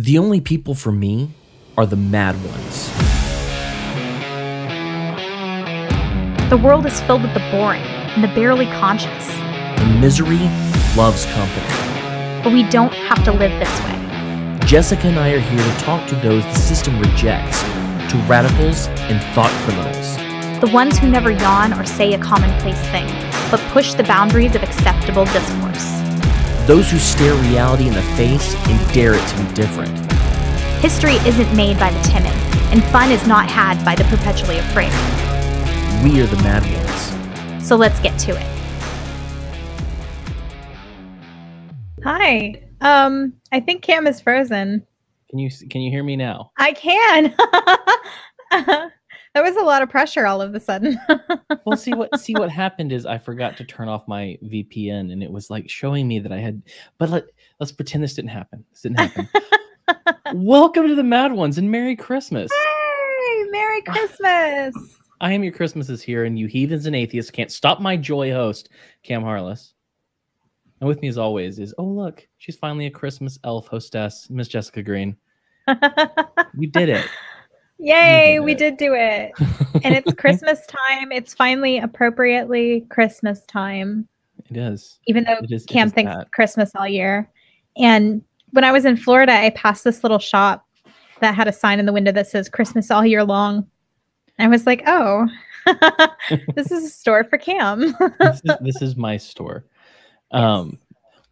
The only people for me are the mad ones. The world is filled with the boring and the barely conscious. The misery loves company. But we don't have to live this way. Jessica and I are here to talk to those the system rejects, to radicals and thought criminals. The ones who never yawn or say a commonplace thing, but push the boundaries of acceptable discourse. Those who stare reality in the face and dare it to be different. History isn't made by the timid, and fun is not had by the perpetually afraid. We are the mad ones. So let's get to it. Hi. Um, I think Cam is frozen. Can you can you hear me now? I can. that was a lot of pressure all of a sudden. well, see what see what happened is I forgot to turn off my VPN and it was like showing me that I had but let, let's pretend this didn't happen. This didn't happen. Welcome to the Mad Ones and Merry Christmas. Hey, Merry Christmas. I am your Christmas is here, and you heathens and atheists can't stop my joy host, Cam Harless. And with me, as always, is oh look, she's finally a Christmas elf hostess, Miss Jessica Green. you did it. Yay, we did do it. and it's Christmas time. It's finally appropriately Christmas time. It is. Even though is, Cam thinks that. Christmas all year. And when I was in Florida, I passed this little shop that had a sign in the window that says Christmas all year long. I was like, oh, this is a store for Cam. this, is, this is my store. Um,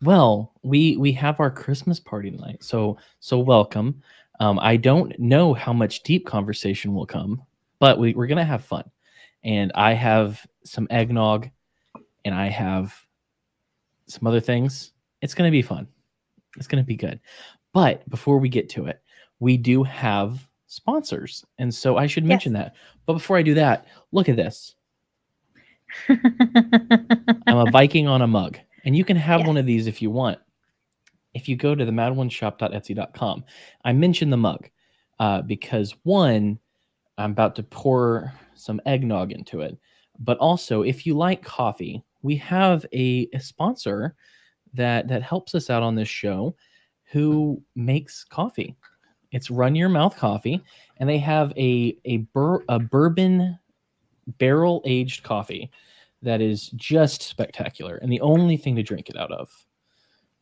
well, we we have our Christmas party tonight, so so welcome. Um, I don't know how much deep conversation will come, but we, we're gonna have fun. And I have some eggnog, and I have some other things. It's gonna be fun. It's gonna be good. But before we get to it, we do have sponsors, and so I should mention yes. that. But before I do that, look at this. I'm a Viking on a mug. And you can have yes. one of these if you want. If you go to the madonesshop.etsy.com, I mentioned the mug uh, because one, I'm about to pour some eggnog into it. But also, if you like coffee, we have a, a sponsor that that helps us out on this show who makes coffee. It's Run Your Mouth Coffee, and they have a a, bur- a bourbon barrel aged coffee that is just spectacular. And the only thing to drink it out of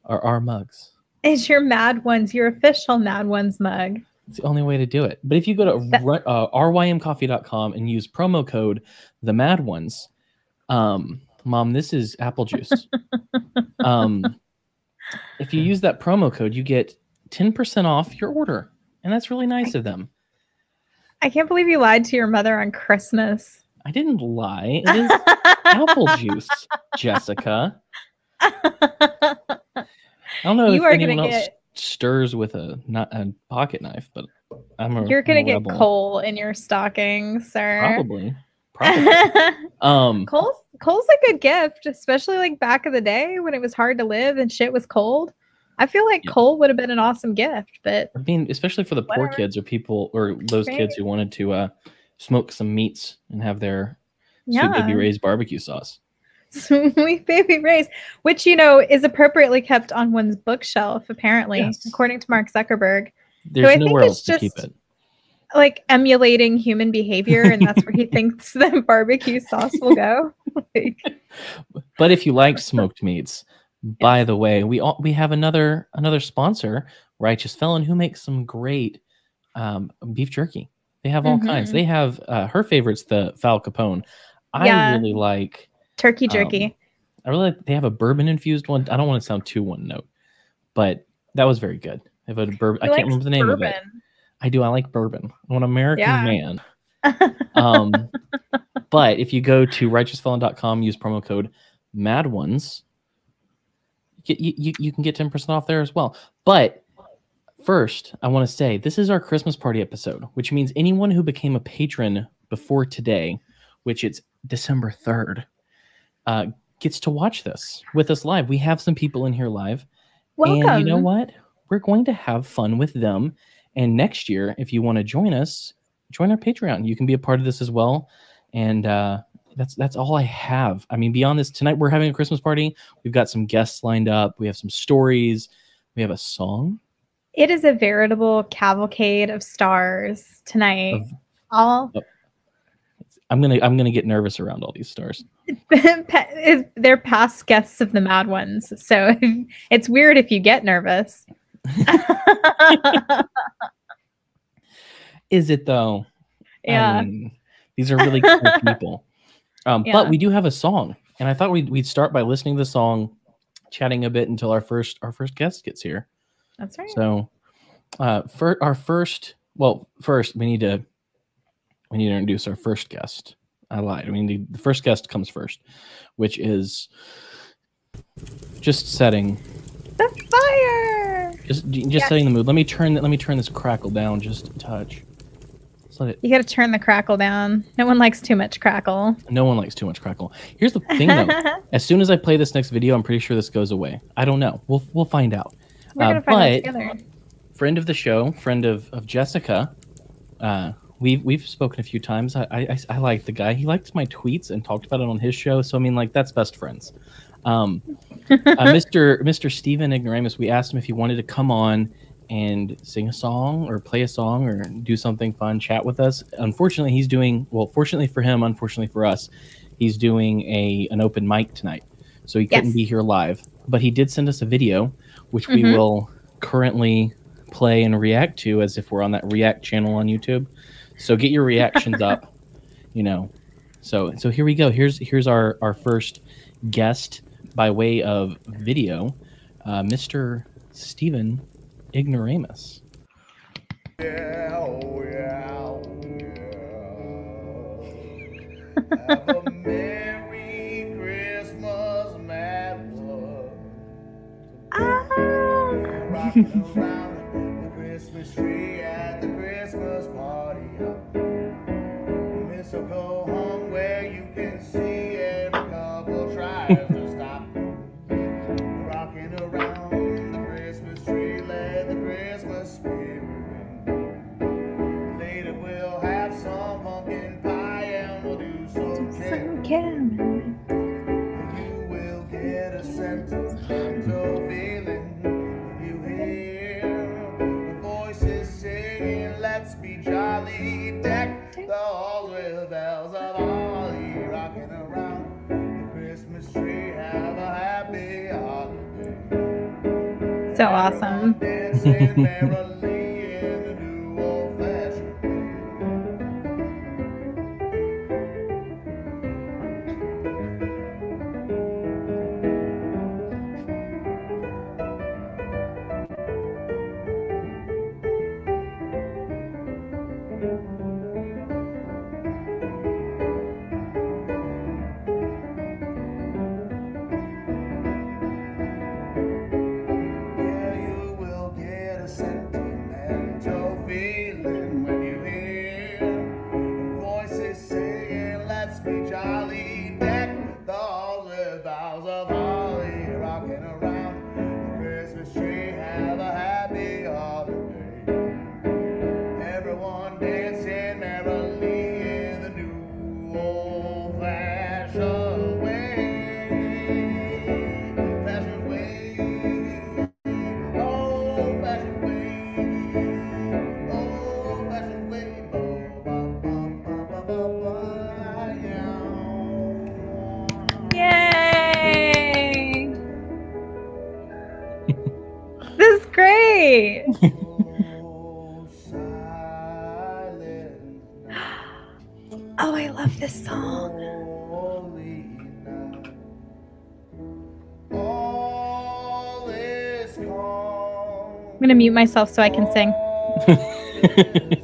are our mugs. Is your Mad Ones, your official Mad Ones mug. It's the only way to do it. But if you go to uh, rymcoffee.com and use promo code the Mad Ones, um, mom, this is apple juice. um, if you use that promo code, you get 10% off your order. And that's really nice of them. I can't believe you lied to your mother on Christmas. I didn't lie. It is apple juice, Jessica. I don't know you if anyone else get... stirs with a not a pocket knife, but I'm a You're gonna get coal in your stocking, sir. Probably. Probably. um coal's coal's a good gift, especially like back in the day when it was hard to live and shit was cold. I feel like yeah. coal would have been an awesome gift, but I mean, especially for the whatever. poor kids or people or those right. kids who wanted to uh smoke some meats and have their yeah. baby Ray's barbecue sauce. Sweet baby Ray's, which you know is appropriately kept on one's bookshelf, apparently, yes. according to Mark Zuckerberg. There's so nowhere else to keep it. Like emulating human behavior, and that's where he thinks the barbecue sauce will go. like... But if you like smoked meats, by the way, we all, we have another another sponsor, Righteous Felon, who makes some great um, beef jerky. They have all mm-hmm. kinds. They have uh, her favorite's the Fal Capone. I yeah. really like turkey jerky. Um, I really like. They have a bourbon infused one. I don't want to sound too one note, but that was very good. They have a bourbon. I can't remember the name bourbon. of it. I do. I like bourbon. I'm an American yeah. man. um, but if you go to righteousfelon.com, use promo code Mad Ones, you, you, you can get 10% off there as well. But First, I want to say this is our Christmas party episode, which means anyone who became a patron before today, which it's December 3rd, uh, gets to watch this with us live. We have some people in here live. Welcome. And you know what? We're going to have fun with them. And next year, if you want to join us, join our Patreon. You can be a part of this as well. And uh, that's that's all I have. I mean, beyond this, tonight we're having a Christmas party. We've got some guests lined up. We have some stories. We have a song It is a veritable cavalcade of stars tonight. Of- all I'm gonna I'm gonna get nervous around all these stars. they're past guests of the Mad Ones, so it's weird if you get nervous. Is it though? yeah. I mean, these are really cool people. Um, Yeah. But we do have a song, and I thought we'd, we'd start by listening to the song, chatting a bit until our first our first guest gets here. That's right. So, uh, for our first, well, first we need to we need to introduce our first guest. I lied. I mean, the, the first guest comes first, which is just setting, the fire. just just Yes. setting the mood. Let me turn let me turn this crackle down just a touch. Let it You got to turn the crackle down. No one likes too much crackle. No one likes too much crackle. Here's the thing, though. as soon as I play this next video, I'm pretty sure this goes away. I don't know. We'll we'll find out. We're Uh, gonna find out together. Friend of the show, friend of of Jessica. Uh, we've we've spoken a few times. I I, I, like the guy. He liked my tweets and talked about it on his show. So I mean, like that's best friends. Um, uh, Mr. Mr. Steven Ignoramus. We asked him if he wanted to come on and sing a song or play a song or do something fun, chat with us. Unfortunately, he's doing well. Fortunately for him, unfortunately for us, he's doing a an open mic tonight, so he couldn't be here live. But he did send us a video, which we Mhm. will currently play and react to as if we're on that React channel on YouTube. So get your reactions up, you know. So so here we go. Here's here's our our first guest by way of video, uh, Mr. Stephen Ignoramus. Yeah, oh yeah, oh yeah. Have a Merry Christmas, Mad One. Rocking Mistletoe hung where you can see every couple tries So awesome. of holly, rocking around mute myself so I can sing.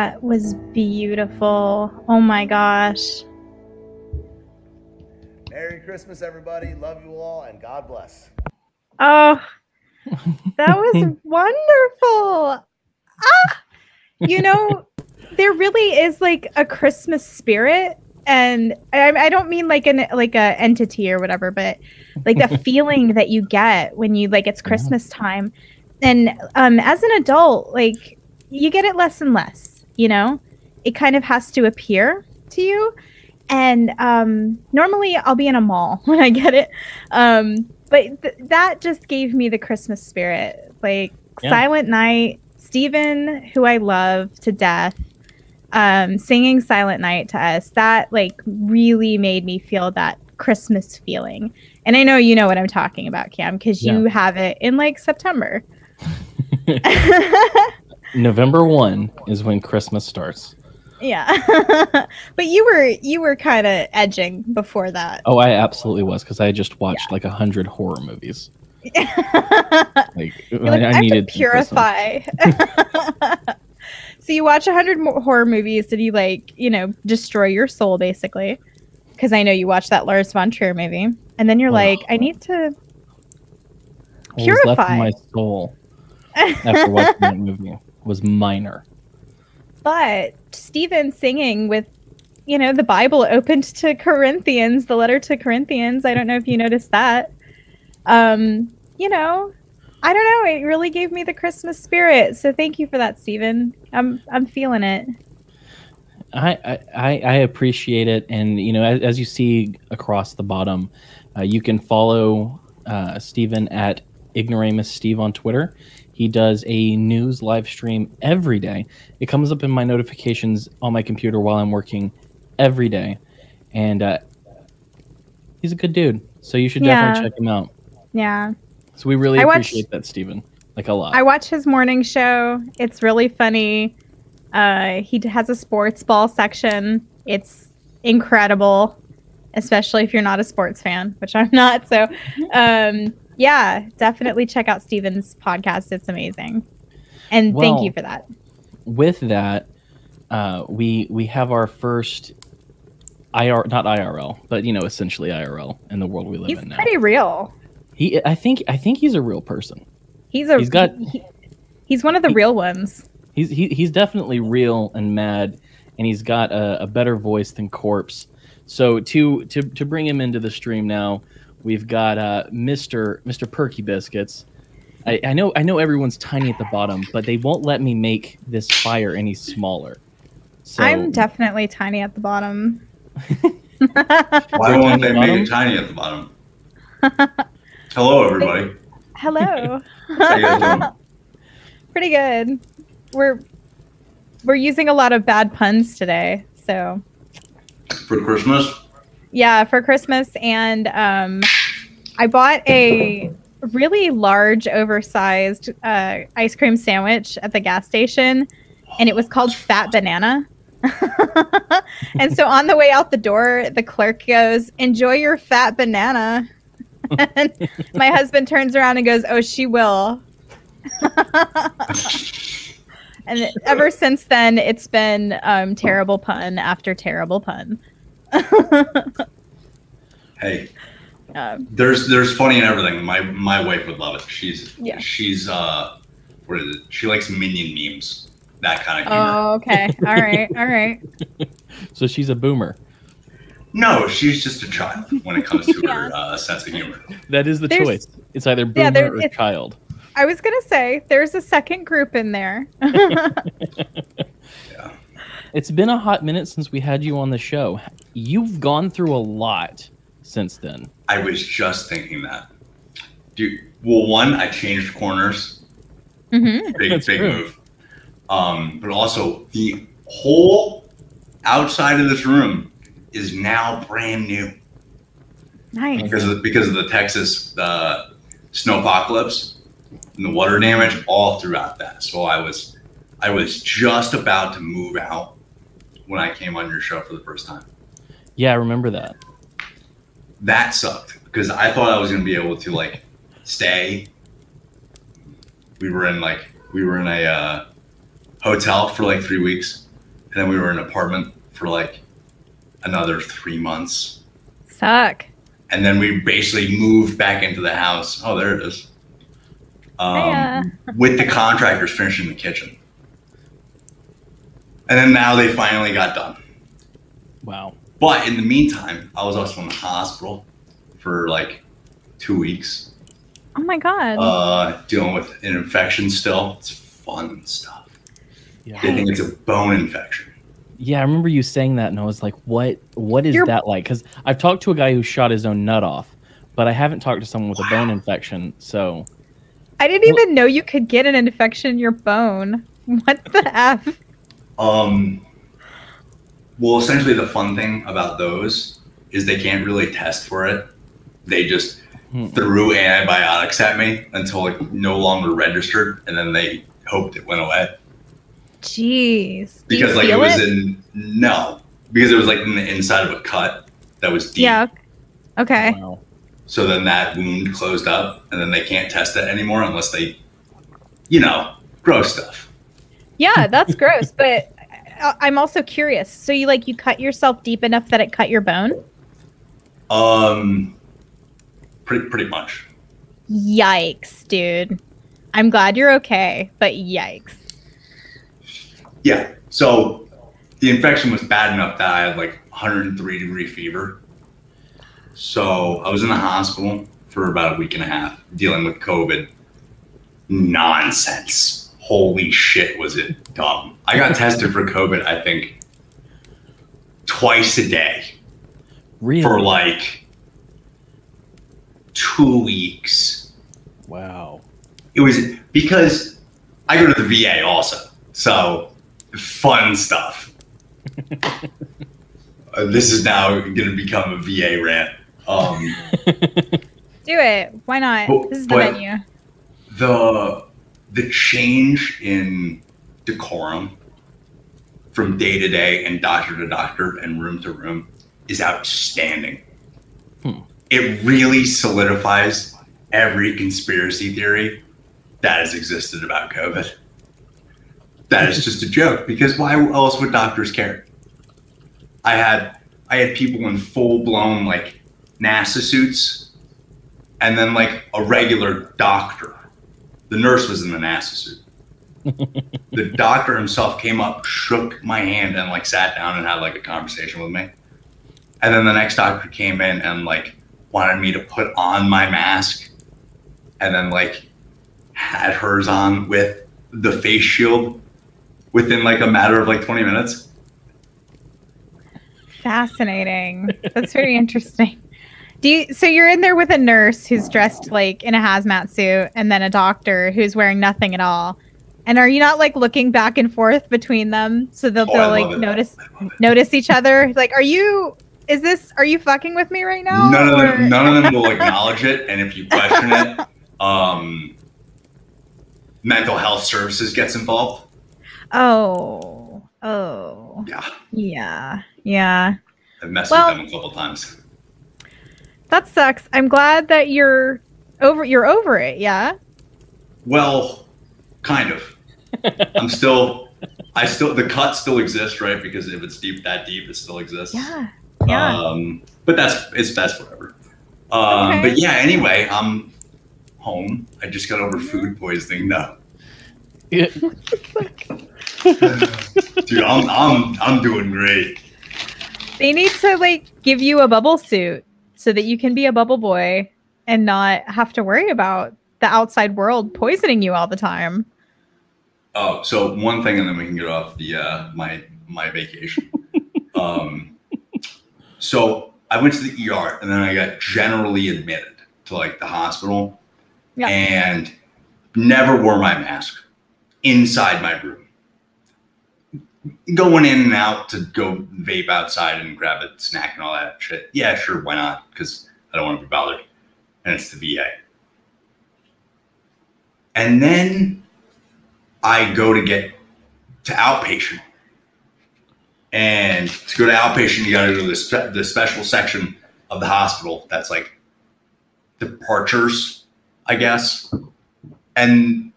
That was beautiful. Oh my gosh. Merry Christmas, everybody. Love you all, and God bless. Oh, that was wonderful. Ah, you know, there really is like a Christmas spirit, and I, I don't mean like an like a entity or whatever, but like the feeling that you get when you like it's Christmas time, and um, as an adult, like you get it less and less. You know, it kind of has to appear to you, and um, normally I'll be in a mall when I get it. Um, but th- that just gave me the Christmas spirit. Like Yeah. Silent Night, Steven, who I love to death, um, singing Silent Night to us, that like really made me feel that Christmas feeling. And I know you know what I'm talking about, Cam, because you have it in like September. November 1 is when Christmas starts. yeah. but you were you were kind of edging before that. Oh, I absolutely was because I just watched like a hundred horror movies. Like, You're like, I, I, have needed to purify. so you watch a hundred horror movies. Did you like, you know, destroy your soul basically? Because I know you watched that Lars von Trier movie, and then you're Well, like, I need to. What was left in Purify. my soul after watching that movie was minor. But Stephen singing with, you know, the Bible opened to Corinthians, the letter to Corinthians. I don't know if you noticed that. Um, you know, I don't know. It really gave me the Christmas spirit. So thank you for that, Stephen. I'm I'm feeling it. I, I, I appreciate it, and you know, as, as you see across the bottom, uh, you can follow uh, Stephen at Ignoramus Steve on Twitter. He does a news live stream every day. It comes up in my notifications on my computer while I'm working every day, and uh, he's a good dude. So you should definitely Yeah. check him out. Yeah. So we really I appreciate that, Stephen, like a lot. I watch his morning show. It's really funny. Uh, he has a sports ball section. It's incredible, especially if you're not a sports fan, which I'm not. So, um, yeah, definitely check out Steven's podcast. It's amazing. And thank you for that. with that, uh, we we have our first IR, not IRL, but you know, essentially IRL in the world we live He's in now. pretty real. He, I think, I think he's a real person. He's a He's got- he- he's one of the he- real ones. He's he, he's definitely real and mad, and he's got a, a better voice than Corpse. So to to to bring him into the stream now, we've got uh, Mister Mister Perky Biscuits. I, I know I know everyone's tiny at the bottom, but they won't let me make this fire any smaller. So I'm definitely tiny at the bottom. Why won't they make it tiny at the bottom? Hello, everybody. Hello. How you doing? Pretty good. We're we're using a lot of bad puns today. So For Christmas? Yeah, for Christmas and um I bought a really large oversized uh, ice cream sandwich at the gas station and it was called Fat Banana. and so on the way out the door, the clerk goes, "Enjoy your fat banana." and my husband turns around and goes, "Oh, she will." and ever since then, it's been um, terrible pun after terrible pun. Hey, Um, there's there's funny in everything. My my wife would love it. She's Yeah. she's uh what is it? She likes minion memes, that kind of humor. Oh, okay. All right. All right. So she's a boomer. No, she's just a child when it comes to her uh, sense of humor. That is the There's- choice. It's either boomer Yeah, there- or child. I was gonna say there's a second group in there. Yeah. It's been a hot minute since we had you on the show. You've gone through a lot since then. I was just thinking that. Dude, well, one, I changed corners. hmm Big, That's big true. move. Um, but also, the whole outside of this room is now brand new Nice. because of, because of the Texas uh, snow apocalypse and the water damage all throughout that. So I was, I was just about to move out when I came on your show for the first time. Yeah, I remember that. that sucked because I thought I was gonna be able to like stay. We were in like we were in a uh, hotel for like three weeks, and then we were in an apartment for like another three months, Suck. and then we basically moved back into the house. Oh, there it is. Um, with the contractors finishing the kitchen, and then now they finally got done. Wow. But in the meantime, I was also in the hospital for like two weeks, Oh my god. uh, dealing with an infection still. It's fun stuff. Yeah. They think it's a bone infection. Yeah, I remember you saying that, and I was like, "What? What is You're- that like?" Because I've talked to a guy who shot his own nut off, but I haven't talked to someone with a bone infection. So I didn't even know you could get an infection in your bone. What the f? Um, well, essentially, the fun thing about those is they can't really test for it. They just Hmm. threw antibiotics at me until it no longer registered, and then they hoped it went away. Jeez. Because like it feel was in no because it was like in the inside of a cut that was deep Yeah. Okay. wow. so then that wound closed up and then they can't test it anymore unless they you know grow stuff Yeah, that's gross. But I- I'm also curious. So you like you cut yourself deep enough that it cut your bone? um pretty pretty much Yikes, dude. I'm glad you're okay, but yikes. yeah so the infection was bad enough that i had like 103 degree fever so i was in the hospital for about a week and a half dealing with covid nonsense holy shit was it dumb i got tested for covid i think twice a day Really? for like two weeks wow. it was because i go to the va also so fun stuff Uh, this is now going to become a va rant um Do it. Why not? But- this is the but- venue. the the change in decorum from day to day and doctor to doctor and room to room is outstanding. Hmm. It really solidifies every conspiracy theory that has existed about COVID. That is just a joke because why else would doctors care? I had I had people in full blown like NASA suits and then like a regular doctor. The nurse was in the NASA suit. the doctor himself came up, shook my hand, and like sat down and had like a conversation with me. And then the next doctor came in and like wanted me to put on my mask and then like had hers on with the face shield within like a matter of like 20 minutes. Fascinating. That's very interesting. Do you so you're in there with a nurse who's dressed like in a hazmat suit and then a doctor who's wearing nothing at all. And are you not like looking back and forth between them so they'll, Oh, they'll like it. notice I love it. notice each other? Like, are you is this are you fucking with me right now? none of or- them none of them will acknowledge it and if you question it um mental health services gets involved Oh. Oh. yeah Yeah. Yeah. i've messed Well- with them a couple times That sucks. I'm glad that you're over you're over it, yeah? well kind of i'm still i still the cut still exists right because if it's deep that deep it still exists Yeah. Yeah. um but that's it's that's whatever um Okay. but yeah anyway i'm home i just got over food poisoning no Dude, I'm I'm I'm doing great. They need to like give you a bubble suit so that you can be a bubble boy and not have to worry about the outside world poisoning you all the time. Oh, so one thing, and then we can get off the uh, my my vacation. um, so I went to the ER, and then I got generally admitted to like the hospital, Yeah. and never wore my mask inside my room. Going in and out to go vape outside and grab a snack and all that shit. Yeah, sure, why not? Because I don't want to be bothered, and it's the VA. And then I go to get to outpatient. And to go to outpatient, you got to go to the, spe- the special section of the hospital that's like departures, I guess. And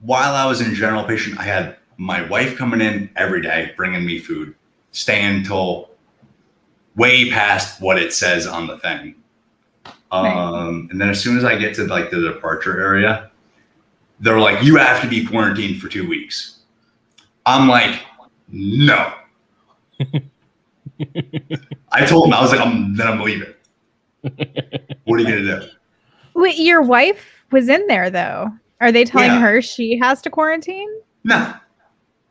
while I was in general patient, I had my wife coming in every day, bringing me food, staying until way past what it says on the thing. Um, and then as soon as I get to like the departure area, they're like, you have to be quarantined for two weeks. I'm like, no. I told him I was like, I'm then I'm leaving. What are you gonna do? Wait, your wife was in there though. Are they telling Yeah. her she has to quarantine? No,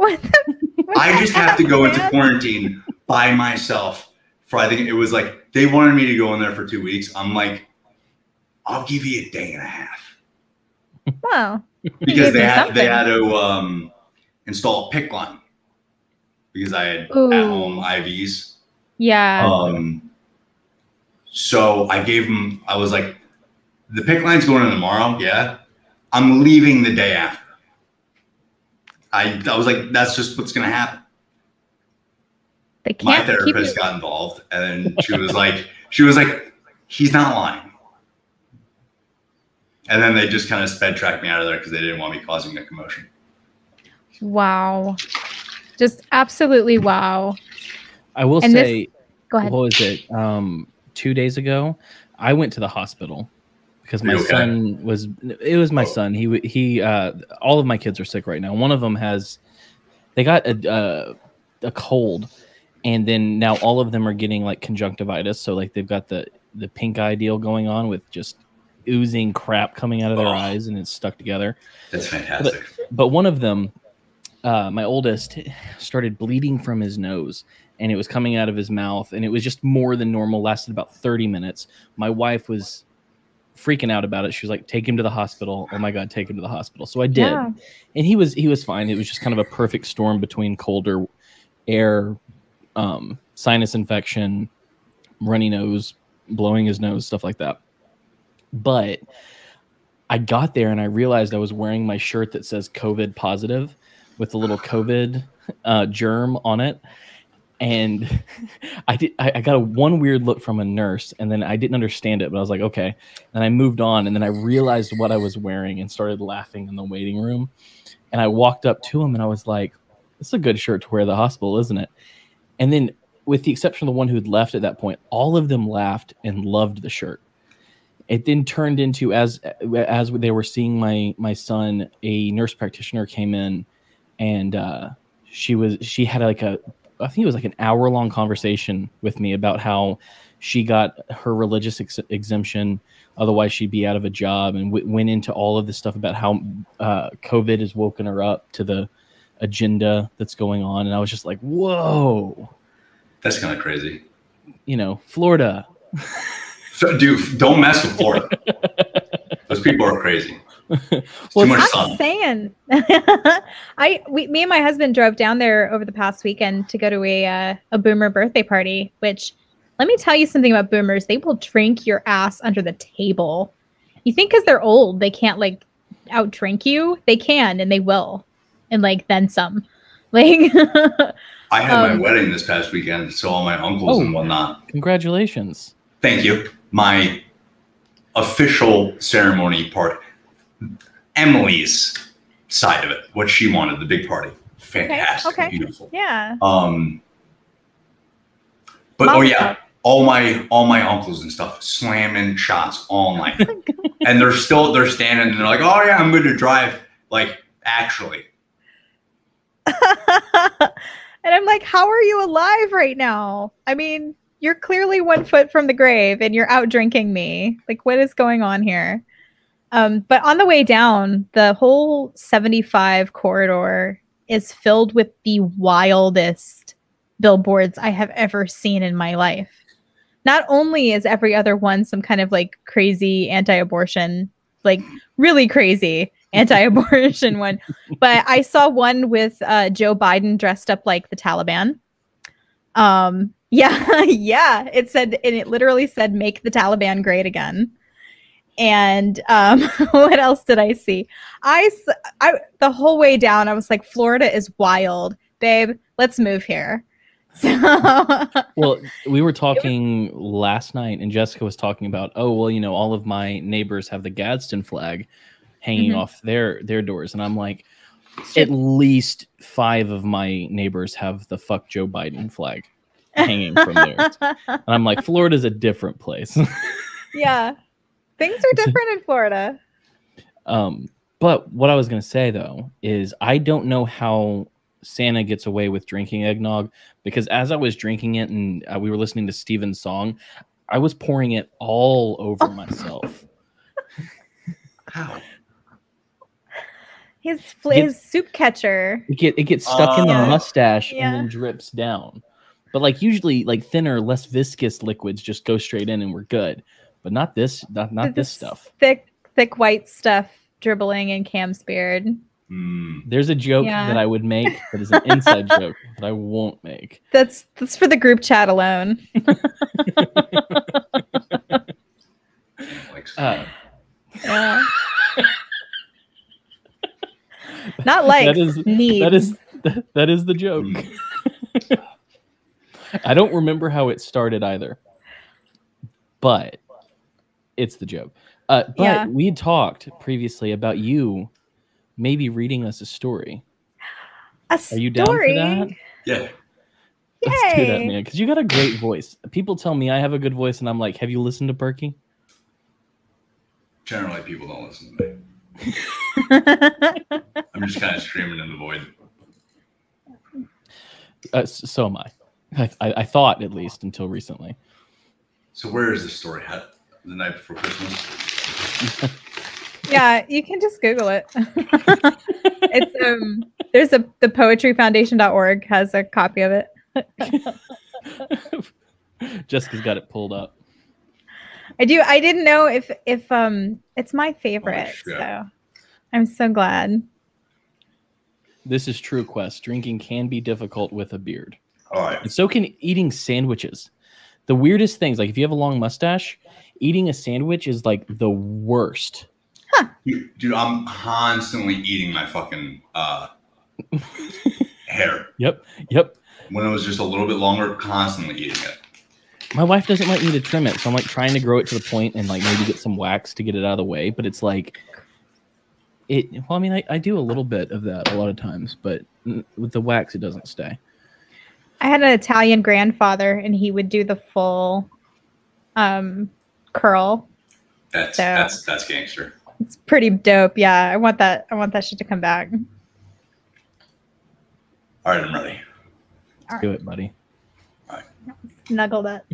What? The, what I just have to go into quarantine by myself for I think it was like they wanted me to go in there for two weeks. I'm like, I'll give you a day and a half Wow. because they had they had to um, install a PICC line because I had Ooh. at home IVs. Yeah. Um, so I gave him, I was like, the PICC line's going in tomorrow. Yeah. I'm leaving the day after. I, I was like, that's just what's going to happen. they My can't keep therapist got involved and she was like, she was like, he's not lying. And then they just kind of sped tracked me out of there because they didn't want me causing a commotion. Wow. Just absolutely wow. I will And this- say, Go ahead. what was it? Um, two days ago, I went to the hospital because my okay? son was. It was my Oh. son. He he. Uh, all of my kids are sick right now. One of them has. They got a uh, a cold, and then now all of them are getting like conjunctivitis. So like they've got the the pink eye deal going on with just oozing crap coming out of their Oh. eyes and it's stuck together. That's fantastic. But one of them, uh, my oldest, started bleeding from his nose and it was coming out of his mouth and it was just more than normal, lasted about 30 minutes. My wife was freaking out about it. She was like, take him to the hospital. Oh my God, take him to the hospital. So I did. Yeah. And he was he was fine. It was just kind of a perfect storm between colder air, um, sinus infection, runny nose, blowing his nose, stuff like that. But I got there and I realized I was wearing my shirt that says COVID positive with a little COVID uh, germ on it. And I did. I, I got a one weird look from a nurse, and then I didn't understand it, but I was like, okay. And I moved on, and then I realized what I was wearing and started laughing in the waiting room. And I walked up to him, and I was like, "It's a good shirt to wear at the hospital, isn't it?" And then, with the exception of the one who had left at that point, all of them laughed and loved the shirt it then turned into as as they were seeing my my son a nurse practitioner came in and uh she was she had like a i think it was like an hour long conversation with me about how she got her religious ex- exemption otherwise she'd be out of a job and w- went into all of this stuff about how uh covid has woken her up to the agenda that's going on and i was just like whoa That's kind of crazy. you know florida So, dude, don't mess with Florida. Those people are crazy. Well, too much I'm sun. saying, I we, me and my husband drove down there over the past weekend to go to a uh, a boomer birthday party. Which, let me tell you something about boomers. They will drink your ass under the table. You think because they're old, they can't like out drink you? They can, and they will, and like then some. Like, I had Um, my wedding this past weekend, so all my uncles Oh. and whatnot. congratulations Thank you. My official ceremony part, Emily's side of it, what she wanted, the big party. Fantastic. okay. Beautiful. yeah. Um, but oh yeah, all my all my uncles and stuff slamming shots all night, and they're still they're standing and they're like, oh yeah, I'm going to drive like Actually, and I'm like, how are you alive right now? I mean, you're clearly one foot from the grave and you're out drinking me. Like, what is going on here? Um, but on the way down, the whole 75 corridor is filled with the wildest billboards I have ever seen in my life. Not only is every other one some kind of like crazy anti abortion, like really crazy anti abortion one, but I saw one with uh, Joe Biden dressed up like the Taliban. Um, yeah, yeah. It said, and it literally said, make the Taliban great again. And um, what else did I see? I, I, the whole way down, I was like, Florida is wild, babe. Let's move here. So, well, we were talking was, last night, and Jessica was talking about, oh, well, you know, all of my neighbors have the Gadsden flag hanging mm-hmm. off their their doors, and I'm like, at least five of my neighbors have the "fuck Joe Biden" flag hanging from theirs, and I'm like, Florida's a different place. yeah, things are different in Florida. Um, but what I was gonna say though is I don't know how Santa gets away with drinking eggnog because as I was drinking it and uh, we were listening to Steven's song, I was pouring it all over myself. How? His his soup catcher. It get it gets stuck uh, in the oh. mustache yeah. and then drips down. But like usually, like thinner, less viscous liquids just go straight in and we're good. But not this, not not this, this stuff. Thick, thick white stuff dribbling in Cam's beard. Mm. There's a joke yeah. that I would make that is an inside joke that I won't make. That's that's for the group chat alone. uh, yeah. Not like that is needs. that is that, that is the joke. Mm. I don't remember how it started either, but it's the joke. Uh, but yeah. we had talked previously about you maybe reading us a story. A Are you down for that? Yeah. Let's do that, man. Because you got a great voice. People tell me I have a good voice, and I'm like, have you listened to Perky? Generally, people don't listen to me. I'm just kind of screaming in the void. Uh, so am I. I, I. I thought at least until recently. So where is the story? How, the night before Christmas. yeah, you can just Google it. it's um there's a the poetryfoundation.org has a copy of it. Jessica's got it pulled up. I do. I didn't know if if um it's my favorite. Oh, so I'm so glad. This is true quest. Drinking can be difficult with a beard. All right. And so can eating sandwiches. The weirdest things, like if you have a long mustache, eating a sandwich is like the worst. Huh. Dude, dude, I'm constantly eating my fucking uh, hair. Yep. Yep. When it was just a little bit longer, constantly eating it. My wife doesn't like me to trim it, so I'm like trying to grow it to the point and like maybe get some wax to get it out of the way. But it's like, it. Well, I mean, I, I do a little bit of that a lot of times, but with the wax, it doesn't stay. I had an Italian grandfather, and he would do the full um, curl. That's so. that's that's gangster. It's pretty dope. Yeah, I want that. I want that shit to come back. All right, I'm ready. Right. Do it, buddy. All right. Snuggle that.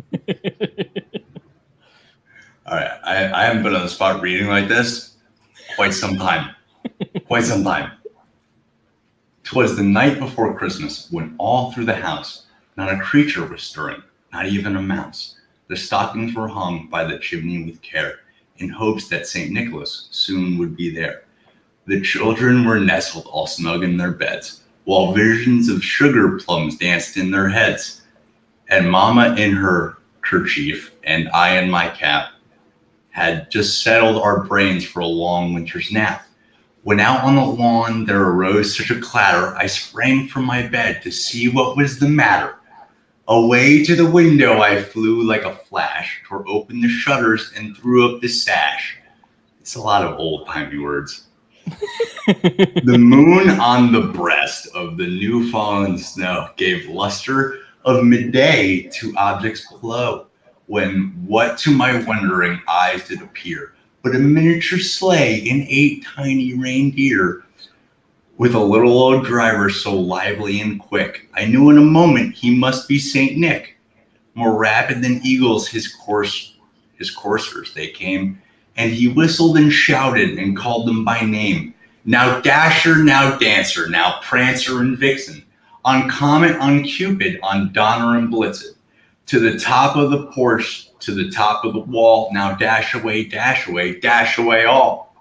All right. I, I haven't been on the spot reading like this quite some time. quite some time. Twas the night before Christmas when all through the house not a creature was stirring, not even a mouse. The stockings were hung by the chimney with care in hopes that St. Nicholas soon would be there. The children were nestled all snug in their beds, while visions of sugar plums danced in their heads. And Mamma in her kerchief, and I in my cap, had just settled our brains for a long winter's nap. When out on the lawn there arose such a clatter, I sprang from my bed to see what was the matter. Away to the window I flew like a flash, tore open the shutters and threw up the sash. It's a lot of old timey words. the moon on the breast of the new fallen snow gave luster of midday to objects below, when what to my wondering eyes did appear but a miniature sleigh and eight tiny reindeer With a little old driver so lively and quick, I knew in a moment he must be Saint Nick. More rapid than eagles, his course, his coursers they came, and he whistled and shouted and called them by name. Now Dasher, now Dancer, now Prancer and Vixen, on Comet, on Cupid, on Donner and Blitzen, to the top of the porch, to the top of the wall. Now dash away, dash away, dash away all.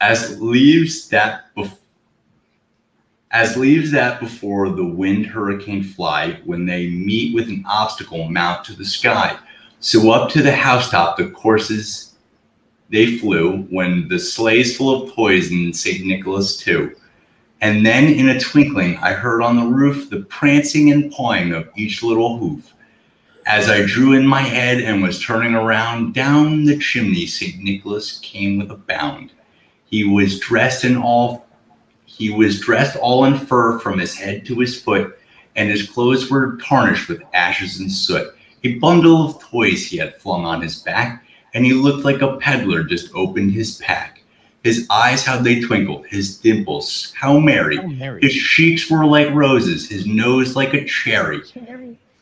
As leaves that before as leaves that before the wind hurricane fly, when they meet with an obstacle, mount to the sky. So up to the housetop, the courses they flew, when the sleighs full of and St. Nicholas too. And then in a twinkling, I heard on the roof the prancing and pawing of each little hoof. As I drew in my head and was turning around, down the chimney St. Nicholas came with a bound. He was dressed in all he was dressed all in fur from his head to his foot, and his clothes were tarnished with ashes and soot. A bundle of toys he had flung on his back, and he looked like a peddler just opened his pack. His eyes, how they twinkled, his dimples, how merry. How merry. His cheeks were like roses, his nose like a cherry.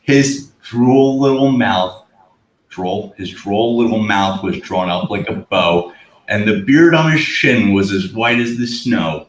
His droll little mouth, droll, his droll little mouth was drawn up like a bow, and the beard on his chin was as white as the snow.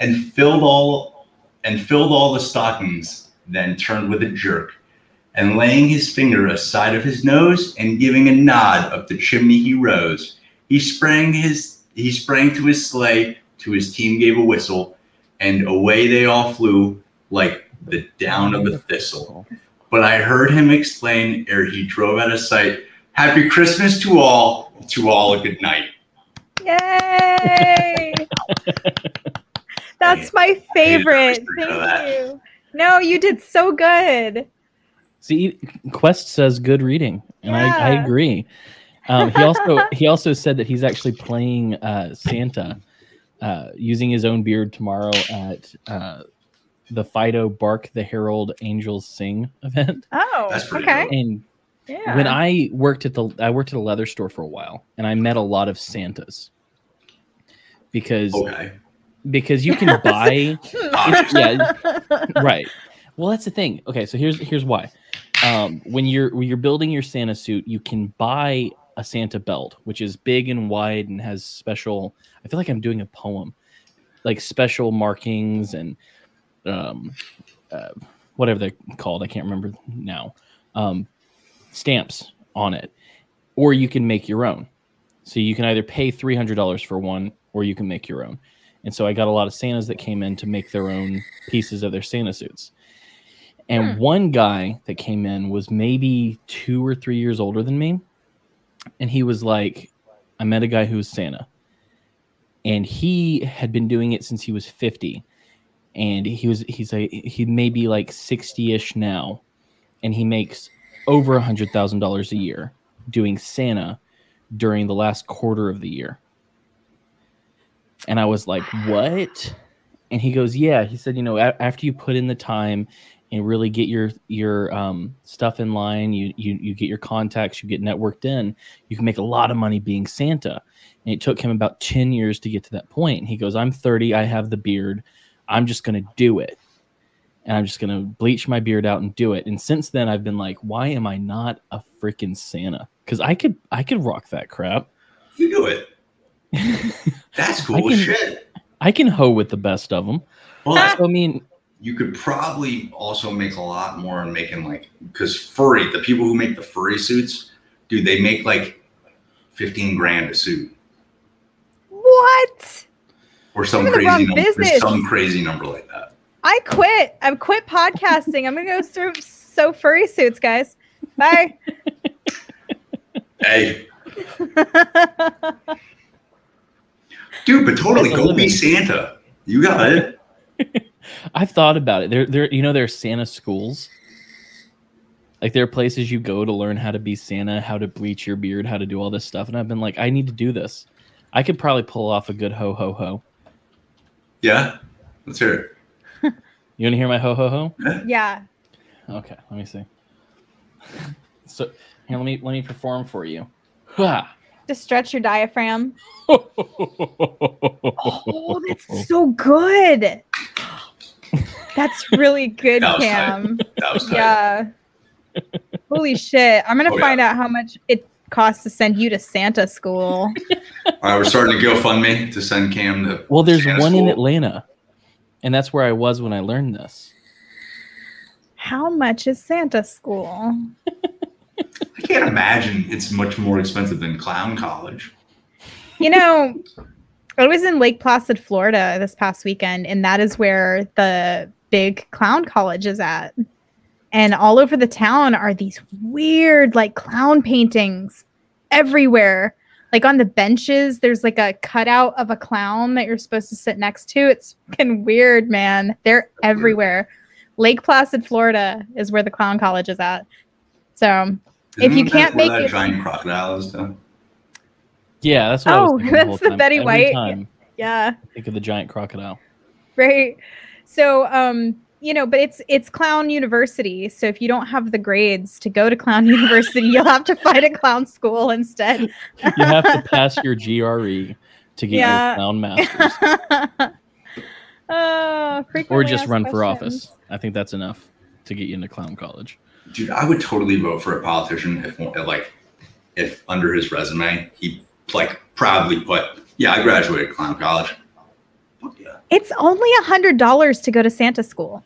and filled all and filled all the stockings, then turned with a jerk, and laying his finger aside of his nose and giving a nod up the chimney he rose. He sprang his he sprang to his sleigh, to his team gave a whistle, and away they all flew like the down of a thistle. But I heard him explain ere he drove out of sight, Happy Christmas to all, to all a good night. Yay! That's my favorite. Thank that. you. No, you did so good. See, Quest says good reading, and I, I agree. Um, he also he also said that he's actually playing uh, Santa, uh, using his own beard tomorrow at uh, the Fido Bark the Herald Angels Sing event. Oh, That's okay. cool. And Yeah. when I worked at the I worked at a leather store for a while, and I met a lot of Santas because Okay. Because you can buy yeah right. Well that's the thing. Okay so here's here's why. Um, when you're when you're building your santa suit you can buy a santa belt which is big and wide and has special i feel like i'm doing a poem like special markings and um, uh, whatever they're called i can't remember now um, stamps on it. Or you can make your own. So you can either pay $300 for one or you can make your own and so I got a lot of Santas that came in to make their own pieces of their Santa suits. And Hmm. one guy that came in was maybe two or three years older than me. And he was like, I met a guy who was Santa. And he had been doing it since he was 50. And he was, he's a, he may be like 60 ish now. And he makes over a $100,000 a year doing Santa during the last quarter of the year. And I was like, what? And he goes, yeah. He said, you know, a- after you put in the time and really get your your um, stuff in line, you you you get your contacts, you get networked in, you can make a lot of money being Santa. And it took him about ten years to get to that point. And he goes, I'm 30, I have the beard, I'm just gonna do it, and I'm just gonna bleach my beard out and do it. And since then, I've been like, why am I not a freaking Santa? Because I could I could rock that crap. You do it. That's I cool can- shit. I can hoe with the best of them. But So I mean, you could probably also make a lot more in making like because furry, the people who make the furry suits, dude, they make like fifteen grand a suit what? or some You're in the crazy wrong number, or some crazy number like that. I quit. I've quit podcasting. I'm gonna go through sew furry suits, guys. Bye. Hey, dude, but totally That's a go be. Santa. You got it. I've thought about it. There, there, you know, there are Santa schools. Like there are places you go to learn how to be Santa, how to bleach your beard, how to do all this stuff, and I've been like, I need to do this. I could probably pull off a good ho ho ho. Yeah, let's hear it. You want to hear my ho ho ho? Yeah. Okay, let me see. So here, let me let me perform for you. Ha! To stretch your diaphragm. Oh, that's so good. That's really good, That was Cam. That was tight. Yeah. Holy shit. I'm going to Oh, find yeah. out how much it costs to send you to Santa school. All right, we're starting to GoFundMe to send Cam to. Well, there's Santa one in. Atlanta, and that's where I was when I learned this. How much is Santa school? I can't imagine it's much more expensive than clown college. You know, I was in Lake Placid, Florida this past weekend, and that is where the big clown college is at. And all over the town are these weird, like clown paintings everywhere. Like on the benches, there's like a cutout of a clown that you're supposed to sit next to. It's fucking weird, man. They're everywhere. Lake Placid, Florida is where the clown college is at. So If you Isn't that can't where make that it- giant crocodile is though. Yeah, that's what I was Oh, thinking the that's whole the time. Betty Every White. time, yeah. think of the giant crocodile. right so um you know but it's it's clown university so if you don't have the grades to go to clown university you'll have to find a clown school instead You have to pass your GRE to get Yeah. your clown masters, uh, or just asked run for office. I think that's enough to get you into clown college. Dude, I would totally vote for a politician if, like, if under his resume he like proudly put, "Yeah, I graduated clown college." Fuck yeah. it's only a hundred dollars to go to santa school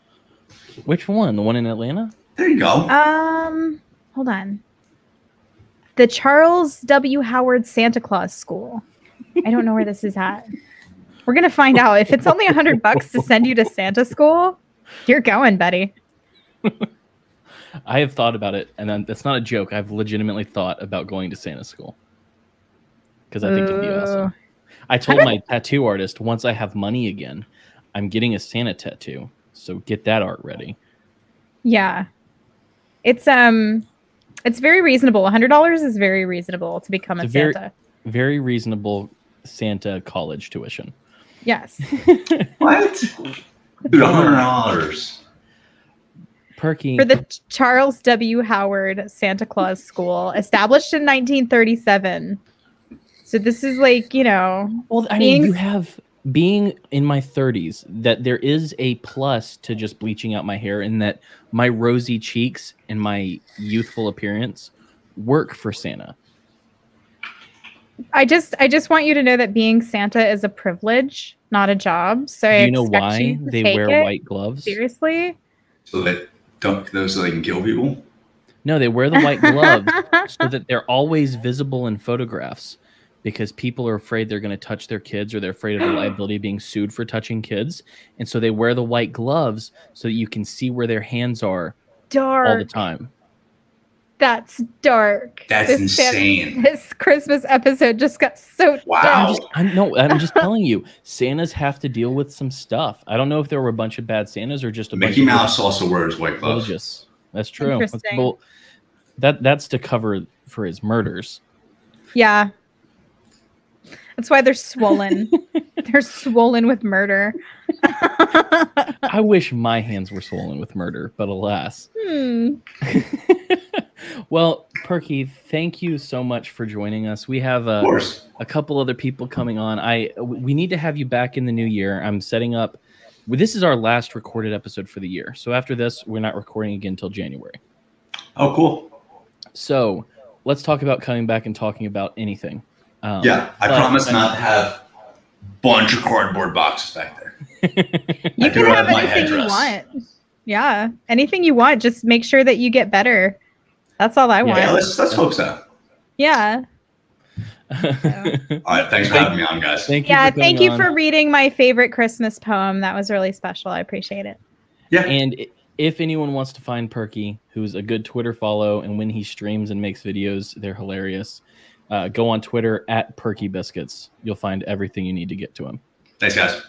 Which one? The one in Atlanta? There you go. um hold on the charles w howard santa claus school i don't know where this is at we're gonna find out if it's only a hundred bucks to send you to santa school you're going betty I have thought about it, and then- that's not a joke. I've legitimately thought about going to Santa school because I think it'd be awesome. I told my tattoo artist once I have money again, I'm getting a Santa tattoo. So get that art ready. Yeah. It's um it's very reasonable. $100 is very reasonable to become a It's a Santa. Very reasonable Santa college tuition. Yes. What? Dude, hundred dollars. Perky. For the Charles W. Howard Santa Claus School, established in 1937. So this is like, you know, well, I mean, you have being in my 30s that there is a plus to just bleaching out my hair in that my rosy cheeks and my youthful appearance work for Santa. I just I just want you to know that being Santa is a privilege, not a job. So Do you know why you they wear it white gloves? Seriously? So that don't those so they can kill people. No, they wear the white gloves so that they're always visible in photographs because people are afraid they're going to touch their kids or they're afraid of the liability of being sued for touching kids. And so they wear the white gloves so that you can see where their hands are Dark. all the time. That's dark. That's This Santa- insane. this Christmas episode just got so Wow. dark. I'm just, I'm, no, I'm just telling you, Santas have to deal with some stuff. I don't know if there were a bunch of bad Santas or just a Mickey bunch Mouse also wears white of gloves. religious. That's true. That's- Interesting. well, that that's to cover for his murders. Yeah. That's why they're swollen. they're swollen with murder. I wish my hands were swollen with murder, but alas. Hmm. well, Perky, thank you so much for joining us. We have a, a couple other people coming on. I we need to have you back in the new year. I'm setting up. well, This is our last recorded episode for the year. So after this, we're not recording again until January. Oh, cool. So let's talk about coming back and talking about anything. Um, Yeah, I but- promise not to have a bunch of cardboard boxes back there. You I can have have anything you want. Yeah. Anything you want. Just make sure that you get better. That's all I want. Yeah, let's let's hope so. Yeah. All right, thanks for having me on, guys. Thank you. Yeah. for Thank you on. for reading my favorite Christmas poem. That was really special. I appreciate it. Yeah, And if anyone wants to find Perky, who's a good Twitter follow, and when he streams and makes videos, they're hilarious. Uh, go on Twitter at Perky Biscuits. You'll find everything you need to get to him. thanks, guys.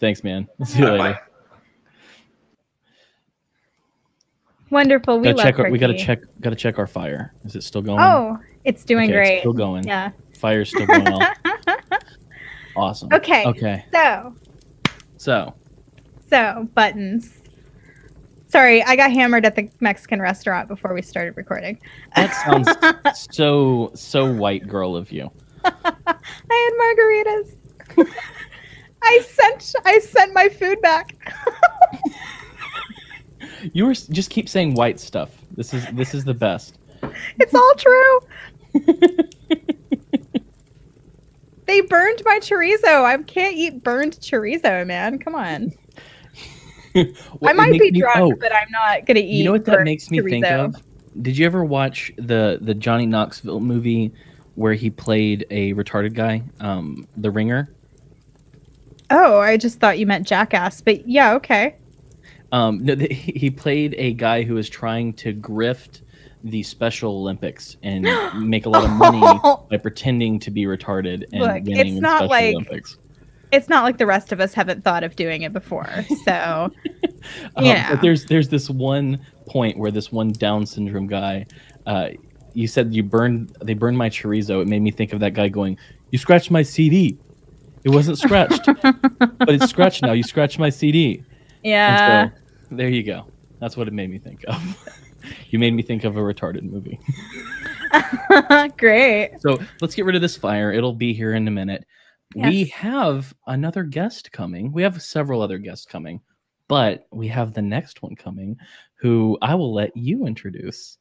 Thanks, man. See you All right, later. bye. Wonderful. We Gotta love check. Our, we gotta check. Gotta check our fire. Is it still going? Oh, it's doing Okay, it's great. still going. Yeah. Fire's still going well. Awesome. Okay. Okay. So, So so buttons. Sorry, I got hammered at the Mexican restaurant before we started recording. that sounds so so white girl of you. I had margaritas. I sent I sent my food back. You were just keep saying white stuff. This is this is the best. It's all true. they burned my chorizo. I can't eat burned chorizo, man. Come on. What I might be me- drunk, oh, but I'm not gonna eat. you know what that makes me think of? Did you ever watch the the Johnny Knoxville movie where he played a retarded guy, um, The Ringer? Oh, I just thought you meant jackass, but yeah, okay. Um, no, th- he he played a guy who was trying to grift the Special Olympics and make a lot of money by pretending to be retarded and Look, winning it's not Special like- Olympics. It's not like the rest of us haven't thought of doing it before. So Um, Yeah. But there's there's this one point where this one Down syndrome guy, uh, you said you burned they burned my chorizo. It made me think of that guy going, "You scratched my CD. It wasn't scratched, but it's scratched now. You scratched my CD." yeah. So there you go. That's what it made me think of. you made me think of a retarded movie. Great. So let's get rid of this fire. It'll be here in a minute. We have another guest coming. We have several other guests coming, but we have the next one coming who I will let you introduce.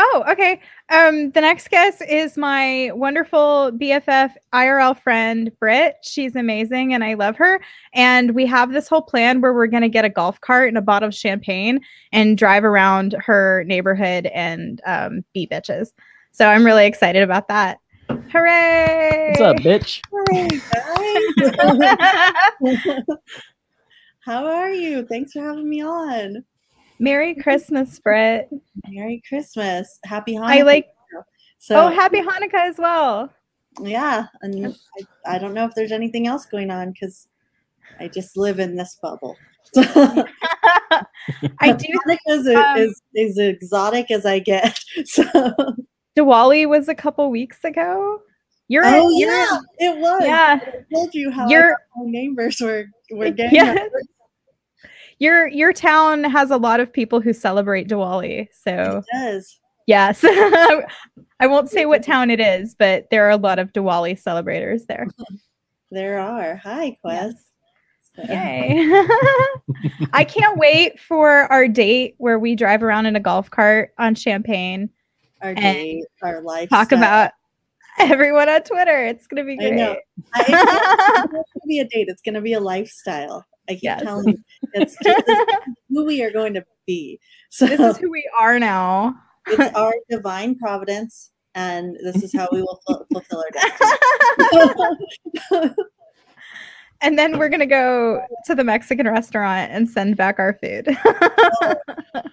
Oh, okay. Um, the next guest is my wonderful BFF IRL friend, Britt. She's amazing and I love her. And we have this whole plan where we're going to get a golf cart and a bottle of champagne and drive around her neighborhood and um, be bitches. So I'm really excited about that. Hooray! What's up, bitch? Hooray, How are you? Thanks for having me on. Merry Christmas, Britt. Merry Christmas. Happy Hanukkah. I like, So, oh, happy Hanukkah as well. yeah. And I, I don't know if there's anything else going on because I just live in this bubble. I do. Hanukkah is, um, is, is exotic as I get. So, Diwali was a couple weeks ago. You're, oh, you're yeah, it was. yeah. I told you how You're- our neighbors were, were getting Yes. Your your town has a lot of people who celebrate Diwali. So It does. yes. I won't say what town it is, but there are a lot of Diwali celebrators there. There are. Hi, Quest. So- Yay. I can't wait for our date where we drive around in a golf cart on champagne, Our date, our life. talk about everyone on Twitter. It's gonna be I know. great. I, it's going to be a date. It's going to be a lifestyle. I keep Yes. telling you, it's just who we are going to be. So this is who we are now. it's our divine providence, and this is how we will ful- fulfill our destiny. And then we're gonna go to the Mexican restaurant and send back our food.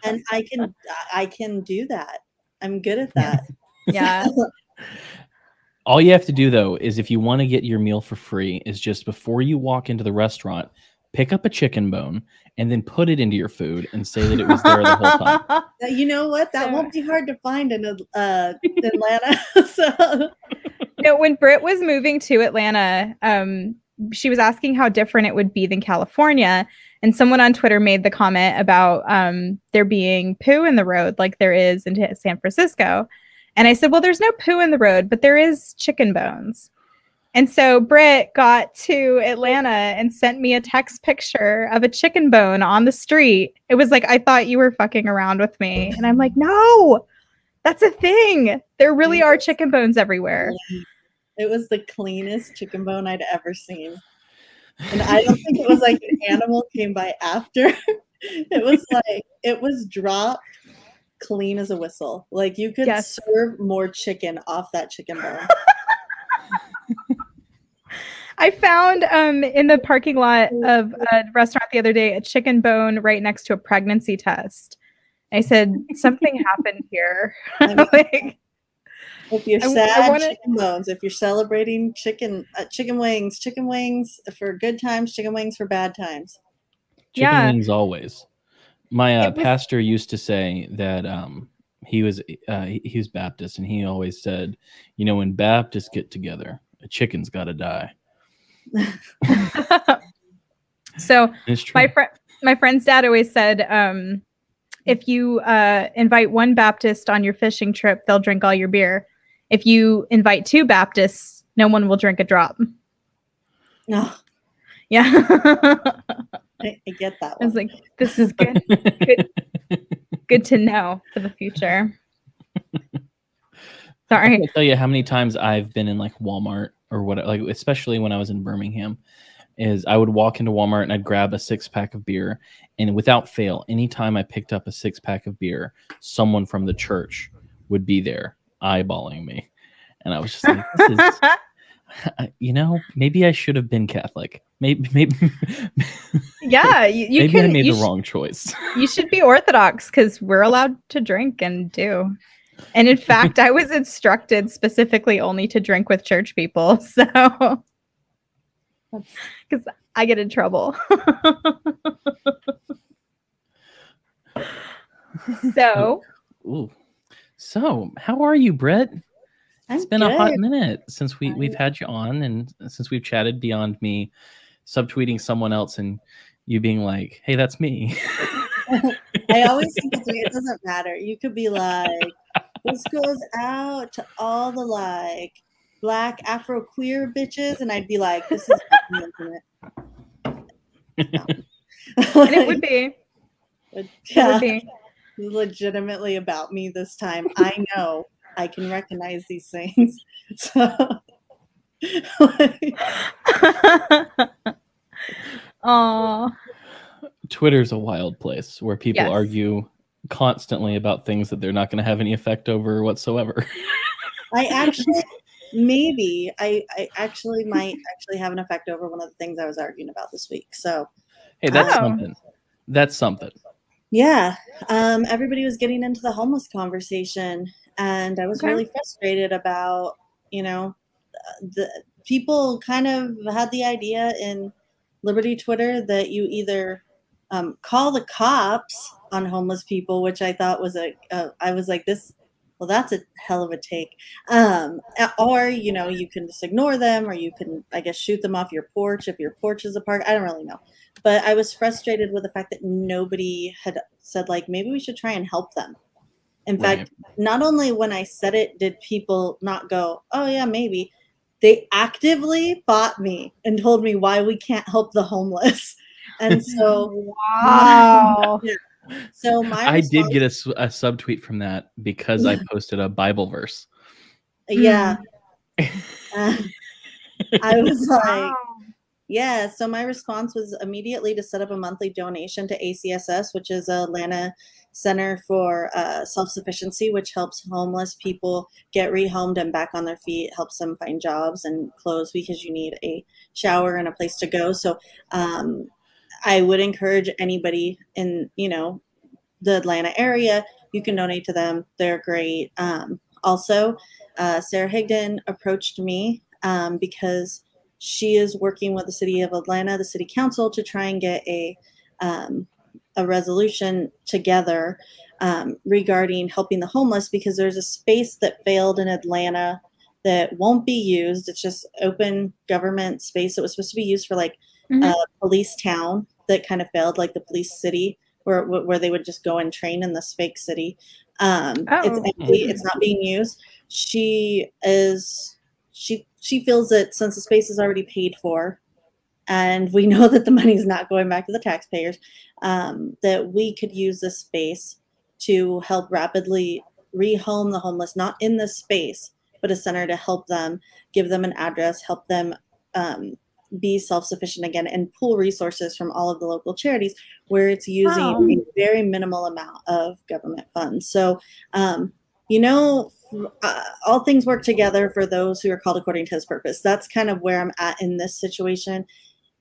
and I can, I can do that. I'm good at that. yeah. All you have to do though is if you want to get your meal for free, is just before you walk into the restaurant, pick up a chicken bone and then put it into your food and say that it was there the whole time. You know what? That won't be hard to find in uh, Atlanta. so you know, when Britt was moving to Atlanta, um, she was asking how different it would be than California. And someone on Twitter made the comment about um, there being poo in the road, like there is in San Francisco. And I said, well, there's no poo in the road, but there is chicken bones. And so Britt got to Atlanta and sent me a text picture of a chicken bone on the street. It was like, I thought you were fucking around with me. And I'm like, no, that's a thing. There really are chicken bones everywhere. it was the cleanest chicken bone I'd ever seen. And I don't think it was like an animal came by after. it was like it was dropped clean as a whistle. Like you could Yes. serve more chicken off that chicken bone. I found um, in the parking lot of a restaurant the other day a chicken bone right next to a pregnancy test. I said something happened here. like, If you're I- I sad, wanna- chicken bones. If you're celebrating chicken, uh, chicken wings, chicken wings for good times, chicken wings for bad times. Chicken Yeah. wings always. My uh, was- pastor used to say that um, he was uh, he he was Baptist, and he always said, you know, when Baptists get together, a chicken's got to die. so my friend my friend's dad always said um if you uh invite one baptist on your fishing trip they'll drink all your beer. If you invite two baptists no one will drink a drop. No, yeah. I, I get that i was like this is good. Good. Good to know for the future. I sorry can't tell you how many times I've been in like Walmart or what, like especially when I was in Birmingham, is I would walk into Walmart and I'd grab a six pack of beer, and without fail, anytime I picked up a six pack of beer, someone from the church would be there eyeballing me, and I was just like, this is, you know, maybe I should have been Catholic. Maybe, maybe, yeah you, you maybe can I made the sh- wrong choice. you should be orthodox because we're allowed to drink and do and in fact i was instructed specifically only to drink with church people so because i get in trouble so Ooh. So, how are you, Brett? It's I'm been a hot minute since we, we've had you on, and since we've chatted beyond me subtweeting someone else and you being like, "Hey, that's me." I always think. It doesn't matter. You could be like, this goes out to all the like black Afro queer bitches, and I'd be like, this is fucking intimate. and it would be it yeah, would be legitimately about me this time. I know I can recognize these things. So, like, oh Twitter's a wild place where people Yes. argue constantly about things that they're not going to have any effect over whatsoever. I actually maybe I, I actually might actually have an effect over one of the things I was arguing about this week. So hey, that's Oh. something. That's something. Yeah, um, everybody was getting into the homeless conversation, and I was Okay. really frustrated about, you know, uh, the people kind of had the idea in Liberty Twitter that you either um, call the cops on homeless people, which I thought was a, a I was like this. Well, that's a hell of a take. Um, or you know, you can just ignore them, or you can, I guess, shoot them off your porch if your porch is a park. I don't really know but I was frustrated with the fact that nobody had said like maybe we should try and help them. In Right. fact, not only when I said it did people not go, "Oh yeah, maybe." They actively fought me and told me why we can't help the homeless. And so wow so my I did response- get a, s- a subtweet from that because I posted a Bible verse. yeah. Uh, I was like Yeah, so my response was immediately to set up a monthly donation to ACSS, which is Atlanta Center for uh, Self Sufficiency, which helps homeless people get rehomed and back on their feet, helps them find jobs and clothes because you need a shower and a place to go. So um, I would encourage anybody in, you know, the Atlanta area, you can donate to them. They're great. Um, also, uh, Sarah Higdon approached me um, because she is working with the city of Atlanta, the city council, to try and get a um, a resolution together um, regarding helping the homeless because there's a space that failed in Atlanta that won't be used. It's just open government space that was supposed to be used for like Mhm. a police town that kind of failed, like the police city, where where they would just go and train in this fake city. Um, It's Oh. empty. It's not being used. She is she she feels that since the space is already paid for and we know that the money is not going back to the taxpayers um, that we could use this space to help rapidly rehome the homeless not in this space but a center to help them give them an address help them um, be self-sufficient again and pool resources from all of the local charities where it's using Wow. a very minimal amount of government funds. So um, you know uh, all things work together for those who are called according to his purpose. That's kind of where i'm at in this situation.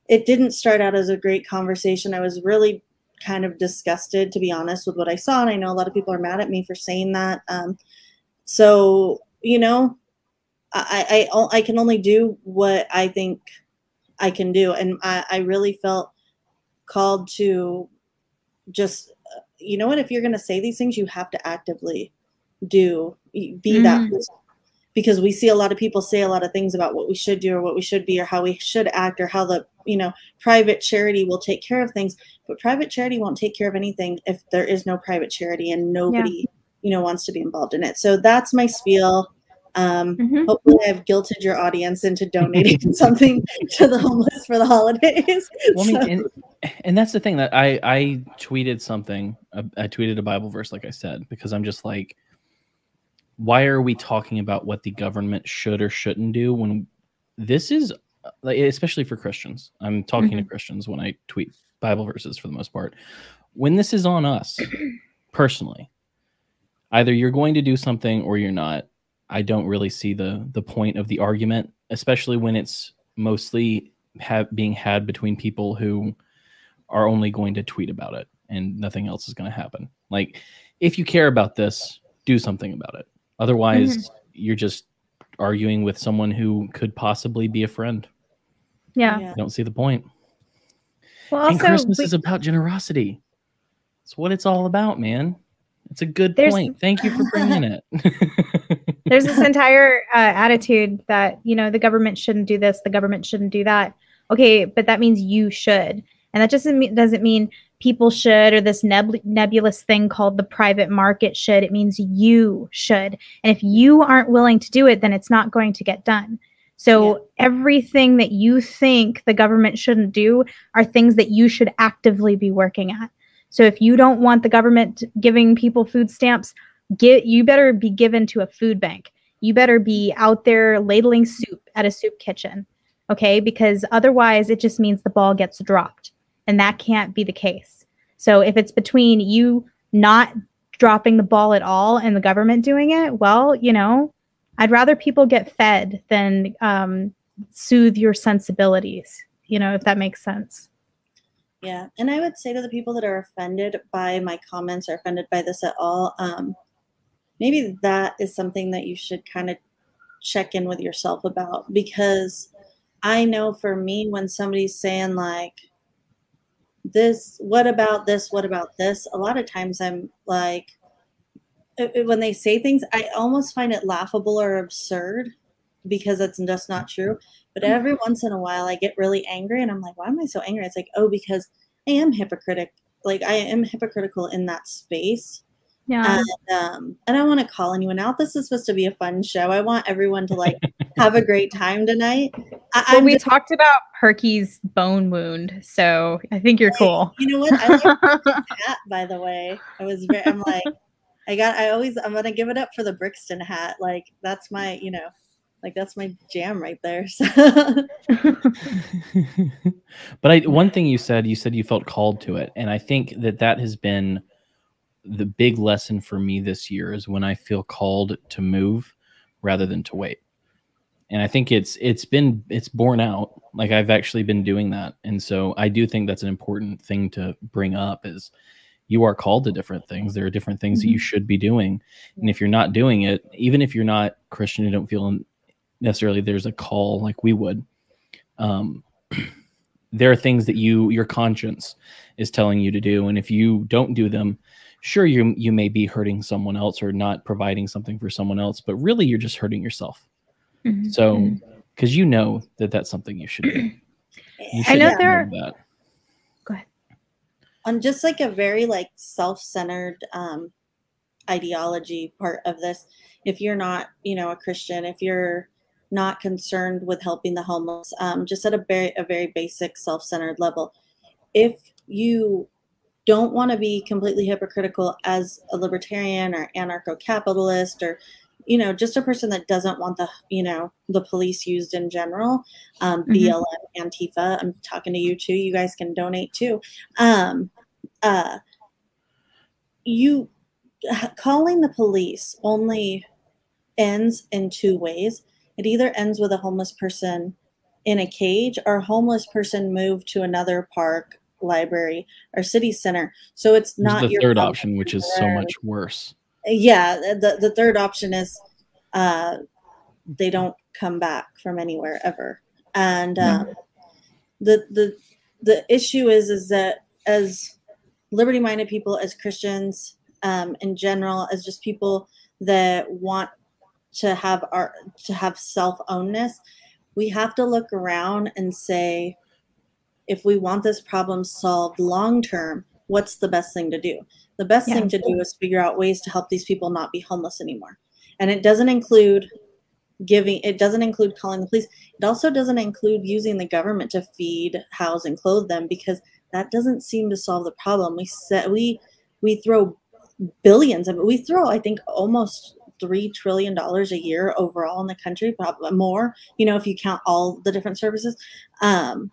It didn't start out as a great conversation. I was really kind of disgusted to be honest with what i saw and i know a lot of people are mad at me for saying that um, so you know I, I i can only do what i think i can do and i, I really felt called to just you know what? If you're going to say these things, you have to actively do be that Mm. person. because we see a lot of people say a lot of things about what we should do or what we should be or how we should act or how the you know private charity will take care of things but private charity won't take care of anything if there is no private charity and nobody you know wants to be involved in it so that's my spiel um, Mhm. hopefully i've guilted your audience into donating something to the homeless for the holidays Well, I mean, and, and that's the thing that I I tweeted something. uh, I tweeted a Bible verse, like I said, because I'm just like, why are we talking about what the government should or shouldn't do when this is uh, like, especially for Christians? I'm talking to Christians when I tweet Bible verses for the most part. When this is on us personally, either you're going to do something or you're not. I don't really see the the point of the argument, especially when it's mostly have being had between people who are only going to tweet about it and nothing else is going to happen. Like if you care about this, do something about it. Otherwise, mm-hmm. you're just arguing with someone who could possibly be a friend. Yeah. Yeah. I don't see the point. Well, and also, Christmas we- is about generosity. It's what it's all about, man. It's a good There's- point. Thank you for bringing it. there's this entire uh, attitude that you know the government shouldn't do this the government shouldn't do that. Okay but that means you should. And that doesn't mean doesn't mean people should or this neb- nebulous thing called the private market should. It means you should. And if you aren't willing to do it then it's not going to get done. So everything that you think the government shouldn't do are things that you should actively be working at so if you don't want the government giving people food stamps get you better be given to a food bank. You better be out there ladling soup at a soup kitchen okay? Because otherwise it just means the ball gets dropped and that can't be the case. So if it's between you not dropping the ball at all and the government doing it well you know i'd rather people get fed than um, soothe your sensibilities you know if that makes sense Yeah, and I would say to the people that are offended by my comments or offended by this at all, um, maybe that is something that you should kind of check in with yourself about because I know for me when somebody's saying like this, what about this, what about this, a lot of times I'm like it- it- when they say things, I almost find it laughable or absurd because it's just not true. But every once in a while, I get really angry, and I'm like, "Why am I so angry?" It's like, "Oh, because I am hypocritic. Like I am hypocritical in that space." yeah And um, I don't want to call anyone out. This is supposed to be a fun show. I want everyone to like have a great time tonight. I, well we just, talked about Perky's bone wound so i think you're cool you know what? I like hat, by the way. I was very. I'm like, I got. I always. I'm gonna give it up for the Brixton hat. Like that's my. You know, like that's my jam right there. So. but I one thing you said, you said you felt called to it, and I think that that has been the big lesson for me this year is when I feel called to move rather than to wait. And I think it's it's been it's borne out. Like I've actually been doing that, and so I do think that's an important thing to bring up is you are called to different things. There are different things that you mm-hmm. should be doing, and if you're not doing it, even if you're not Christian, you don't feel necessarily there's a call like we would um, there are things that you your conscience is telling you to do and if you don't do them sure you you may be hurting someone else or not providing something for someone else but really you're just hurting yourself Mhm. so because you know that that's something you should do you I should know know there- Are, that. Go ahead. On just like a very like self-centered um ideology part of this if you're not you know a christian if you're not concerned with helping the homeless um, just at a very a very basic self-centered level if you don't want to be completely hypocritical as a libertarian or anarcho-capitalist or you know just a person that doesn't want the you know the police used in general um, Mhm. blm antifa i'm talking to you too you guys can donate too um, uh, you calling the police only ends in two ways. It either ends with a homeless person in a cage or a homeless person moved to another park, library, or city center. So it's There's not the third option which is so much worse Yeah, the the third option is uh, they don't come back from anywhere ever. And um, the the the issue is is that as liberty minded people, as Christians um, in general, as just people that want to have our to have self ownness, we have to look around and say, if we want this problem solved long term, what's the best thing to do? The best yeah. thing to do is figure out ways to help these people not be homeless anymore. And it doesn't include giving it doesn't include calling the police it also doesn't include using the government to feed house and clothe them because that doesn't seem to solve the problem we set we we throw billions of we throw i think almost three trillion dollars a year overall in the country probably more you know if you count all the different services um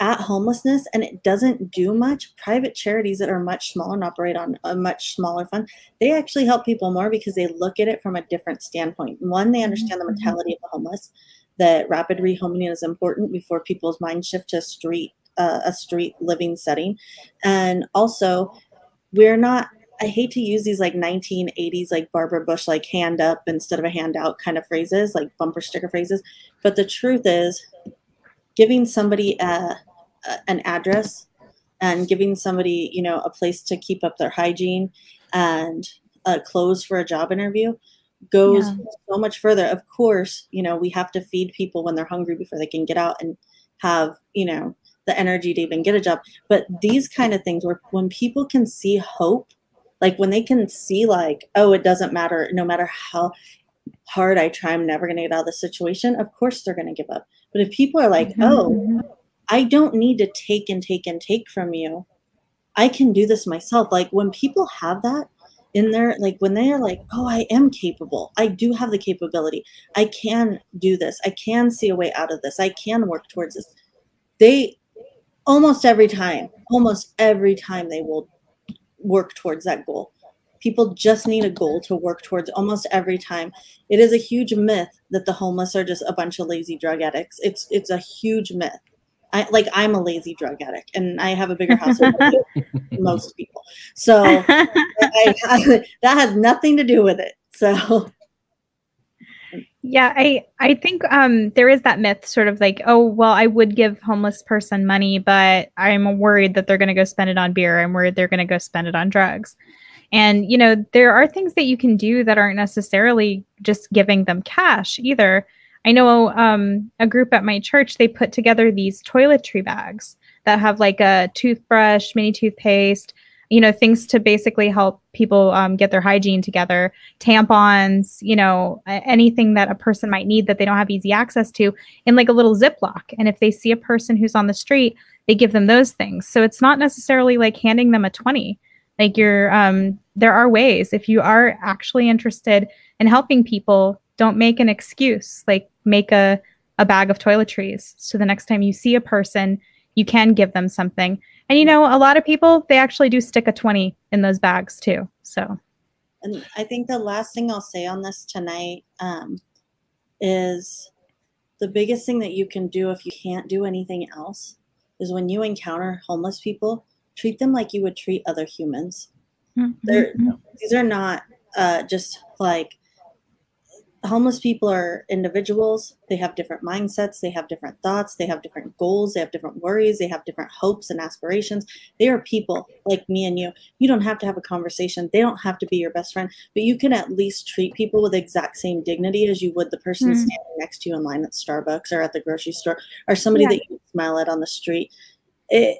at homelessness and it doesn't do much. Private charities that are much smaller and operate on a much smaller fund they actually help people more because they look at it from a different standpoint. One they understand the mm-hmm. mentality of the homeless that rapid rehoming is important before people's mind shift to street uh, a street living setting. And also we're not I hate to use these like 1980s like Barbara Bush like hand up instead of a handout kind of phrases like bumper sticker phrases. But the truth is giving somebody a, a, an address and giving somebody you know a place to keep up their hygiene and uh, clothes for a job interview goes yeah. so much further. Of course you know we have to feed people when they're hungry before they can get out and have you know the energy to even get a job. But these kind of things where when people can see hope like when they can see like oh it doesn't matter no matter how hard i try i'm never going to get out of the situation of course they're going to give up but if people are like, mm-hmm. oh, I don't need to take and take and take from you, I can do this myself. Like when people have that in there, like when they are like, oh, I am capable, I do have the capability, I can do this, I can see a way out of this, I can work towards this. They almost every time, almost every time they will work towards that goal people just need a goal to work towards almost every time it is a huge myth that the homeless are just a bunch of lazy drug addicts it's it's a huge myth I, like I'm a lazy drug addict and I have a bigger house than most people. So I, I, that has nothing to do with it. So yeah, I I think um there is that myth sort of like, oh, well, I would give homeless person money, but I'm worried that they're going to go spend it on beer. I'm worried they're going to go spend it on drugs. And, you know, there are things that you can do that aren't necessarily just giving them cash either. I know um, a group at my church, they put together these toiletry bags that have like a toothbrush, mini toothpaste, you know, things to basically help people um, get their hygiene together, tampons, you know, anything that a person might need that they don't have easy access to in like a little Ziploc. And if they see a person who's on the street, they give them those things. So it's not necessarily like handing them a 20 like you're um there are ways if you are actually interested in helping people don't make an excuse like make a a bag of toiletries so the next time you see a person you can give them something and you know a lot of people they actually do stick a 20 in those bags too so and i think the last thing i'll say on this tonight um, is the biggest thing that you can do if you can't do anything else is when you encounter homeless people treat them like you would treat other humans. Mm-hmm. They're, these are not uh, just like homeless people are individuals. They have different mindsets, they have different thoughts, they have different goals, they have different worries, they have different hopes and aspirations. They are people like me and you. You don't have to have a conversation, they don't have to be your best friend, but you can at least treat people with the exact same dignity as you would the person mm-hmm. standing next to you in line at Starbucks or at the grocery store or somebody yeah. that you smile at on the street. It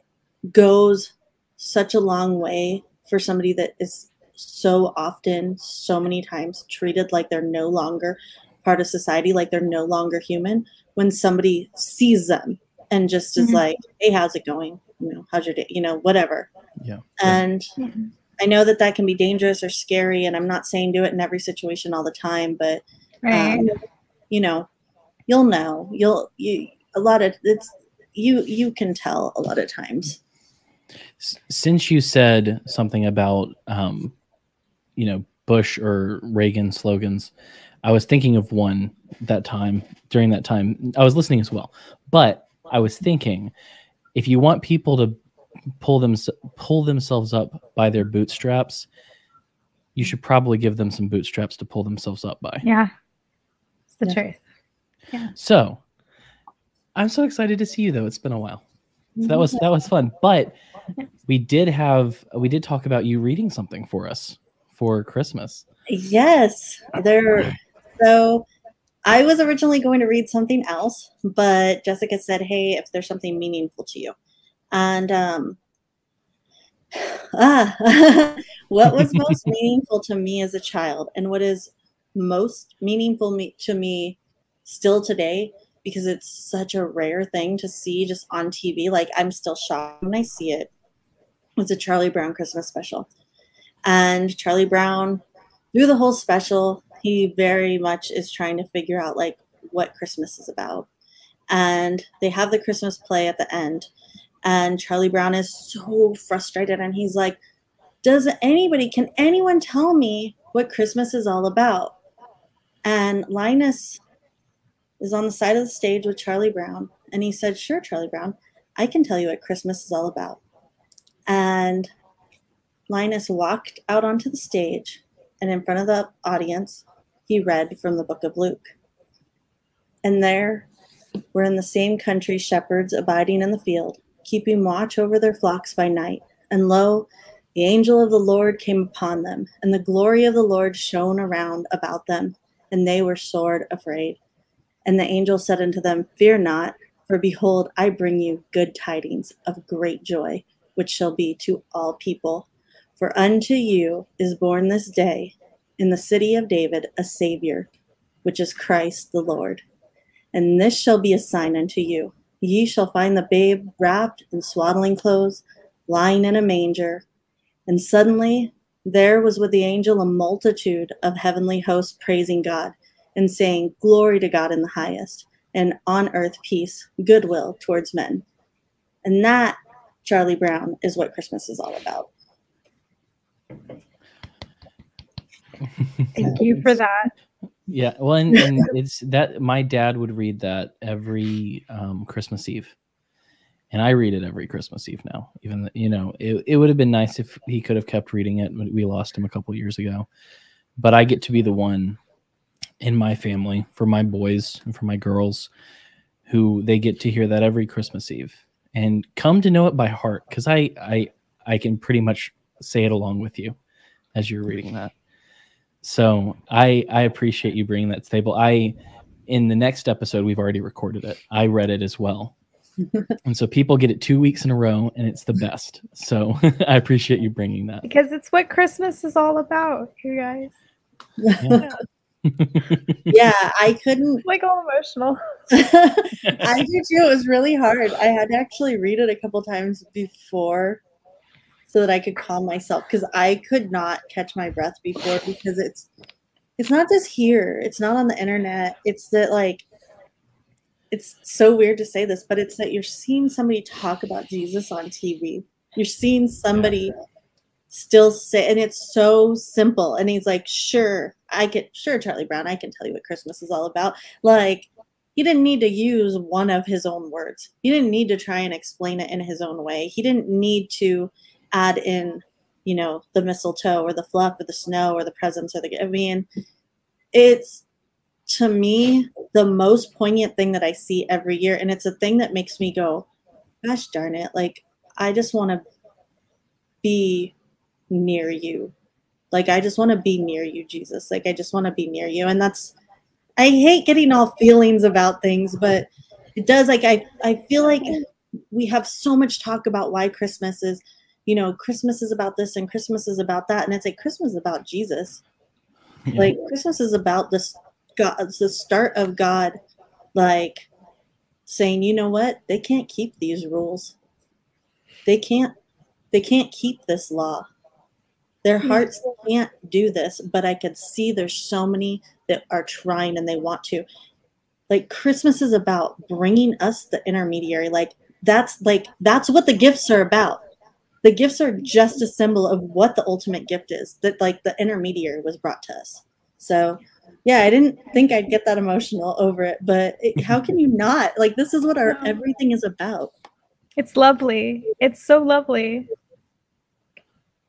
goes such a long way for somebody that is so often, so many times treated like they're no longer part of society, like they're no longer human. When somebody sees them and just is mm-hmm. like, "Hey, how's it going? You know, how's your day? You know, whatever." Yeah. And yeah. I know that that can be dangerous or scary, and I'm not saying do it in every situation all the time, but right. um, you know, you'll know. You'll you a lot of it's you you can tell a lot of times since you said something about um, you know Bush or Reagan slogans, I was thinking of one that time during that time. I was listening as well, but I was thinking if you want people to pull them pull themselves up by their bootstraps, you should probably give them some bootstraps to pull themselves up by. Yeah, it's the yeah. truth. Yeah. So, I'm so excited to see you though. It's been a while. So that was that was fun. But we did have we did talk about you reading something for us for Christmas. Yes, there. So I was originally going to read something else, but Jessica said, "Hey, if there's something meaningful to you," and um, ah, what was most meaningful to me as a child, and what is most meaningful me, to me still today, because it's such a rare thing to see just on TV. Like I'm still shocked when I see it. It's a Charlie Brown Christmas special, and Charlie Brown through the whole special he very much is trying to figure out like what Christmas is about. And they have the Christmas play at the end. And Charlie Brown is so frustrated and he's like, Does anybody, can anyone tell me what Christmas is all about? And Linus is on the side of the stage with Charlie Brown. And he said, Sure, Charlie Brown, I can tell you what Christmas is all about. And Linus walked out onto the stage and in front of the audience, he read from the book of Luke. And there were in the same country shepherds abiding in the field, keeping watch over their flocks by night. And lo, the angel of the Lord came upon them, and the glory of the Lord shone around about them, and they were sore afraid. And the angel said unto them, Fear not, for behold, I bring you good tidings of great joy, which shall be to all people. For unto you is born this day in the city of David a Savior, which is Christ the Lord. And this shall be a sign unto you ye shall find the babe wrapped in swaddling clothes, lying in a manger. And suddenly there was with the angel a multitude of heavenly hosts praising God and saying, Glory to God in the highest, and on earth peace, goodwill towards men. And that, Charlie Brown, is what Christmas is all about. Thank you for that. Yeah, well, and, and it's that my dad would read that every um, Christmas Eve, and I read it every Christmas Eve now. Even you know, it, it would have been nice if he could have kept reading it. We lost him a couple years ago, but I get to be the one in my family for my boys and for my girls who they get to hear that every Christmas Eve and come to know it by heart because I I I can pretty much say it along with you as you're reading that. So I I appreciate you bringing that stable. I in the next episode we've already recorded it. I read it as well. and so people get it two weeks in a row and it's the best. So I appreciate you bringing that. Because it's what Christmas is all about, you guys. Yeah. yeah, I couldn't like all emotional. I do too. It was really hard. I had to actually read it a couple times before so that I could calm myself because I could not catch my breath before because it's it's not just here. It's not on the internet. It's that like it's so weird to say this, but it's that you're seeing somebody talk about Jesus on TV. You're seeing somebody still say and it's so simple. And he's like, sure, I get sure, Charlie Brown, I can tell you what Christmas is all about. Like he didn't need to use one of his own words. He didn't need to try and explain it in his own way. He didn't need to add in, you know, the mistletoe or the fluff or the snow or the presents or the. I mean, it's to me the most poignant thing that I see every year, and it's a thing that makes me go, "Gosh darn it!" Like I just want to be near you. Like I just want to be near you, Jesus. Like I just want to be near you, and that's. I hate getting all feelings about things, but it does. Like I, I feel like we have so much talk about why Christmas is you know, Christmas is about this and Christmas is about that. And it's like Christmas is about Jesus. Yeah. Like Christmas is about this God, the start of God, like saying, you know what, they can't keep these rules. They can't, they can't keep this law. Their hmm. hearts can't do this, but I could see there's so many that are trying and they want to. Like Christmas is about bringing us the intermediary. Like that's like that's what the gifts are about the gifts are just a symbol of what the ultimate gift is that like the intermediary was brought to us. So yeah i didn't think i'd get that emotional over it but it, how can you not? Like this is what our everything is about. It's lovely. It's so lovely.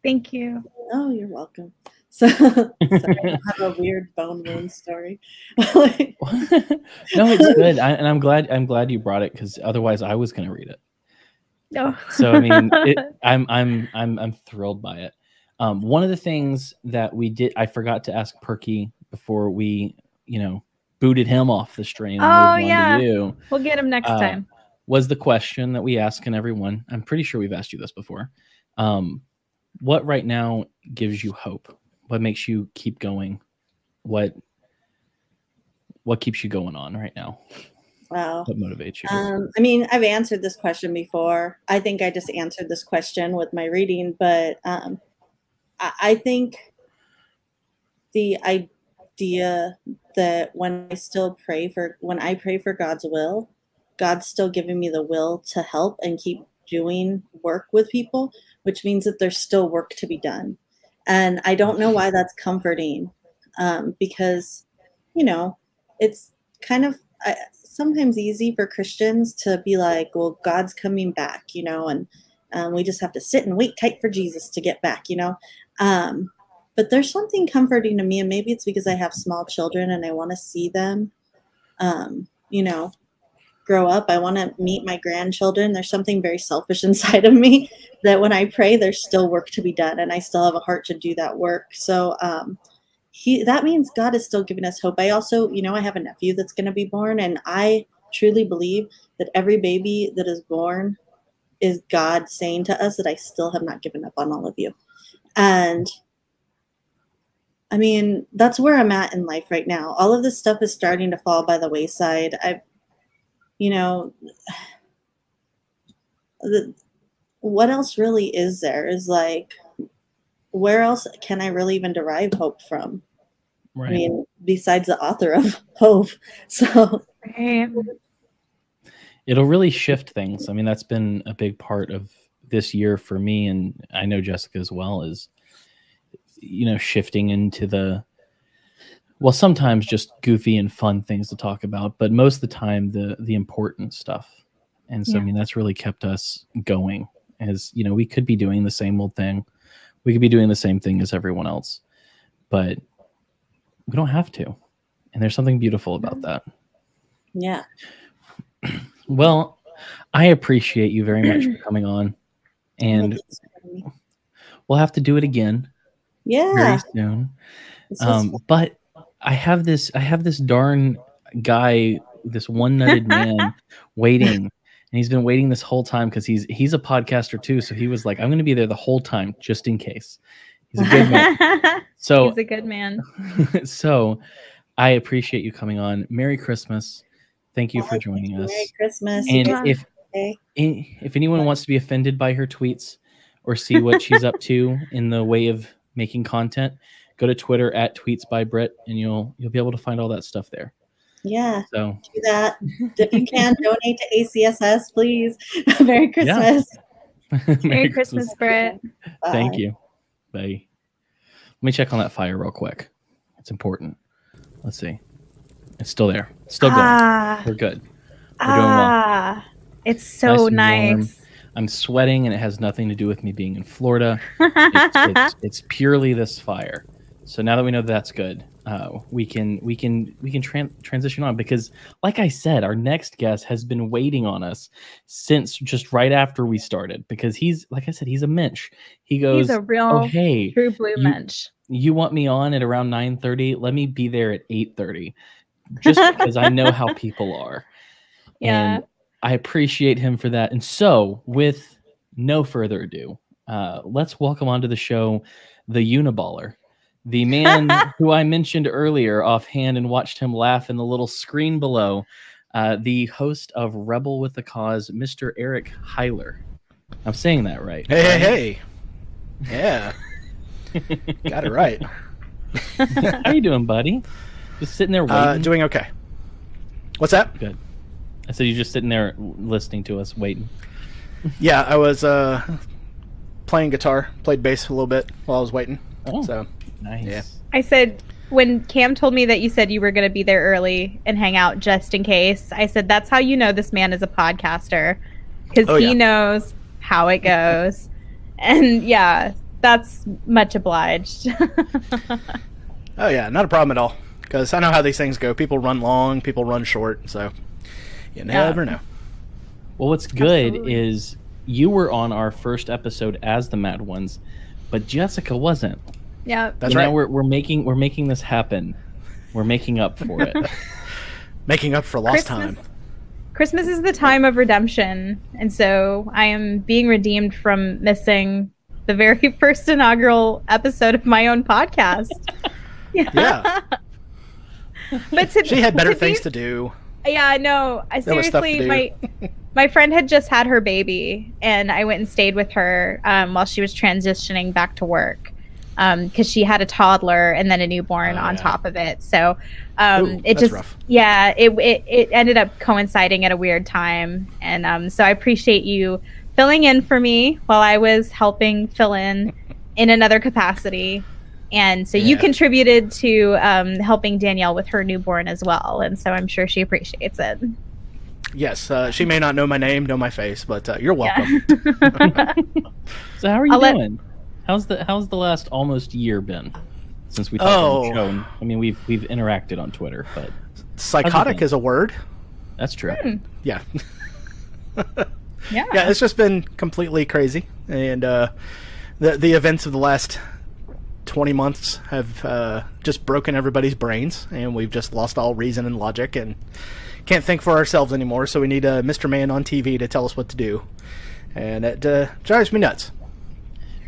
Thank you. Oh you're welcome. So sorry, I have a weird bone wound story. no, it's good, I, and I'm glad. I'm glad you brought it because otherwise, I was going to read it No. So I mean, it, I'm I'm I'm I'm thrilled by it. Um, one of the things that we did, I forgot to ask Perky before we, you know, booted him off the stream. and Oh, moved on to yeah. we'll get him next Uh, time. was the question that we ask in everyone. I'm pretty sure we've asked you this before. Um, what right now gives you hope? What makes you keep going? What what keeps you going on right now? Wow. What motivates you? Um, I mean, I've answered this question before. I think I just answered this question with my reading, but um, I, I think the idea that when I still pray for, when I pray for God's will, God's still giving me the will to help and keep doing work with people, which means that there's still work to be done. And I don't know why that's comforting um, because, you know, it's kind of I, sometimes easy for Christians to be like, well, God's coming back, you know, and um, we just have to sit and wait tight for Jesus to get back, you know. Um, but there's something comforting to me, and maybe it's because I have small children and I want to see them, um, you know, grow up. I want to meet my grandchildren. There's something very selfish inside of me that when I pray, there's still work to be done, and I still have a heart to do that work. So, um, he that means God is still giving us hope. I also, you know, I have a nephew that's going to be born, and I truly believe that every baby that is born is God saying to us that I still have not given up on all of you. And I mean, that's where I'm at in life right now. All of this stuff is starting to fall by the wayside. I've, you know, the, what else really is there? Is like, where else can I really even derive hope from? right. I mean, besides the author of Hope. So, it'll really shift things. I mean, that's been a big part of this year for me, and I know Jessica as well. Is you know shifting into the well, sometimes just goofy and fun things to talk about, but most of the time the the important stuff. And so, I mean, that's really kept us going. As you know, we could be doing the same old thing, we could be doing the same thing as everyone else, but we don't have to. And there's something beautiful about that. yeah. Well, I appreciate you very much for coming on, and Thanks for having me. we'll have to do it again Yeah. very soon. Um, but I have this, I have this darn guy, this one-nutted man, waiting, and he's been waiting this whole time because he's he's a podcaster too. So he was like, "I'm going to be there the whole time just in case." He's a good man. So He's a good man. so I appreciate you coming on. Merry Christmas. Thank you Oh, for joining you. us. Merry Christmas. And Yeah. if Okay. if anyone wants to be offended by her tweets or see what she's up to in the way of making content, go to Twitter at tweets by Brit, and you'll you'll be able to find all that stuff there. Yeah, So do that. If you can, donate to ACSS, please. Merry Christmas. Merry Christmas, Britt. Thank Bye. you. Bye. Let me check on that fire real quick. It's important. Let's see. It's still there. It's still going. Ah, We're good. We're doing well. ah, it's so Nice nice. I'm sweating, and it has nothing to do with me being in Florida. it's, it's, it's purely this fire. So now that we know that's good, uh, we can we can we can tran- transition on because, like I said, our next guest has been waiting on us since just right after we started because he's like I said, he's a mensch. He goes, He's a real "Oh hey, true blue you- mensch. you want me on at around 9:30? Let me be there at 8:30." Just because I know how people are. Yeah. And I appreciate him for that. And so, with no further ado, uh, let's welcome onto the show the Uniballer, the man who I mentioned earlier offhand and watched him laugh in the little screen below, uh, the host of Rebel with the Cause, Mr. Eric Heiler. I'm saying that right. Hey, hey, hey. Yeah. Got it right. How you doing, buddy? Just sitting there waiting. Uh, doing okay. What's that? Good. I said you're just sitting there listening to us, waiting. Yeah, I was uh, playing guitar, played bass a little bit while I was waiting. Oh, So, nice. yeah. I said when Cam told me that you said you were going to be there early and hang out just in case. I said that's how you know this man is a podcaster because Oh, he yeah. knows how it goes. and yeah, that's much obliged. Oh, yeah, not a problem at all. Because I know how these things go. People run long, people run short. So, you never know. Well, what's good Absolutely. is you were on our first episode as the Mad Ones, but Jessica wasn't. Yeah. That's You know, right. we're we're making we're making this happen. We're making up for it. Making up for lost Christmas. time. Christmas is the time of redemption, and so I am being redeemed from missing the very first inaugural episode of my own podcast. Yeah. but to, She had better to be- things to do. Yeah, no. I There was stuff to seriously, my my friend had just had her baby, and I went and stayed with her um, while she was transitioning back to work because she had a toddler and then a newborn Oh, on yeah. top of it. So um, Ooh, it just rough. yeah, it, it it ended up coinciding at a weird time, and um, so I appreciate you filling in for me while I was helping fill in in another capacity. And so you contributed to um, helping Danielle with her newborn as well, and so I'm sure she appreciates it. Yes, uh, she may not know my name, know my face, but uh, you're welcome. so how are you I'll let- doing? How's the how's the last almost year been since we talked on Oh. the show? And, I mean, we've we've interacted on Twitter, but Psychotic is a word. that's true. Hmm. Yeah. Yeah. yeah, it's just been completely crazy, and uh, the the events of the last twenty months have uh, just broken everybody's brains, and we've just lost all reason and logic, and can't think for ourselves anymore. So we need a Mr. Man on TV to tell us what to do, and it uh, drives me nuts.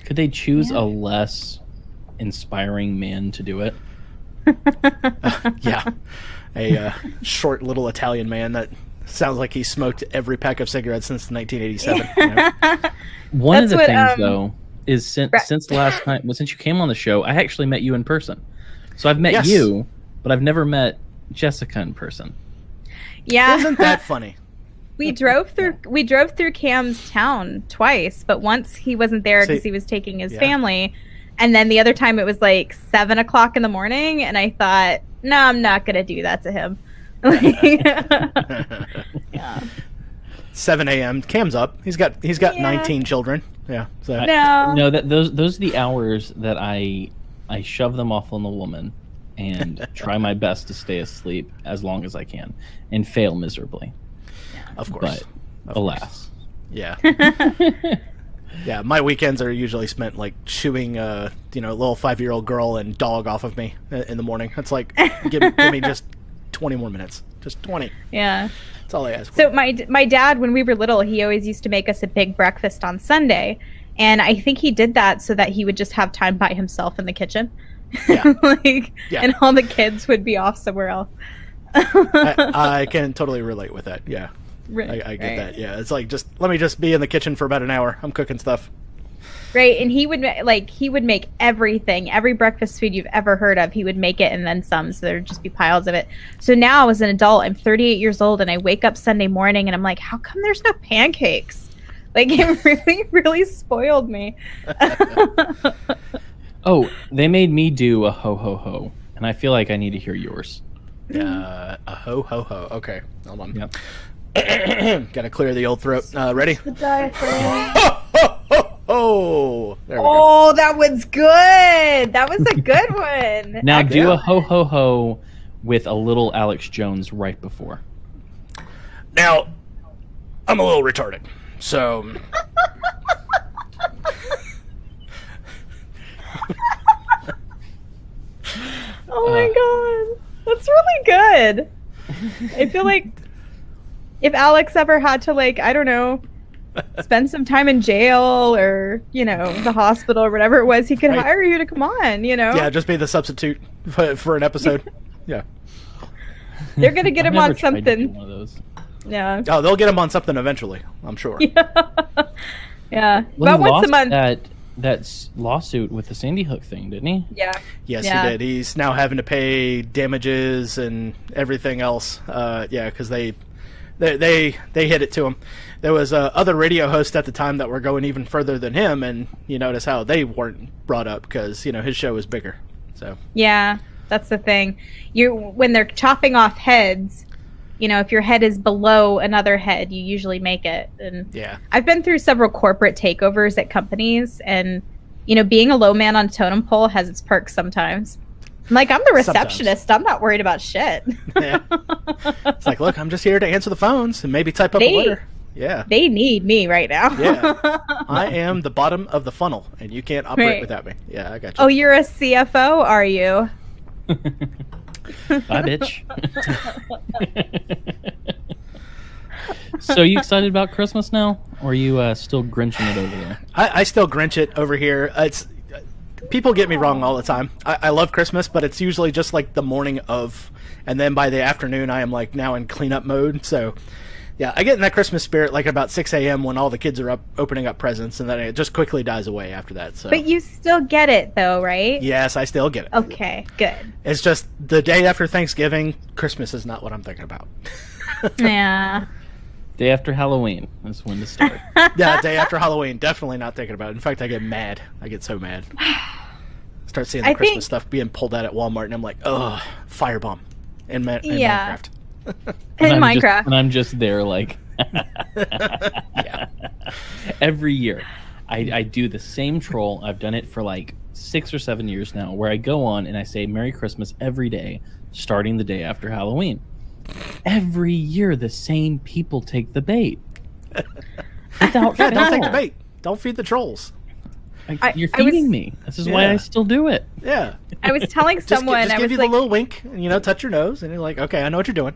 Could they choose a less inspiring man to do it? Yeah, a uh, short little Italian man that sounds like he smoked every pack of cigarettes since 1987. you know? One of the what, things, um, though, is since Ra- since the last time, well, since you came on the show, I actually met you in person. So I've met Yes. you, but I've never met Jessica in person. yeah. Isn't that funny? We drove through we drove through Cam's town twice, but once he wasn't there because he was taking his Yeah. family, and then the other time it was like seven o'clock in the morning, and I thought, no, I'm not gonna do that to him. yeah. 7 a.m. Cam's up. He's got he's got Yeah. 19 children. Yeah. So No. No, that those those are the hours that I I shove them off on the woman and try my best to stay asleep as long as I can and fail miserably. Of course. But alas. Yeah. yeah. My weekends are usually spent like chewing uh you know a little five year old girl and dog off of me in the morning. It's like give, give me just 20 more minutes. Just 20. Yeah. That's all I ask. For. So my my dad, when we were little, he always used to make us a big breakfast on Sunday, and I think he did that so that he would just have time by himself in the kitchen, Yeah. like, Yeah. and all the kids would be off somewhere else. I, I can totally relate with that. Yeah. Right, I, I get right. that. Yeah. It's like just let me just be in the kitchen for about an hour. I'm cooking stuff. Right, and he would like he would make everything, every breakfast food you've ever heard of. He would make it and then some, so there'd just be piles of it. So now, as an adult, I'm 38 years old, and I wake up Sunday morning and I'm like, how come there's no pancakes? Like it really, really spoiled me. Oh, they made me do a ho ho ho, and I feel like I need to hear yours. Uh, a ho ho ho. Okay. Hold on. Yep. Gotta clear the old throat. Uh, ready? oh, Ho ho ho ho. There we go. Oh, that was good. That was a good one. Now do a ho ho ho with a little Alex Jones right before. Now, I'm a little retarded, so Oh my god. That's really good. I feel like if Alex ever had to like, I don't know, spend some time in jail or, you know, the hospital or whatever it was, he could Right. hire you to come on, you know? yeah, just be the substitute for, for an episode. Yeah. They're gonna get him on never tried to do something. One of those. Yeah. Oh, they'll get him on something eventually. I'm sure. yeah. Well, About he once a month. that that lawsuit with the Sandy Hook thing, didn't he? Yeah. Yes, Yeah. he did. He's now having to pay damages and everything else. Uh, yeah, because they, they they they hit it to him. There was uh, other radio hosts at the time that were going even further than him, and you notice how they weren't brought up because you know his show was bigger. So Yeah, that's the thing. You when they're chopping off heads, you know, if your head is below another head, you usually make it. And yeah, I've been through several corporate takeovers at companies, and you know, being a low man on a totem pole has its perks sometimes. I'm like, I'm the Sometimes. receptionist. I'm not worried about shit. yeah. it's like, look, I'm just here to answer the phones and maybe type up They- a letter. Yeah. They need me right now. Yeah. I am the bottom of the funnel, and you can't operate Right. without me. Yeah, I got you. oh, you're a CFO, are you? Bye, bitch. so, you excited about Christmas now, or are you uh, still grinching it over there? I, I still Grinch it over here. Uh, It's people get me wrong all the time. I, I love Christmas, but it's usually just like the morning of, and then by the afternoon, I am like now in cleanup mode. So, yeah, I get in that Christmas spirit like about six a.m. when all the kids are up opening up presents, and then it just quickly dies away after that. So, But you still get it though, right? yes, I still get it. Okay, good. It's just the day after Thanksgiving, Christmas is not what I'm thinking about. Yeah. Day after Halloween is when to start. yeah, day after Halloween, definitely not thinking about it. In fact, I get mad. I get so mad. Start seeing the I Christmas think- stuff being pulled out at Walmart, and I'm like, ugh, firebomb in, Ma- in Yeah. Minecraft. In And I'm just- Minecraft. and I'm just there, like, Yeah. every year. I, I do the same troll. I've done it for like six or seven years now, where I go on and I say Merry Christmas every day, starting the day after Halloween. Every year, the same people take the bait. Without Yeah, don't take the bait. Don't feed the trolls. Like, I- you're I was- feeding me. This is why I still do it. Yeah. I was telling Just, gi- someone, just I give was you like, the little wink, and, you know, touch your nose, and you're like, okay, I know what you're doing.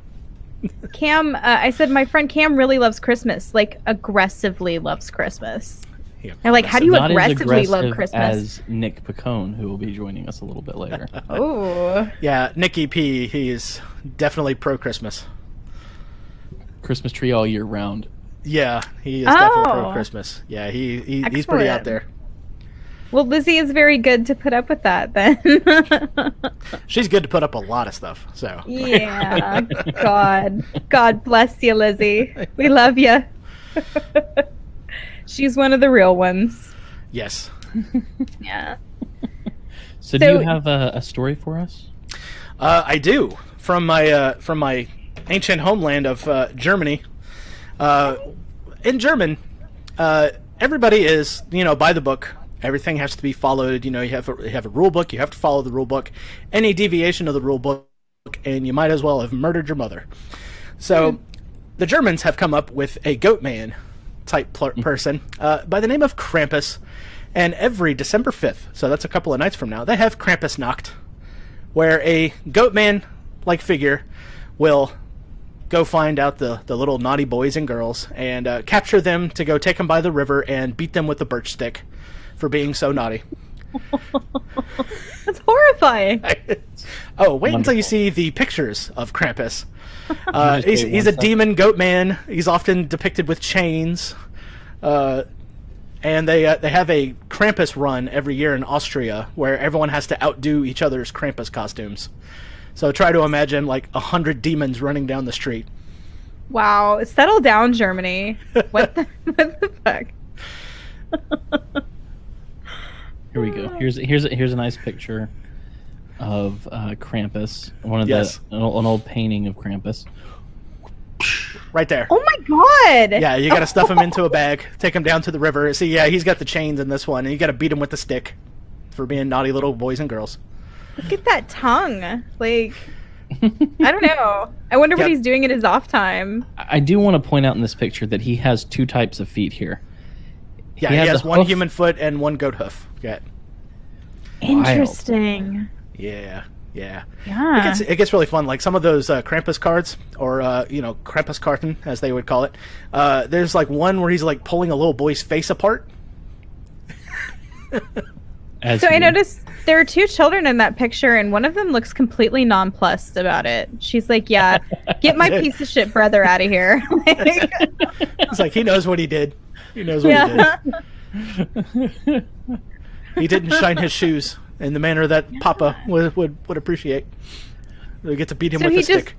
Cam, uh, I said my friend Cam really loves Christmas, like aggressively loves Christmas. Yeah. They're like, how do you Not as aggressively love Christmas? as Nick Picone, who will be joining us a little bit later. Oh, Yeah, Nicky P, He's definitely pro Christmas. Christmas tree all year round. Yeah, he is definitely pro Oh. Christmas. Yeah, he, he he's pretty out there. well, Lizzie is very good to put up with that then. She's good to put up a lot of stuff. So yeah, God, God bless you, Lizzie. We love you. She's one of the real ones. yes, Yeah. So, do you have a, a story for us? uh, I do from my uh, from my ancient homeland of uh, Germany. Uh, in German, uh, everybody is you know by the book. Everything has to be followed. You know, you have a, you have a rule book. You have to follow the rule book. Any deviation of the rule book, and you might as well have murdered your mother. So, the Germans have come up with a goat man type pl- person uh, by the name of Krampus. And every December 5th, so that's a couple of nights from now, they have Krampus Nacht, where a goat man like figure will go find out the, the little naughty boys and girls and uh, capture them to go take them by the river and beat them with a birch stick for being so naughty. That's horrifying. oh, wait until you see the pictures of Krampus. Uh, he's he's a second. demon goat man. He's often depicted with chains. Uh, and they uh, they have a Krampus run every year in Austria where everyone has to outdo each other's Krampus costumes. So try to imagine like a hundred demons running down the street. Wow. Settle down, Germany. What the, what the fuck? Here we go. Here's here's here's a nice picture of uh, Krampus. One of Yes. the an old, an old painting of Krampus. Right there. Oh my god. Yeah, you got to stuff him into a bag, take him down to the river. See, yeah, he's got the chains in this one, and you got to beat him with the stick for being naughty little boys and girls. Look at that tongue. Like, I don't know. I wonder what he's doing in his off time. I do want to point out in this picture that he has two types of feet here. Yeah, He he, has has one hoof. human foot and one goat hoof. Yeah, Interesting. Yeah, yeah. It Yeah. gets it gets really fun. Like some of those uh, Krampus cards, or uh, you know, Krampus carton as they would call it. Uh, there's like one where he's like pulling a little boy's face apart. As So I noticed there are two children in that picture, and one of them looks completely nonplussed about it. She's like, "Yeah, get my piece of shit brother out of here." Like, It's like he knows what he did. He knows what yeah. he did. He didn't shine his shoes in the manner that Papa would would, would appreciate. We get to beat him So with he a just stick.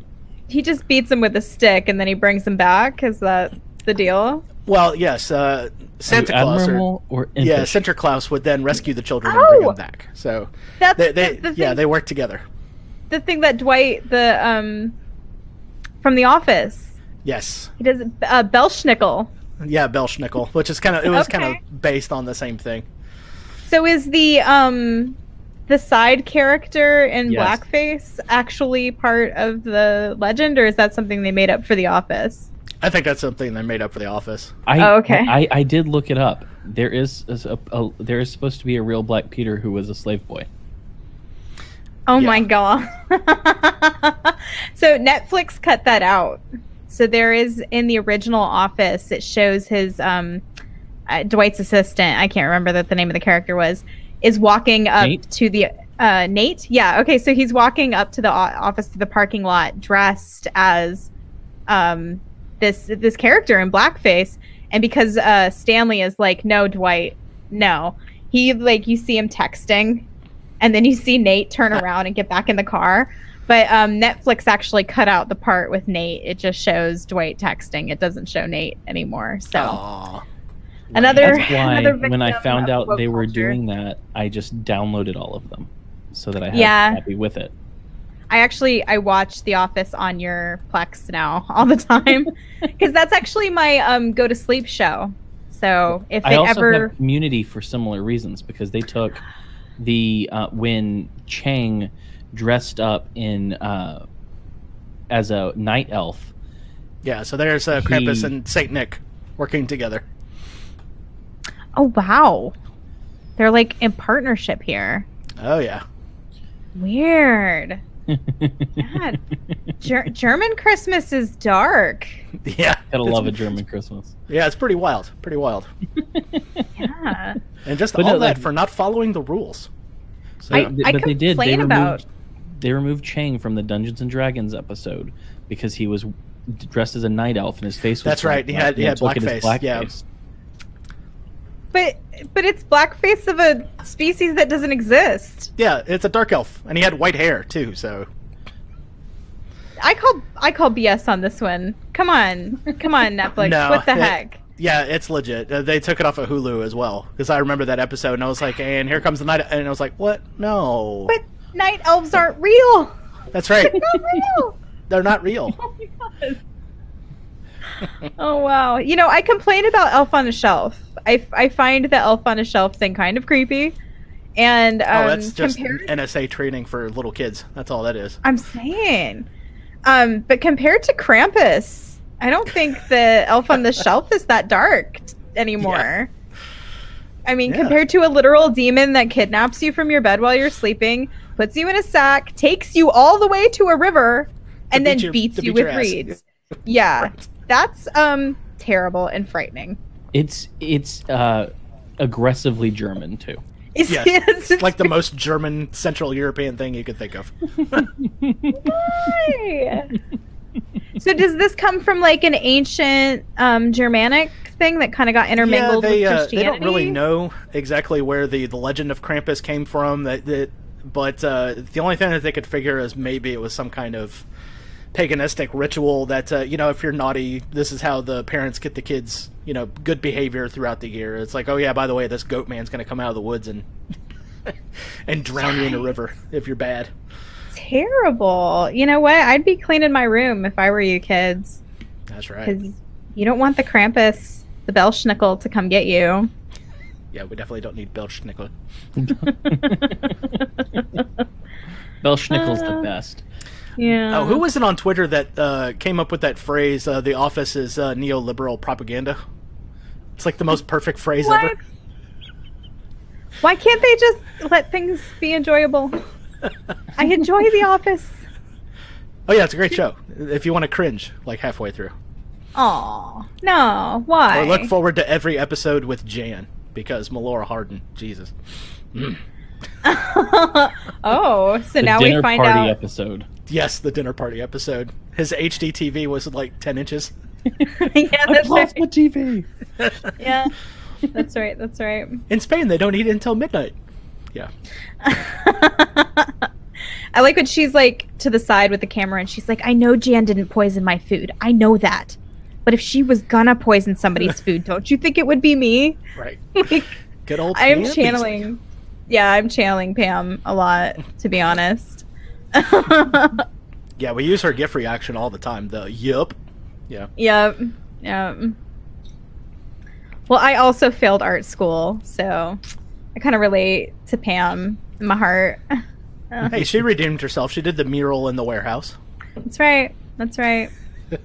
he just beats him with a stick, and then he brings him back. Is that the deal? Well, yes, uh, Santa Claus or or yeah, impish? Santa Claus would then rescue the children and bring Oh! them back. So That's they, they the, the yeah thing, they work together. the thing that Dwight the um from The Office Yes, he does uh, Belsnickel. yeah, Belsnickel, which is kind of it was kind of based on the same thing. So is the um the side character in Yes. blackface actually part of the legend, or is that something they made up for The Office? I think that's something they made up for The Office. I, Oh, okay. I, I did look it up. There is a, a, there is supposed to be a real Black Peter who was a slave boy. Oh Yeah. my god. so Netflix cut that out. So there is in the original Office, it shows his um, uh, Dwight's assistant. I can't remember that the name of the character was. Is walking up Nate? to the uh, Nate. Yeah. Okay. So he's walking up to the office to the parking lot dressed as um, this this character in blackface, and because uh, Stanley is like, no, Dwight, no. He like you see him texting and then you see Nate turn around and get back in the car. But um, Netflix actually cut out the part with Nate. It just shows Dwight texting. It doesn't show Nate anymore. So Aw. Another That's why another when I found out woke they were doing that, I just downloaded all of them so that I had Yeah. a copy with it. I actually I watch The Office on your Plex now all the time because that's actually my um go to sleep show. So if I it also ever have Community for similar reasons because they took the uh, when Chang dressed up in uh, as a night elf. Yeah, so there's uh, Krampus He- and Saint Nick working together. Oh wow, they're like in partnership here. Oh yeah, Weird. God, Ger- German Christmas is dark. yeah. Gotta love a German Christmas. Yeah, it's pretty wild, pretty wild, Yeah. and just But all no, that like- for not following the rules. So, I- But- but they did. They complain removed, about- they removed Chang from the Dungeons and Dragons episode because he was dressed as a night elf and his face was That's right, he had- he and had they took it as yeah. blackface. But but it's blackface of a species that doesn't exist. yeah, it's a dark elf, and he had white hair too. So I call I call BS on this one. Come on, come on, Netflix. No, what the it- heck? yeah, it's legit. Uh, they took it off of Hulu as well because I remember that episode, and I was like, "And here comes the night," and I was like, "What? No, But night elves aren't real. that's right. They're not real. They're not real." Oh oh wow. You know, I complain about Elf on the Shelf. I, I find the Elf on a Shelf thing kind of creepy. And um, oh, that's just compared, NSA training for little kids. That's all that is. I'm saying, um, but compared to Krampus, I don't think the Elf on the Shelf is that dark anymore. I mean, Yeah. compared to a literal demon that kidnaps you from your bed while you're sleeping, puts you in a sack, takes you all the way to a river, and beat then your- beats to you beat with ass. reeds. Yeah, that's um terrible and frightening. It's it's uh, aggressively German too. It's, Yes, it's It's like the most German Central European thing you could think of. Why? so does this come from like an ancient um, Germanic thing that kind of got intermingled yeah, they, with uh, Christianity? they don't really know exactly where the, the legend of Krampus came from. That, that but uh, the only thing that they could figure is maybe it was some kind of paganistic ritual that uh, you know if you're naughty, this is how the parents get the kids you know good behavior throughout the year. It's like oh yeah, by the way, this goat man's going to come out of the woods and and drown you in a river if you're bad. Terrible. You know what? I'd be cleaning my room if I were you kids, That's right. because you don't want the Krampus, the Belsnickel, to come get you. Yeah, we definitely don't need Belsnickel. Belsnickel's the Uh, best. Yeah. Oh, who was it on Twitter that uh, came up with that phrase? Uh, the office is uh, neoliberal propaganda. It's like the most perfect phrase What? ever. Why can't they just let things be enjoyable? I enjoy The Office. Oh yeah, it's a great show. If you want to cringe like halfway through, Aw, no. Why? or look forward to every episode with Jan because Melora Hardin, Jesus. oh, so The now we find party out. Episode. Yes, the dinner party episode. His HD TV was like ten inches. yeah, that's I that's lost right. my TV. Yeah, that's right. That's right. In Spain, they don't eat until midnight. Yeah. I like when she's like to the side with the camera and she's like, I know Jan didn't poison my food. I know that. But if she was gonna poison somebody's food, don't you think it would be me? Right. like, Good old. I am Pam channeling. Yeah, I'm channeling Pam a lot, to be honest. Beasley. Yeah, we use her GIF reaction all the time. The yup. Yeah. Yep. Yep. Well, I also failed art school, so I kind of relate to Pam in my heart. Hey, she redeemed herself. She did the mural in the warehouse. That's right. That's right.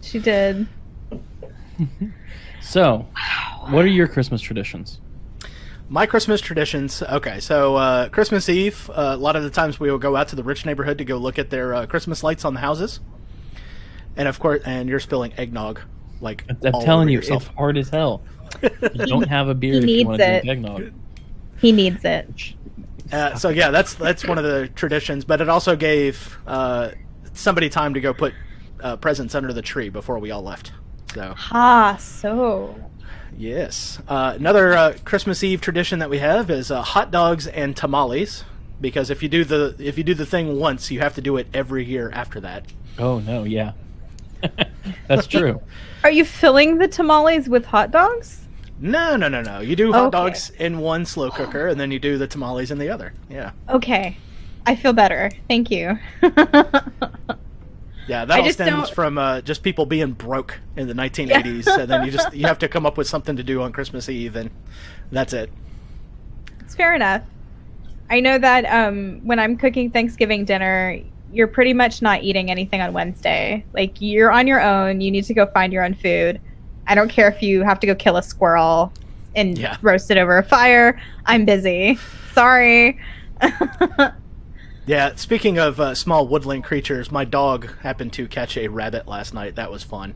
She did. So, what are your Christmas traditions? My Christmas traditions. Okay, so uh, Christmas Eve, uh, a lot of the times we will go out to the rich neighborhood to go look at their uh, Christmas lights on the houses, and of course, and you're spilling eggnog, like I'm, I'm all telling over you, yourself. it's hard as hell. you don't have a beer He if you needs want to drink it. eggnog. He needs it. Uh, so yeah, that's that's one of the traditions. But it also gave uh, somebody time to go put uh, presents under the tree before we all left. So Ha, so. Yes, uh, another uh, Christmas Eve tradition that we have is uh, hot dogs and tamales. Because if you do the if you do the thing once, you have to do it every year after that. Oh no, yeah, that's true. Are you filling the tamales with hot dogs? No, no, no, no. You do hot Okay. dogs in one slow cooker, and then you do the tamales in the other. Yeah, Okay. I feel better. Thank you. yeah. That all stems don't- from uh, just people being broke in the 1980s, and then you just you have to come up with something to do on Christmas Eve, and that's it. it's fair enough. I know that um, when I'm cooking Thanksgiving dinner, you're pretty much not eating anything on Wednesday. Like you're on your own. You need to go find your own food. I don't care if you have to go kill a squirrel and Yeah. roast it over a fire. I'm busy. Sorry. Yeah. Speaking of uh, small woodland creatures, my dog happened to catch a rabbit last night. That was fun.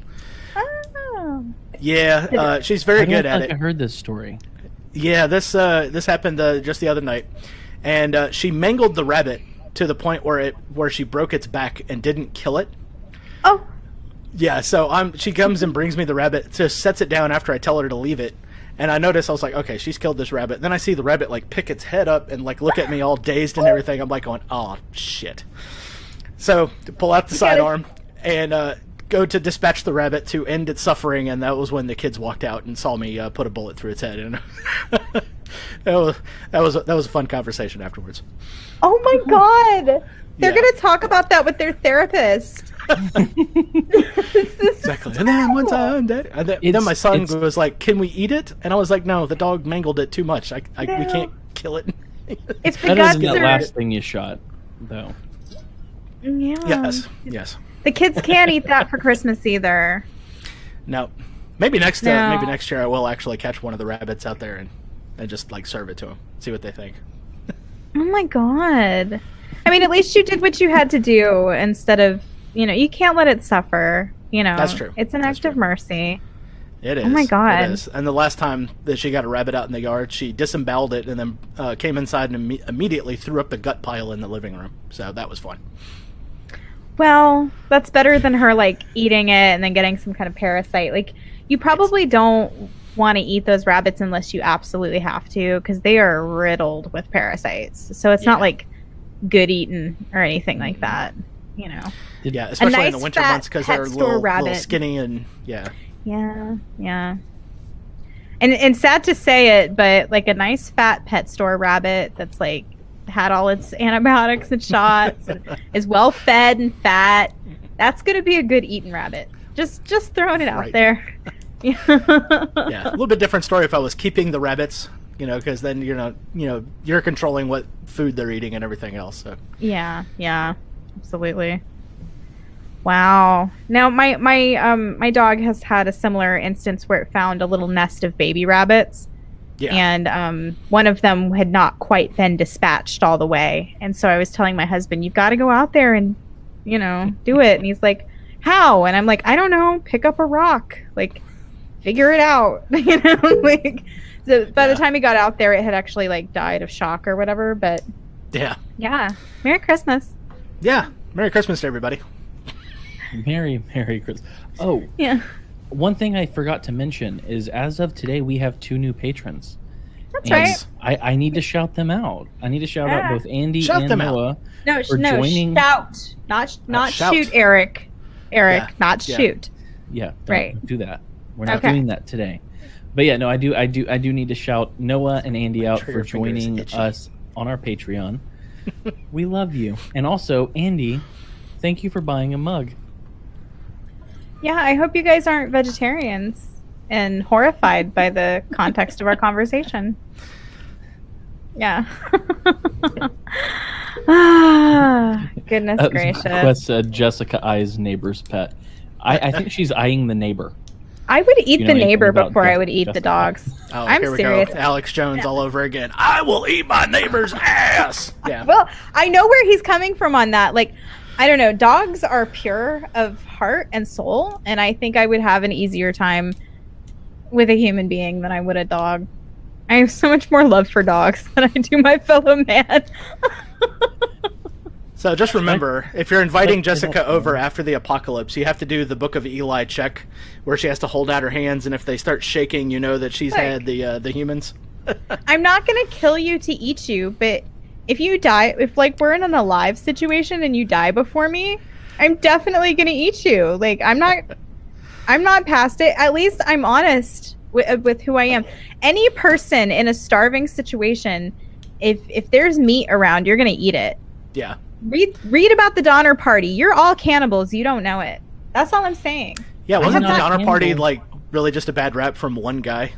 Oh. Yeah, uh, she's very I good at think it. I heard this story. Yeah, this uh, this happened uh, just the other night, and uh, she mangled the rabbit to the point where it where she broke its back and didn't kill it. Oh. Yeah, so I'm she comes and brings me the rabbit, just sets it down after I tell her to leave it. And I notice I was like, okay, she's killed this rabbit. Then I see the rabbit like pick its head up and like look at me all dazed and everything. I'm like going, oh shit. So pull out the sidearm and uh, go to dispatch the rabbit to end its suffering, and that was when the kids walked out and saw me uh, put a bullet through its head. And that was that was that was a fun conversation afterwards. Oh my god. They're Yeah. going to talk about that with their therapist. Exactly. And then one time, Daddy, and then, then my son it's- was like, "Can we eat it?" And I was like, "No, the dog mangled it too much. I, I we can't kill it." It's the That guts isn't the are- last thing you shot, though. Yeah. yes, yes. The kids can't eat that for Christmas either. No, maybe next uh, maybe next year I will actually catch one of the rabbits out there and and just like serve it to them, see what they think. Oh my god. I mean, at least you did what you had to do instead of, you know, you can't let it suffer. You know, That's true. It's an That's act of mercy. It is. Oh my God. It is. And the last time that she got a rabbit out in the yard, she disemboweled it and then uh, came inside and imme- immediately threw up the gut pile in the living room. So that was fun. Well, that's better than her like eating it and then getting some kind of parasite. Like, you probably don't want to eat those rabbits unless you absolutely have to because they are riddled with parasites. So it's Yeah. not like good eating or anything like that. You know. Yeah, especially in the winter months because they're store little, little skinny and yeah. Yeah, yeah. And and sad to say it, but like a nice fat pet store rabbit that's like had all its antibiotics and shots and is well fed and fat. That's gonna be a good eating rabbit. Just just throwing it out Right. there. yeah, a little bit different story if I was keeping the rabbits, you know, because then you're not, you know, you're controlling what food they're eating and everything else. So Yeah, yeah, absolutely. Wow. Now my my um my dog has had a similar instance where it found a little nest of baby rabbits. yeah, and um, one of them had not quite been dispatched all the way. And so I was telling my husband, "You've got to go out there and, you know, do it." And he's like, "How?" And I'm like, "I don't know. Pick up a rock. Like, figure it out." you know, like. So by Yeah. the time he got out there, it had actually like died of shock or whatever. But yeah, yeah, Merry Christmas. yeah. Merry Christmas to everybody. Merry, Merry Christmas. Oh, Yeah, one thing I forgot to mention is as of today, we have two new patrons. that's And right. I, I need to shout them out. I need to shout Yeah. out both Andy and Noah for joining. Shout and them out. Noah. No, sh- for no, joining- shout, not sh- uh, not shout. shoot, Eric. Eric, Yeah, not yeah. shoot. Yeah, don't Right. do that. We're not Okay. doing that today. But yeah, no, I do, I do, I do need to shout Noah and Andy out for joining us on our Patreon. we love you, and also Andy, thank you for buying a mug. Yeah, I hope you guys aren't vegetarians and horrified by the context of our conversation. Yeah. ah, goodness gracious. That's uh, Jessica I's neighbor's pet. I, I think she's eyeing the neighbor. I would eat You the know anything neighbor about before I would eat the dogs. Oh, I'm here we serious. go. Alex Jones all over again. I will eat my neighbor's ass. Yeah. Well, I know where he's coming from on that. Like, I don't know. Dogs are pure of heart and soul, and I think I would have an easier time with a human being than I would a dog. I have so much more love for dogs than I do my fellow man. So just remember, if you're inviting Jessica over after the apocalypse, you have to do the Book of Eli check, where she has to hold out her hands, and if they start shaking, you know that she's Like- had the uh, the humans. I'm not gonna kill you to eat you, but if you die, if like we're in an alive situation and you die before me, I'm definitely gonna eat you. Like I'm not, I'm not past it. At least I'm honest with, uh, with who I am. Any person in a starving situation, if if there's meat around, you're gonna eat it. Yeah. Read read about the Donner Party. You're all cannibals. You don't know it. That's all I'm saying. Yeah, wasn't the not Donner Party like really just a bad rap from one guy?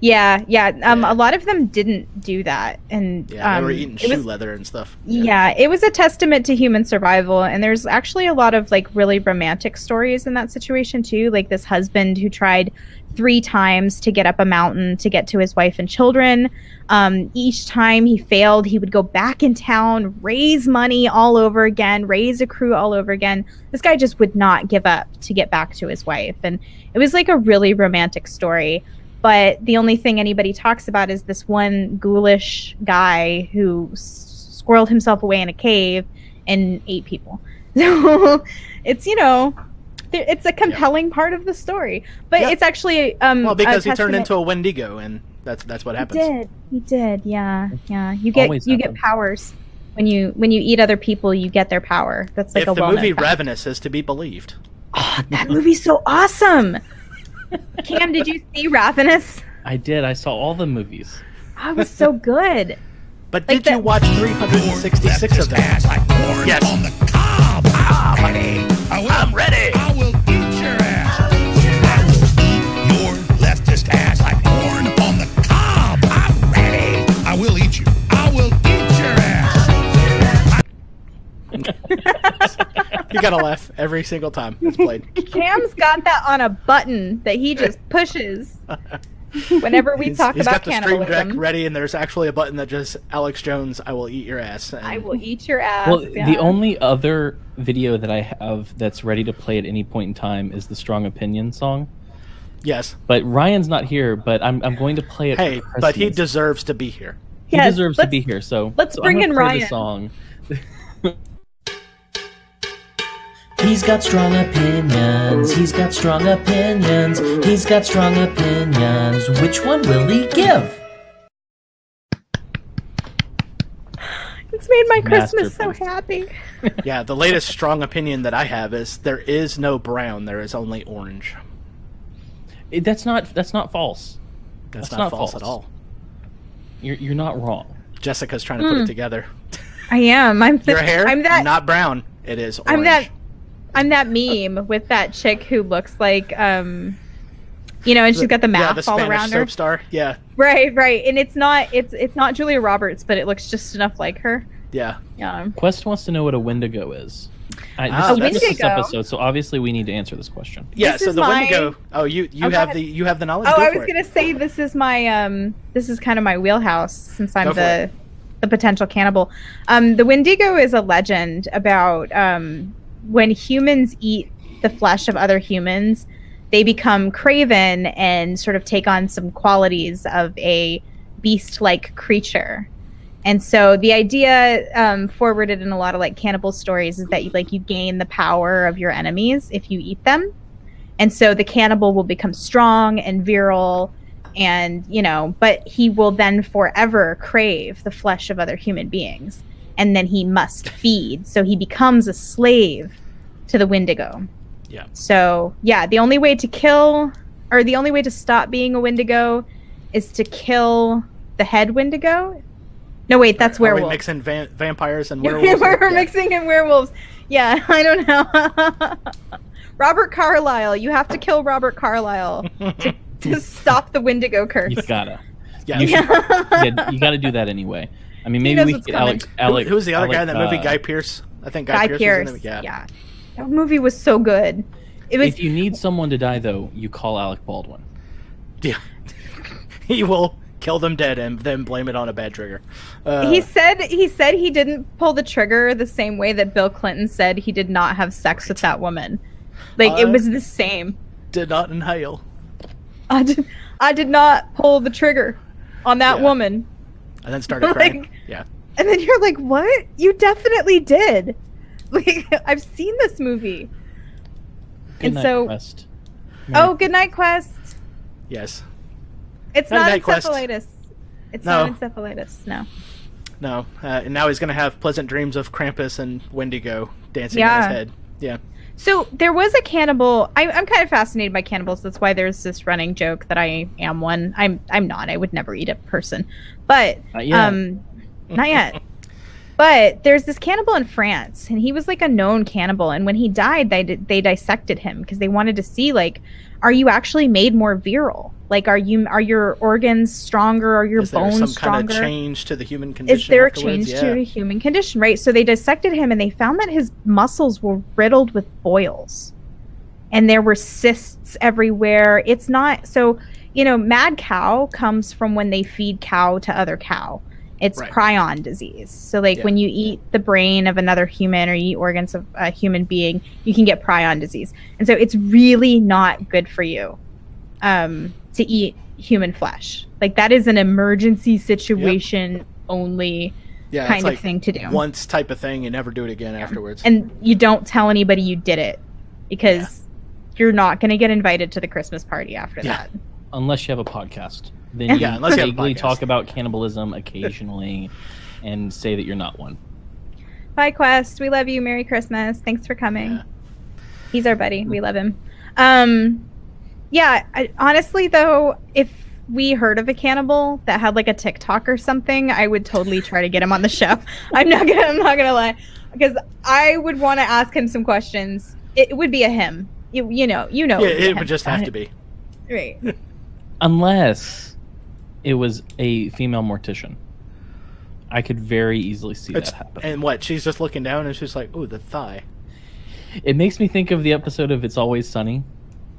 Yeah, yeah. Um, Yeah. a lot of them didn't do that, and Yeah, um, they were eating shoe was- leather and stuff. Yeah, it was a testament to human survival. And there's actually a lot of like really romantic stories in that situation too. Like this husband who tried three times to get up a mountain to get to his wife and children. Um, each time he failed, he would go back in town, raise money all over again, raise a crew all over again. This guy just would not give up to get back to his wife. And it was like a really romantic story. But the only thing anybody talks about is this one ghoulish guy who s- squirreled himself away in a cave and ate people. So it's, you know, there- it's a compelling part of the story. But Yeah. it's actually um Well, a because he turned into a Wendigo, and that's that's what happens. he did. He did. Yeah. Yeah. You get Always you get powers when you when you eat other people. You get their power. That's like if a the well-known movie fact. Ravenous is to be believed. Oh, that movie's so awesome. Cam, did you see Ravenous? I did. I saw all the movies. Oh, it was so good. But Like did you watch 366 of them? Yes. On the cob. Ah, I'm ready. I I'm ready. You gotta laugh every single time it's played. Cam's got that on a button that he just pushes whenever we He's- talk he's about got the stream deck ready, and there's actually a button that just Alex Jones, I will eat your ass. And I will eat your ass. Well, yeah. the only other video that I have that's ready to play at any point in time is the Strong Opinion song. Yes. But Ryan's not here, but I'm, I'm going to play it. Hey, but he deserves to be here. he Yes, deserves to be here. So let's so I'm bring gonna in play Ryan. The song. He's got strong opinions. He's got strong opinions. He's got strong opinions. Which one will he give? it's made my Christmas so happy. Yeah, the latest strong opinion that I have is there is no brown, there is only orange. It- that's not that's not false. That's, That's not, not false, false. at all. You're you're not wrong. Jessica's trying to put it hmm. together. I am. I'm the, Your hair, I'm that. not brown. It is orange. I'm that. I'm that meme with that chick who looks like um, you know, and she's got the yeah, mask the all Spanish around her. star. Yeah, Right, right, and it's not. It's it's not Julia Roberts, but it looks just enough like her. yeah. Yeah. Quest wants to know what a Wendigo is. I, this, Ah, is- that's- this is Wendigo? episode, so obviously we need to answer this question. Yeah, This so the my- Wendigo. Oh, you you Oh, go have ahead. the you have the knowledge. Oh, Go I was gonna say this is my um this is kind of my wheelhouse since I'm Go the it. the potential cannibal. Um, the Wendigo is a legend about um when humans eat the flesh of other humans, they become craven and sort of take on some qualities of a beast-like creature. And so the idea um, forwarded in a lot of like cannibal stories is that you like you gain the power of your enemies if you eat them. And so the cannibal will become strong and virile and, you know, but he will then forever crave the flesh of other human beings. And then he must feed. So he becomes a slave to the Wendigo. Yeah. So, yeah, the only way to kill or the only way to stop being a Wendigo is to kill the head Wendigo. No, wait, that's Are we werewolf. mixing van- vampires and werewolves? we're Yeah. mixing in werewolves. Yeah, I don't know. Robert Carlyle. You have to kill Robert Carlyle to, to stop the Wendigo curse. You gotta. Yeah. You, should, Yeah. yeah, you gotta do that anyway. I mean, maybe knows we could coming. Alex. Who, Alex who's the other guy in that movie? uh, Guy Pearce. I think Guy, Guy Pearce. Pearce. Was in it. Yeah. yeah. That movie was so good. it was if you need someone to die, though, you call Alec Baldwin. Yeah. he will kill them dead and then blame it on a bad trigger. Uh, he said he said he didn't pull the trigger the same way that Bill Clinton said he did not have sex with that woman. Like it Uh, was the same. did not inhale. I did I did not pull the trigger on that Yeah. woman. And then started crying. Like- yeah. And then you're like, "What? You definitely did." Like I've seen this movie. Good And night, so- Quest. Oh, good night, Quest. Yes. It's Good not night, Quest. encephalitis. It's No. not encephalitis. No. No. Uh, and now he's going to have pleasant dreams of Krampus and Wendigo dancing in his head. Yeah. So there was a cannibal. I, I'm kind of fascinated by cannibals. That's why there's this running joke that I am one. I'm I'm not. I would never eat a person, but Not yet. um, not yet. But there's this cannibal in France, and he was like a known cannibal. And when he died, they they dissected him because they wanted to see like, are you actually made more virile? Like, are you are your organs stronger? Are your Is there bones some stronger? kind of change to the human condition? is there a change yeah. to the human condition right so they dissected him and they found that his muscles were riddled with boils and there were cysts everywhere it's not so you know mad cow comes from when they feed cow to other cow it's Right. prion disease so like Yeah. when you eat the brain of another human or you eat organs of a human being you can get prion disease and so it's really not good for you um, to eat human flesh like that is an emergency situation only Yeah, kind of like thing to do. Once type of thing, you never do it again afterwards. and you don't tell anybody you did it because you're not going to get invited to the Christmas party after Yeah. that. Unless you have a podcast. Then you Yeah, unless you have a vaguely podcast. talk about cannibalism occasionally and say that you're not one. Bye, Quest. We love you. Merry Christmas. Thanks for coming. Yeah. He's our buddy. We love him. Um, yeah. I, honestly, though, if we heard of a cannibal that had like a TikTok or something, I would totally try to get him on the show. I'm not gonna. I'm not gonna lie, because I would want to ask him some questions. It, would be a him. You, you know. You know. yeah, would it would just have to be. right. Unless it was a female mortician. I could very easily see It's, that happen. and what? She's just looking down and she's like, "Ooh, the thigh." It makes me think of the episode of It's Always Sunny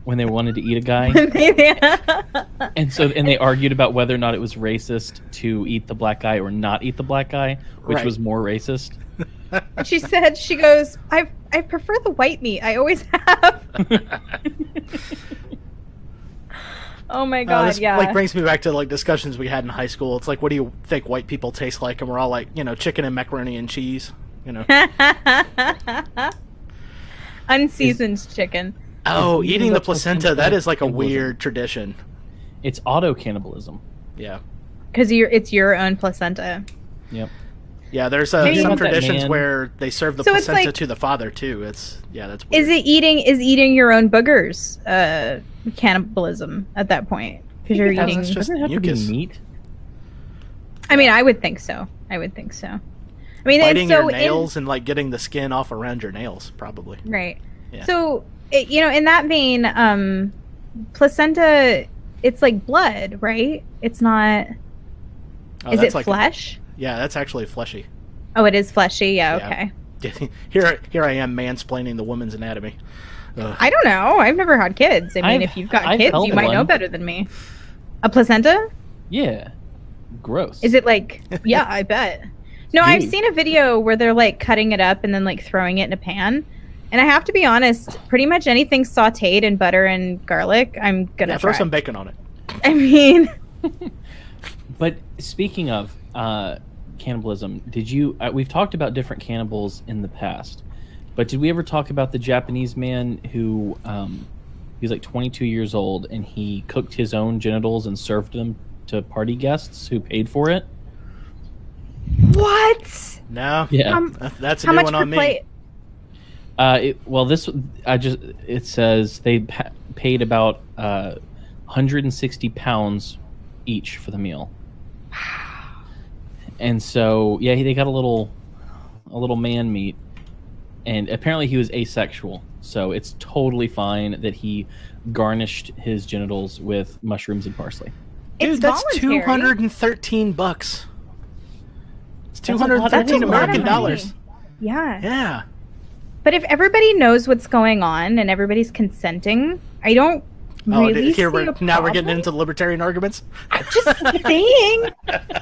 when they wanted to eat a guy. and so and they argued about whether or not it was racist to eat the black guy or not eat the black guy, which Right. was more racist. she said she goes i i prefer the white meat i always have oh my Uh, god this yeah like brings me back to like discussions we had in high school. It's like, what do you think white people taste like? And we're all like, you know, chicken and macaroni and cheese. You know. unseasoned chicken oh, eating eating the the placenta. placenta That is like a weird tradition. It's auto cannibalism. Yeah. because you're it's your own placenta Yep. Yeah, there's uh, some traditions where they serve the So placenta like- to the father too. It's yeah, that's weird. is it eating is eating your own boogers uh cannibalism at that point because you're eating it's just Doesn't it have mucus. to be meat? i mean i would think so i would think so i mean biting it's so your in- nails and like getting the skin off around your nails, probably. Right. Yeah. So, it, you know, in that vein, um, placenta, it's like blood, right? It's not. Oh, is it like flesh? yeah, that's actually fleshy. Oh, it is fleshy. Yeah. Yeah. Okay. here, here I am mansplaining the woman's anatomy. Ugh. I don't know. I've never had kids. I mean, I've- if you've got I've kids, you might know better than me. A placenta? Yeah. Gross. Is it like? Yeah, I bet. No, I've seen a video where they're like cutting it up and then like throwing it in a pan. And I have to be honest, pretty much anything sautéed in butter and garlic, I'm gonna Yeah, throw try. some bacon on it. I mean, But speaking of uh, cannibalism, did you? Uh, we've talked about different cannibals in the past, but did we ever talk about the Japanese man who um, he was like 22 years old and he cooked his own genitals and served them to party guests who paid for it? what? No, Yeah. Um, that's a How new much one per on me. Plate? Uh, it, well, this I just it says they pa- paid about uh, 160 pounds each for the meal, and so yeah, they got a little a little man meat, and apparently he was asexual, so it's totally fine that he garnished his genitals with mushrooms and parsley. It's Dude, that's two hundred and thirteen bucks. It's two That's a hundred lot- and that's a thirteen lot of American dollars. Yeah. Yeah, But if everybody knows what's going on and everybody's consenting, I don't Oh, really here see we're, a now we're getting problem. into libertarian arguments. I'm just saying.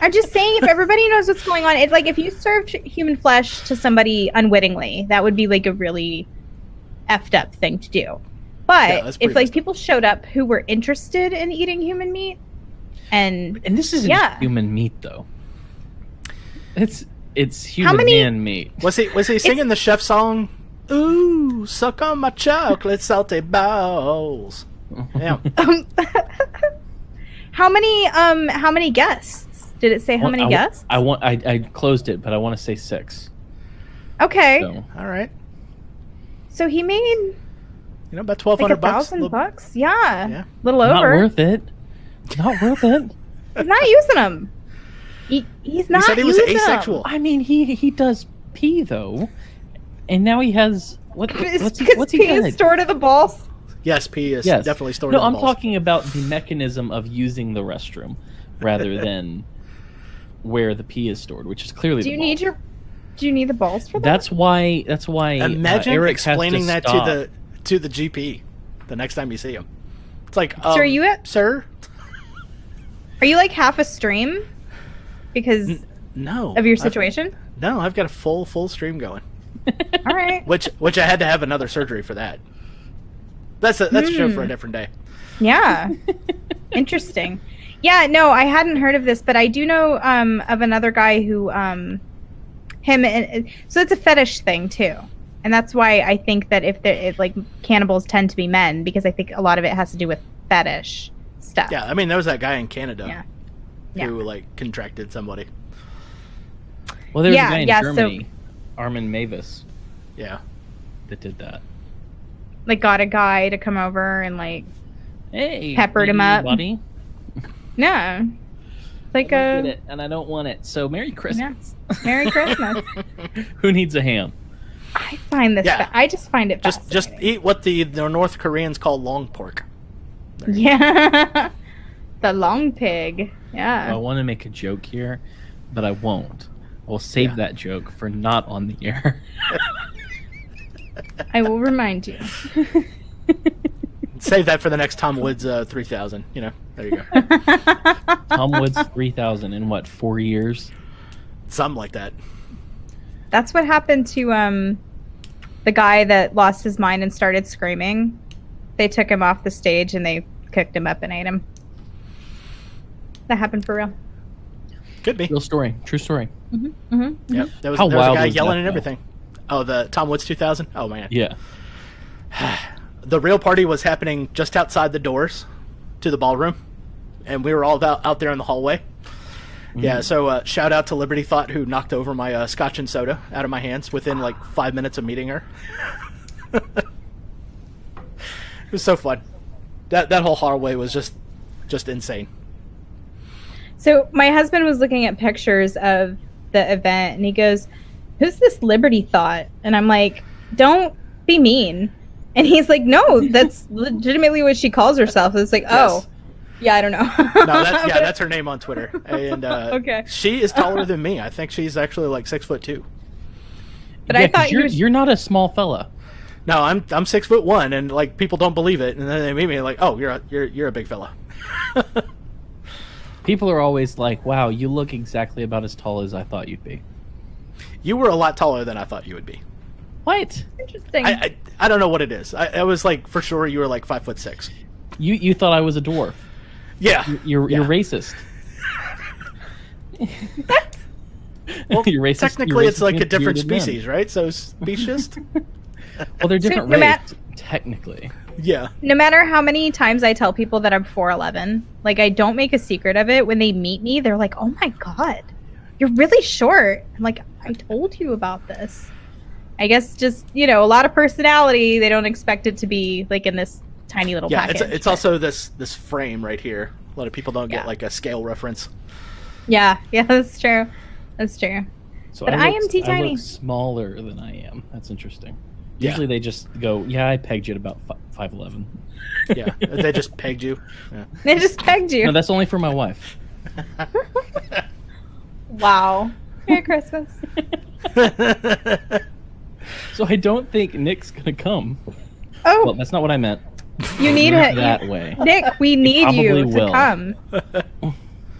I'm just saying. If everybody knows what's going on, it's like if you served human flesh to somebody unwittingly, that would be like a really effed up thing to do. But that's if like people showed up who were interested in eating human meat, and And this isn't Yeah. human meat though. It's it's human many- man meat. Was he was he singing the chef song? Ooh, suck on my chocolate salty balls. Yeah. um, how many um how many guests did it say? How Well, many I, guests? I want I, I closed it, but I want to say six. okay, So All right. so he made You know, about twelve hundred like a bucks. thousand Little- bucks. Yeah, Yeah. little over. not over. worth it. Not worth it. He's not using them. He, he's not. said he was using 'em. asexual. I mean, he he does pee though, and now he has what? Is What's he, what's he pee got? is stored at the balls. Yes, P is Yes. definitely stored. No, the I'm balls. talking about the mechanism of using the restroom rather than where the pee is stored, which is clearly. Do the you need balls. your? Do you need the balls for that? That's why. That's why. Imagine uh, Eric has explaining that stop. to the to the GP the next time you see him. It's like, um, so are you at? sir? Are you like half a stream because No. of your I've- situation? no, I've got a full full stream going. All right. Which which I had to have another surgery for that. That's a that's a show for a Hmm. different day. Yeah. Interesting. Yeah, no, I hadn't heard of this, but I do know um, of another guy who um, him and so it's a fetish thing too, and that's why I think that if they if like cannibals tend to be men because I think a lot of it has to do with fetish stuff. Yeah, I mean there was that guy in Canada Yeah. Yeah. who like contracted somebody. Well, there's Yeah, a guy in yeah, so- Germany, Armin Meiwes, Yeah. that did that. Like got a guy to come over and like Hey, Peppered you him up. buddy. no, It's like I don't a get it, and I don't want it. So Merry Christmas. Merry Christmas. Who needs a ham? I find this. Yeah. fa- I just find it Just just eat what the, the North Koreans call long pork. Yeah. the long pig. Yeah. I want to make a joke here, but I won't. I will save Yeah. that joke for not on the air. I will remind you. Save that for the next Tom Woods uh, 3000. You know, there you go. Tom Woods 3000 in what, four years? Something like that. That's what happened to um the guy that lost his mind and started screaming. They took him off the stage and they cooked him up and ate him. That happened for real. Could be. Real story. True story. Mm-hmm. Yep. There was, How there was a guy was yelling that, and though? everything. Oh, the Tom Woods 2000? Oh, man. Yeah. The real party was happening just outside the doors to the ballroom. And we were all out, out there in the hallway. Mm. Yeah, so uh, shout out to Liberty Thought who knocked over my uh, scotch and soda out of my hands within like five minutes of meeting her. it was so fun. That that whole hallway was just just insane. So my husband was looking at pictures of the event and he goes, Who's this Liberty Thought? And I'm like, Don't be mean. And he's like, No, that's legitimately what she calls herself. It's like, Oh, yeah, I don't know. No, that's yeah, that's her name on Twitter. And uh, Okay. she is taller than me. I think she's actually like six foot two. But I thought you you're, were- you're not a small fella. No, I'm I'm six foot one, and like people don't believe it, and then they meet me like, oh, you're a, you're you're a big fella. People are always like, wow, you look exactly about as tall as I thought you'd be. You were a lot taller than I thought you would be. What? interesting. I I, I don't know what it is. I, I was like for sure you were like five foot six. You you thought I was a dwarf. Yeah, You're you're Yeah. racist. Well, You're racist- technically, you're it's like a different bearded men. species, right? So speciest. Well, they're different no race, mat- technically. Yeah. no matter how many times I tell people that I'm 4'11, like I don't make a secret of it. When they meet me, they're like, oh my God, you're really short. I'm like, I told you about this. I guess just, you know, a lot of personality. They don't expect it to be like in this tiny little Yeah, package. it's it's also this this frame right here. A lot of people don't Yeah. get like a scale reference. yeah, yeah, that's true. That's true. So But I, I am teeny-tiny. look smaller than I am. That's interesting. Yeah. Usually they just go, yeah, I pegged you at about five eleven. Yeah, they just pegged you. Yeah. They just pegged you. No, that's only for my wife. wow. Merry Christmas. So I don't think Nick's gonna come. Oh, Well, that's not what I meant. you need Not it. that way. Nick, we need you to will. come.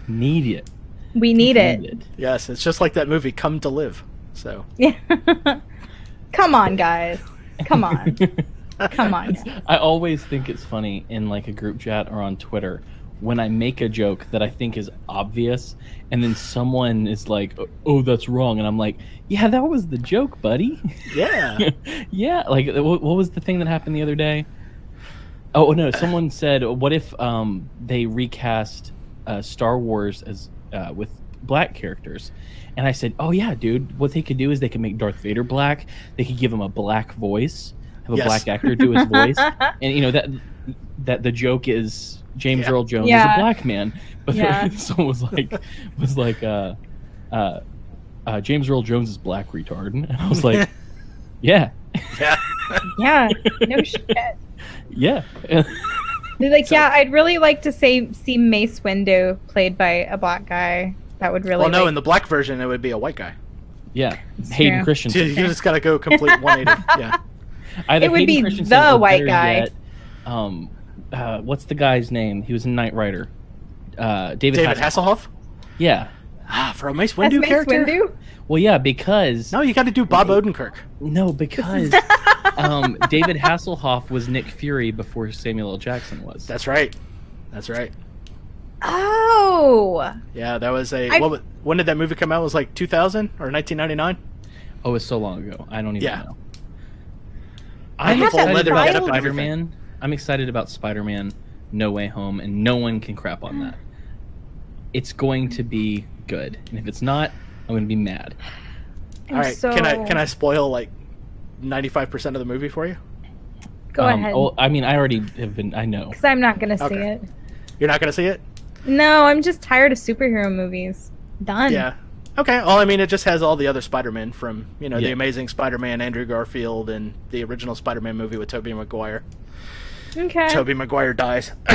Need it. We need it. Need Yes, it's just like that movie Come to Live. So Yeah. Come on, guys. Come on. Come on. I always think it's funny in like a group chat or on Twitter when I make a joke that I think is obvious, and then someone is like, "Oh, that's wrong," and I'm like, "Yeah, that was the joke, buddy." yeah, yeah, like what, what was the thing that happened the other day? Oh no, someone said, "What if um, they recast uh, Star Wars as uh, with black characters?" And I said, "Oh yeah, dude. What they could do is they could make Darth Vader black. They could give him a black voice, have a Yes. black actor do his voice, and you know that that the joke is James Yeah. Earl Jones is a black man." But Yeah. someone was like, was like, uh, uh, uh, James Earl Jones is black retard, and I was like, "Yeah, yeah. Yeah. No shit. yeah." They're like, yeah, I'd really like to say see Mace Windu played by a black guy. That would really. Well, no, like- in the black version, it would be a white guy. Yeah, Hayden true. Christensen. You just got to go complete 180. Yeah. Either It would Hayden be the white guy. yet, um, uh, what's the guy's name? He was in Knight Rider. Uh, David. David Hasselhoff. Hasselhoff? Yeah. Ah, for a Mace That's Windu Mace character? Windu? Well, yeah, because No, you got to do Bob Odenkirk. no, because um, David Hasselhoff was Nick Fury before Samuel L. Jackson was. That's right. That's right. Oh, Yeah, that was a. I- What, was- when did that movie come out? It was like 2000 or 1999? oh, it's so long ago. I don't even Yeah. know. I I'm have that excited leather about Spider Man. I'm excited about Spider Man No Way Home, and no one can crap on that. It's going to be good, and if it's not, I'm going to be mad. I'm All right. so... Can I can I spoil like 95% of the movie for you? go Um, ahead? Oh, I mean, I already have been. I know. Because I'm not gonna see Okay. it. You're not going to see it? No, I'm just tired of superhero movies. Done. Yeah. Okay. Well, I mean, it just has all the other Spider-Man from you know the Amazing Spider-Man, Andrew Garfield, and the original Spider-Man movie with Tobey Maguire. Okay. Tobey Maguire dies.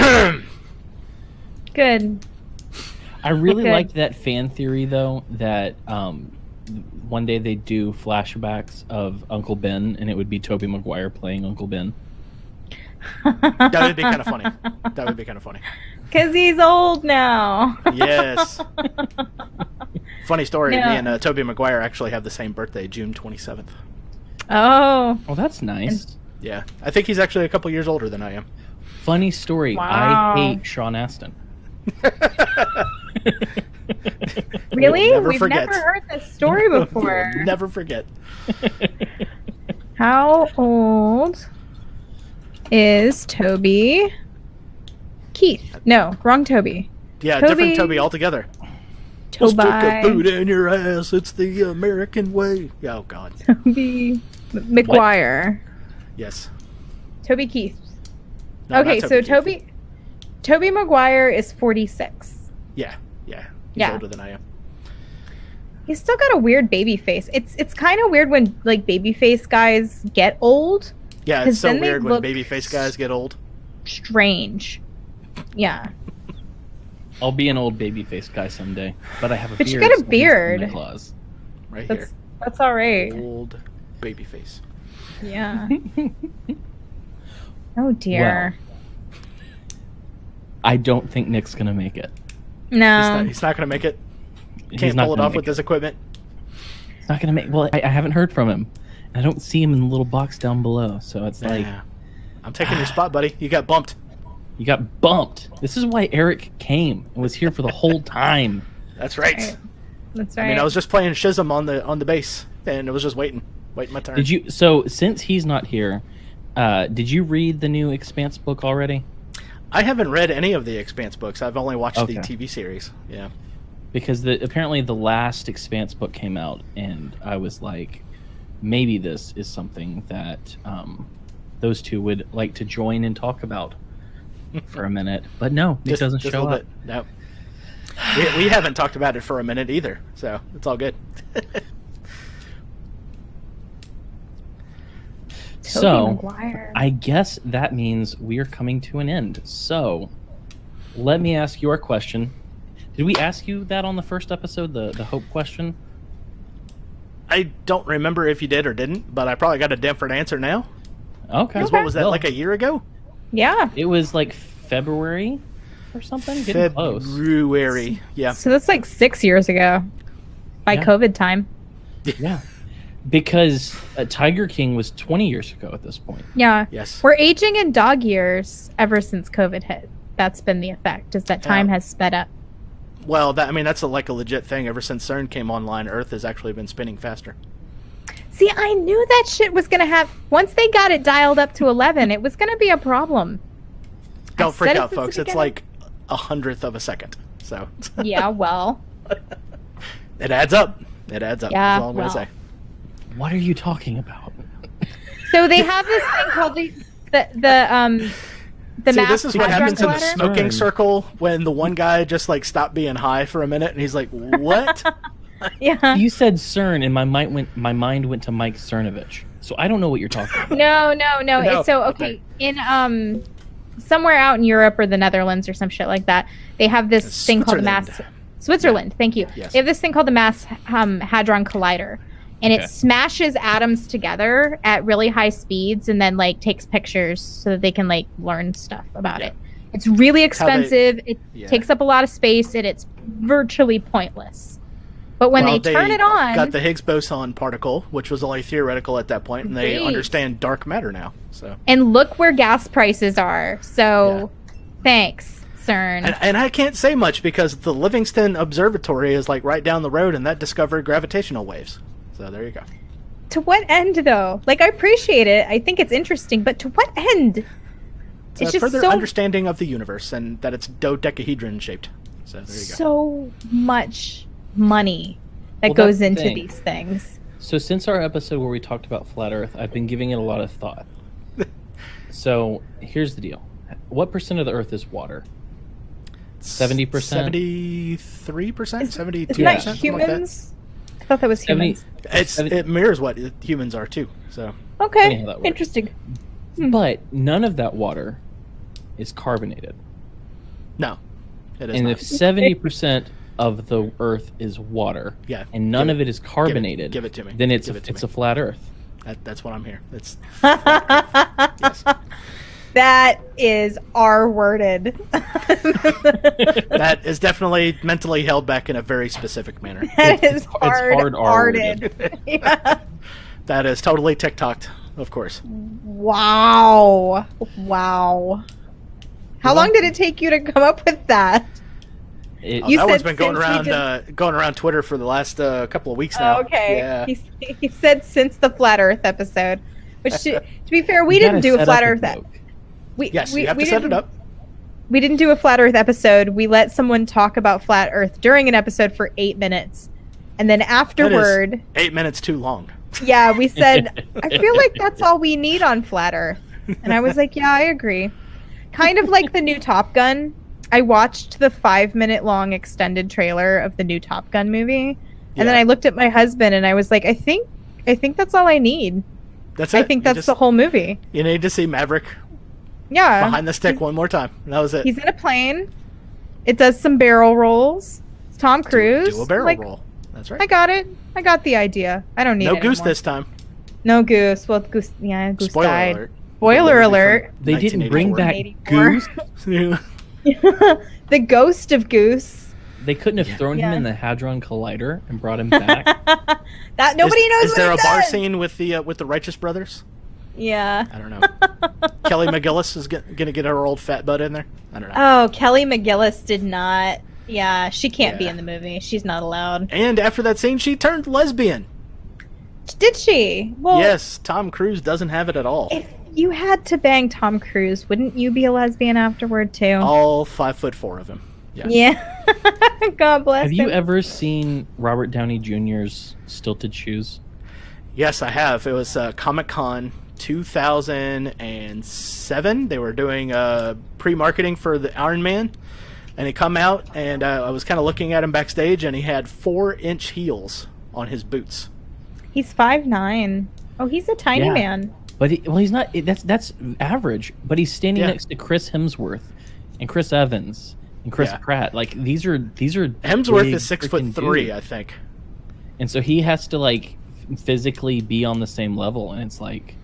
Good. I really Okay. liked that fan theory though that um, one day they do flashbacks of Uncle Ben, and it would be Tobey Maguire playing Uncle Ben. that would be kind of funny. That would be kind of funny. Because he's old now. Yes. Funny story. Yeah. Me and uh, Tobey Maguire actually have the same birthday, June 27th. Oh. Oh, that's nice. Yeah, I think he's actually a couple years older than I am. Funny story. Wow. I hate Sean Astin. Really? never We've forget. never heard this story before. Never forget. How old is Toby? Keith. No, wrong Toby. Yeah, Toby- different Toby altogether. Let's stick a boot Toby. in your ass. It's the American way. Oh God. Toby M- Maguire. Yes. Toby Keith. No, not okay, so Keith. Toby Tobey Maguire is 46. Yeah, yeah. He's Yeah. older than I am. He's still got a weird baby face. It's it's kind of weird when like baby face guys get old. Yeah, 'Cause it's so weird when look babyface guys get old. Strange. Yeah. I'll be an old baby-faced guy someday, but I have a beard. But you got a beard. Santa Claus. Right That's here. that's all right. Old babyface. Yeah. oh dear. I don't think Nick's gonna make it. He's no. not, he's not going to make it. He's Can't not pull it gonna off with make this equipment. He's not gonna make. Well, I, I haven't heard from him. I don't see him in the little box down below, so it's like Yeah. I'm taking your spot, buddy. You got bumped. you got bumped. This is why Eric came and was here for the whole time. That's right. Right. That's right. I mean, I was just playing Schism on the on the bass, and it was just waiting, waiting my turn. Did you? So since he's not here, uh, did you read the new Expanse book already? I haven't read any of the Expanse books. I've only watched the TV series. Yeah. Because the apparently the last Expanse book came out, and I was like, maybe this is something that um, those two would like to join and talk about for a minute. But no, it Just- doesn't just show little up. bit. No. we, we haven't talked about it for a minute either, so it's all good. So Maguire. I guess that means we are coming to an end. So let me ask you your question. Did we ask you that on the first episode, the the hope question? I I don't remember if you did or didn't, but I probably got a different answer now. Okay. 'Cause what was that, Well, like a year ago? Yeah. It was like February or something. Getting close. February. Yeah. So that's like six years ago by Yeah. COVID time. Yeah. Because uh, Tiger King was 20 years ago at this point. Yeah. Yes. We're aging in dog years ever since COVID hit. That's been the effect, is that time Yeah. has sped up. Well, that I mean that's a, like a legit thing. Ever since CERN came online, Earth has actually been spinning faster. See, I knew that shit was going to have. Once they got it dialed up to 11, it was going to be a problem. Don't said freak it out, since folks. It's like a hundredth of a second. So Yeah, well. it adds up. It adds up. Yeah, That's all I'm well. gonna say. What are you talking about? So they have this thing called the the, the um the See, this is what happens in the collider. smoking Stern. circle when the one guy just like stopped being high for a minute, and he's like, "What?" Yeah. You said CERN, and my mind went. My mind went to Mike Cernovich. So I don't know what you're talking about. No, no, no. No, It's so okay. okay. In um somewhere out in Europe or the Netherlands or some shit like that, they have this thing called the mass Switzerland. Switzerland. Thank you. Yes. They have this thing called the Mass um, Hadron Collider, and Okay. it smashes atoms together at really high speeds, and then like takes pictures so that they can like learn stuff about Yeah. it. It's really how they- expensive. it Yeah. takes up a lot of space, and it's virtually pointless. But when Well, they turn it on, got the Higgs boson particle, which was only theoretical at that point, and they Great. understand dark matter now. So, and look where gas prices are. So, thanks, CERN. and, and I can't say much because the Livingston Observatory is like right down the road, and that discovered gravitational waves. So there you go. to what end, though? Like, I appreciate it. I think it's interesting, but to what end? It's, It's a just further so understanding of the universe and that it's dodecahedron shaped. So there you go. so much money that Well, goes into thing. these things. So since our episode where we talked about flat Earth, I've been giving it a lot of thought. so here's the deal: what percent of the Earth is water? 70%? Seventy-three percent, seventy-two Isn't that percent, humans? I thought that was 70 humans. It's Seventy- it mirrors what humans are too. So Okay, Funny how that works. interesting. Hmm. But none of that water is carbonated. no, it is and not. if seventy percent of the Earth is water, Yeah, and none give of it is carbonated, give it to me. Then it's Give a, it it's me. a flat Earth. that, that's what I'm here. It's That is R worded. that is definitely mentally held back in a very specific manner. That It's- is it's hard, hard R-worded. yeah. That is totally TikToked, of course. Wow. Wow. How You're long did it take you to come up with that? It, Oh, You that one's said been going around did- uh, going around Twitter for the last uh, couple of weeks now. Oh, okay. Yeah. He, he said since the flat Earth episode, which to, to be fair, we didn't do a flat Earth. joke. We, Yes, we, you have we to set it up. We didn't do a flat Earth episode. We let someone talk about flat Earth during an episode for eight minutes, and then afterward, Eight minutes too long. yeah, we said, "I feel like that's all we need on flat Earth," and I was like, "Yeah, I agree." Kind of like the new Top Gun. I watched the five-minute long extended trailer of the new Top Gun movie, and then I looked at my husband and I was like, "I think, I think that's all I need. That's it. I think that's just- the whole movie." You need to see Maverick Yeah, behind the stick one more time. That was it. he's in a plane. It does some barrel rolls. It's Tom Cruise. Do a barrel Like, roll. That's right. I got it. I got the idea. I don't need no it goose anymore. this time. No goose. Well, goose. Yeah, goose Spoiler died. alert. Spoiler alert. They didn't bring back Goose. the ghost of Goose. They couldn't have thrown him in the Hadron Collider and brought him back. that nobody is, knows. Is what there it a bar scene with the uh, with the Righteous Brothers? Yeah. I don't know. Kelly McGillis is get, gonna get her old fat butt in there. I don't know. Oh, Kelly McGillis did not. Yeah, she can't be in the movie. She's not allowed. and after that scene, she turned lesbian. Did she? Well, yes, Tom Cruise doesn't have it at all. If you had to bang Tom Cruise, wouldn't you be a lesbian afterward too? All five foot four of him. Yeah. Yeah. God bless have you ever seen Robert Downey Jr.'s stilted shoes? Yes, I have. It was uh, Comic Con 2007. They were doing uh, pre-marketing for the Iron Man, and he come out, and uh, I was kind of looking at him backstage, and he had four-inch heels on his boots. He's five nine. Oh, he's a tiny Yeah. man. But he, well, he's not. That's that's average. But he's standing Yeah. next to Chris Hemsworth and Chris Evans and Chris Yeah. Pratt. Like these are these are Hemsworth is six foot three, dudes. I think. and so he has to like physically be on the same level, and it's like,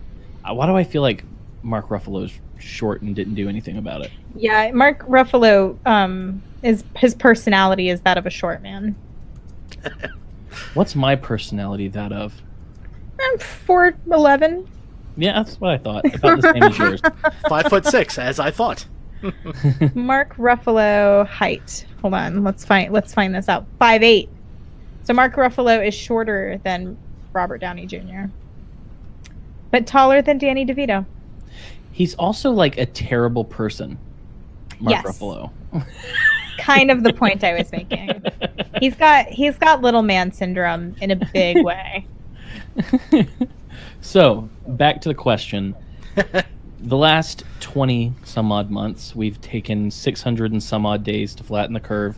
why do I feel like Mark Ruffalo's short and didn't do anything about it? Yeah, Mark Ruffalo um is his personality is that of a short man. What's my personality that of? I'm four eleven. Yeah, that's what I thought. About the same as yours. Five foot six, as I thought. Mark Ruffalo height. Hold on, let's find let's find this out. Five eight. So Mark Ruffalo is shorter than Robert Downey Jr. But taller than Danny DeVito. He's also like a terrible person. Mark Yes. Ruffalo. Kind of the point I was making. He's got he's got little man syndrome in a big way. so back to the question. the last 20 some odd months, we've taken 600 and some odd days to flatten the curve.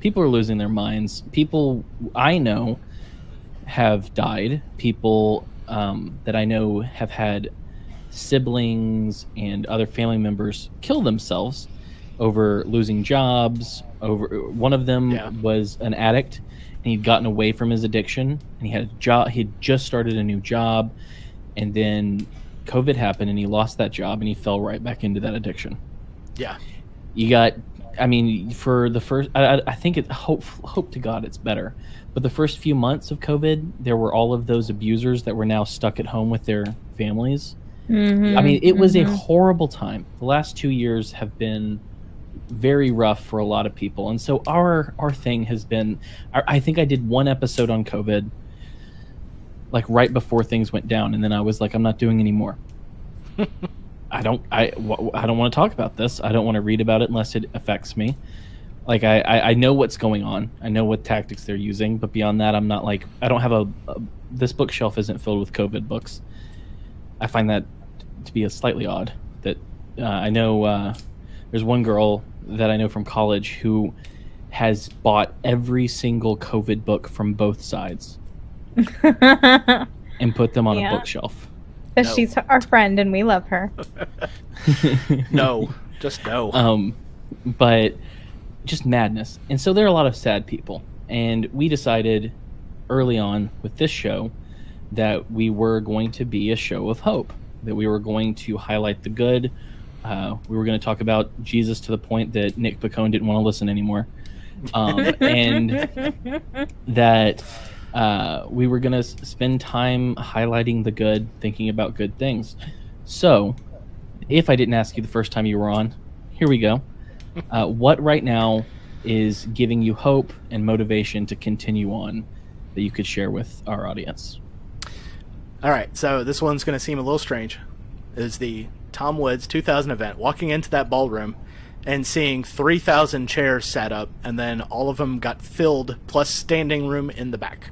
People are losing their minds. People I know have died. People um, that I know have had siblings and other family members kill themselves over losing jobs. Over one of them Yeah. was an addict, and he'd gotten away from his addiction, and he had a job. He'd just started a new job, and then COVID happened, and he lost that job, and he fell right back into that addiction. Yeah. You got, I mean, for the first, I, I- I think it hope hope to God it's better, but the first few months of COVID, there were all of those abusers that were now stuck at home with their families. Mm-hmm, I mean, it was a mm-hmm. horrible time. The last two years have been very rough for a lot of people, and so our our thing has been. I, I think I did one episode on COVID, like right before things went down, and then I was like, I'm not doing any more. I don't. I w- I don't want to talk about this. I don't want to read about it unless it affects me. Like I, I, I know what's going on. I know what tactics they're using, but beyond that, I'm not like I don't have a, a this bookshelf isn't filled with COVID books. I find that to be a slightly odd. That uh, I know uh, there's one girl that I know from college who has bought every single COVID book from both sides and put them on Yeah. a bookshelf. But No. she's our friend and we love her. No, just no. um, but just madness. And so there are a lot of sad people. And we decided early on with this show that we were going to be a show of hope, that we were going to highlight the good. Uh, we were going to talk about Jesus to the point that Nick Pacone didn't want to listen anymore. Um, and that uh, we were going to s- spend time highlighting the good, thinking about good things. So, if I didn't ask you the first time you were on, here we go. Uh, what right now is giving you hope and motivation to continue on that you could share with our audience? All right, so this one's going to seem a little strange. Is the Tom Woods 2000 event walking into that ballroom and seeing 3,000 chairs set up, and then all of them got filled, plus standing room in the back.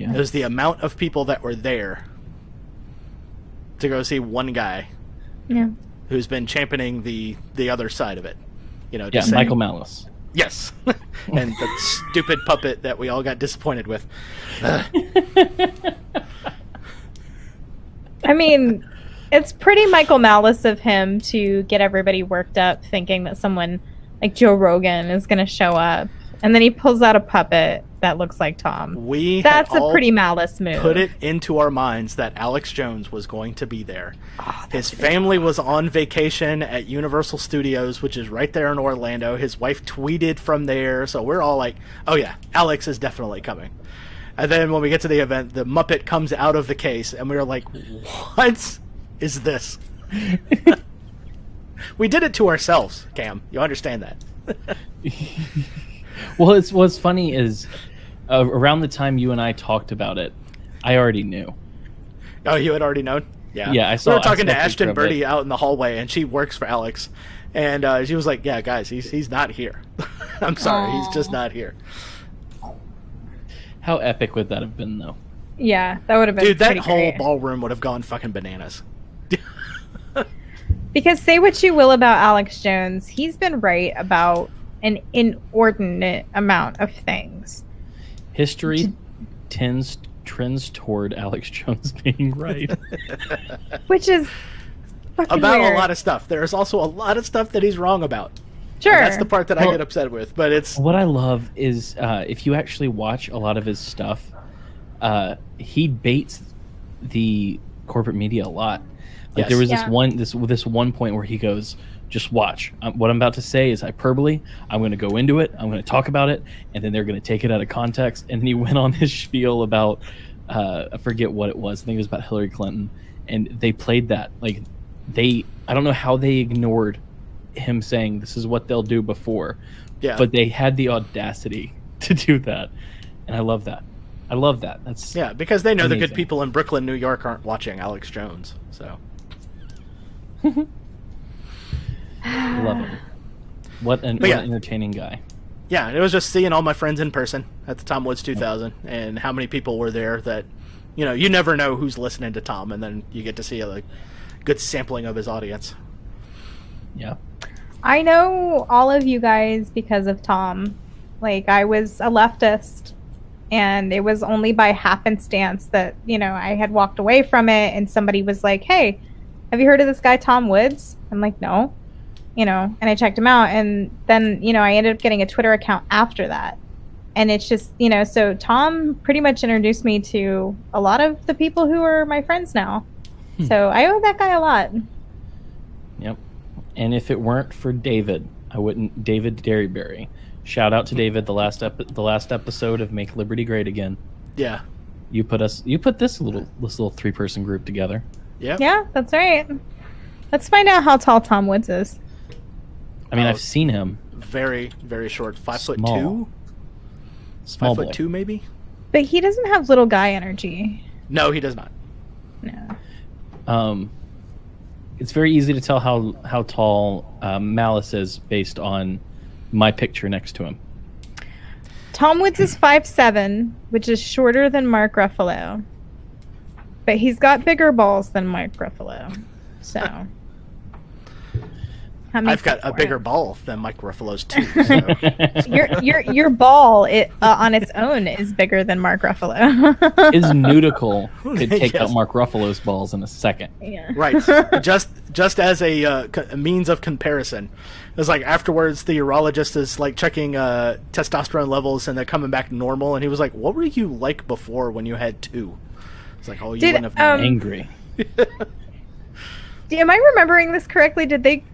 Yeah. It was the amount of people that were there to go see one guy Yeah. who's been championing the the other side of it. You know, Yeah, just saying- Michael Malice. Yes, and the stupid puppet that we all got disappointed with. Ugh. I mean, it's pretty Michael Malice of him to get everybody worked up thinking that someone like Joe Rogan is going to show up. And then he pulls out a puppet that looks like Tom. we That's a pretty Malice move. put it into our minds that Alex Jones was going to be there. Ah, His family was on vacation at Universal Studios, which is right there in Orlando. His wife tweeted from there, so we're all like, "Oh yeah, Alex is definitely coming." And then when we get to the event, the Muppet comes out of the case, and we are like, "What is this?" we did it to ourselves, Cam. You understand that? Well, it's what's funny is uh, around the time you and I talked about it, I already knew. Oh, you had already known? Yeah. Yeah, I saw- We were talking to Ashton Birdie it. out in the hallway, and she works for Alex. And uh, she was like, "Yeah, guys, he's he's not here. I'm sorry, he's just not here." How epic would that have been, though? Yeah, that would have been Dude, that whole great. ballroom would have gone fucking bananas. Because say what you will about Alex Jones, he's been right about an inordinate amount of things. History tends trends toward Alex Jones being right. Which is fucking About weird. a lot of stuff. There's also a lot of stuff that he's wrong about. Sure. And that's the part that I get upset with. But it's what I love is uh, if you actually watch a lot of his stuff, uh, he baits the corporate media a lot. Like there was Yeah. this one this this one point where he goes, "Just watch. Um, what I'm about to say is hyperbole. I'm going to go into it. I'm going to talk about it, and then they're going to take it out of context." And then he went on his spiel about uh, I forget what it was. I think it was about Hillary Clinton, and they played that like they. I don't know how they ignored him saying this is what they'll do before, Yeah. but they had the audacity to do that, and I love that. I love that. That's yeah, because they know the good people in Brooklyn, New York aren't watching Alex Jones. So love him. What an, what yeah. an entertaining guy. yeah, it was just seeing all my friends in person at the Tom Woods 2000 and how many people were there that, you know, you never know who's listening to Tom, and then you get to see a like, good sampling of his audience. Yeah. I know all of you guys because of Tom. Like I was a leftist and it was only by happenstance that, you know, I had walked away from it and somebody was like, "Hey, have you heard of this guy Tom Woods?" I'm like, "No." You know, and I checked him out and then, you know, I ended up getting a Twitter account after that. And it's just, you know, so Tom pretty much introduced me to a lot of the people who are my friends now. Hmm. So I owe that guy a lot. Yep. And if it weren't for David, I wouldn't. David Derryberry. Shout out to David. The last ep- the last episode of Make Liberty Great Again. Yeah. You put us. You put this little this little three person group together. Yeah. Yeah, that's right. Let's find out how tall Tom Woods is. I mean, Oh. I've seen him. Very, very short. Five foot two? Small Five boy. foot two, maybe? But he doesn't have little guy energy. No, he does not. No. Um, it's very easy to tell how how tall um, Malice is based on my picture next to him. Tom Woods is five seven, which is shorter than Mark Ruffalo. But he's got bigger balls than Mark Ruffalo. So. That makes I've got a for bigger him. ball than Mike Ruffalo's too. So. Your your your ball it, uh, on its own is bigger than Mark Ruffalo. His nudicle could take Yes. out Mark Ruffalo's balls in a second. yeah. right. Just just as a, uh, co- a means of comparison. It's like afterwards the urologist is like checking uh, testosterone levels and they're coming back normal and he was like, "What were you like before when you had two? It's like, "Oh, you Did, wouldn't have known." um, Angry. Am I remembering this correctly? Did they?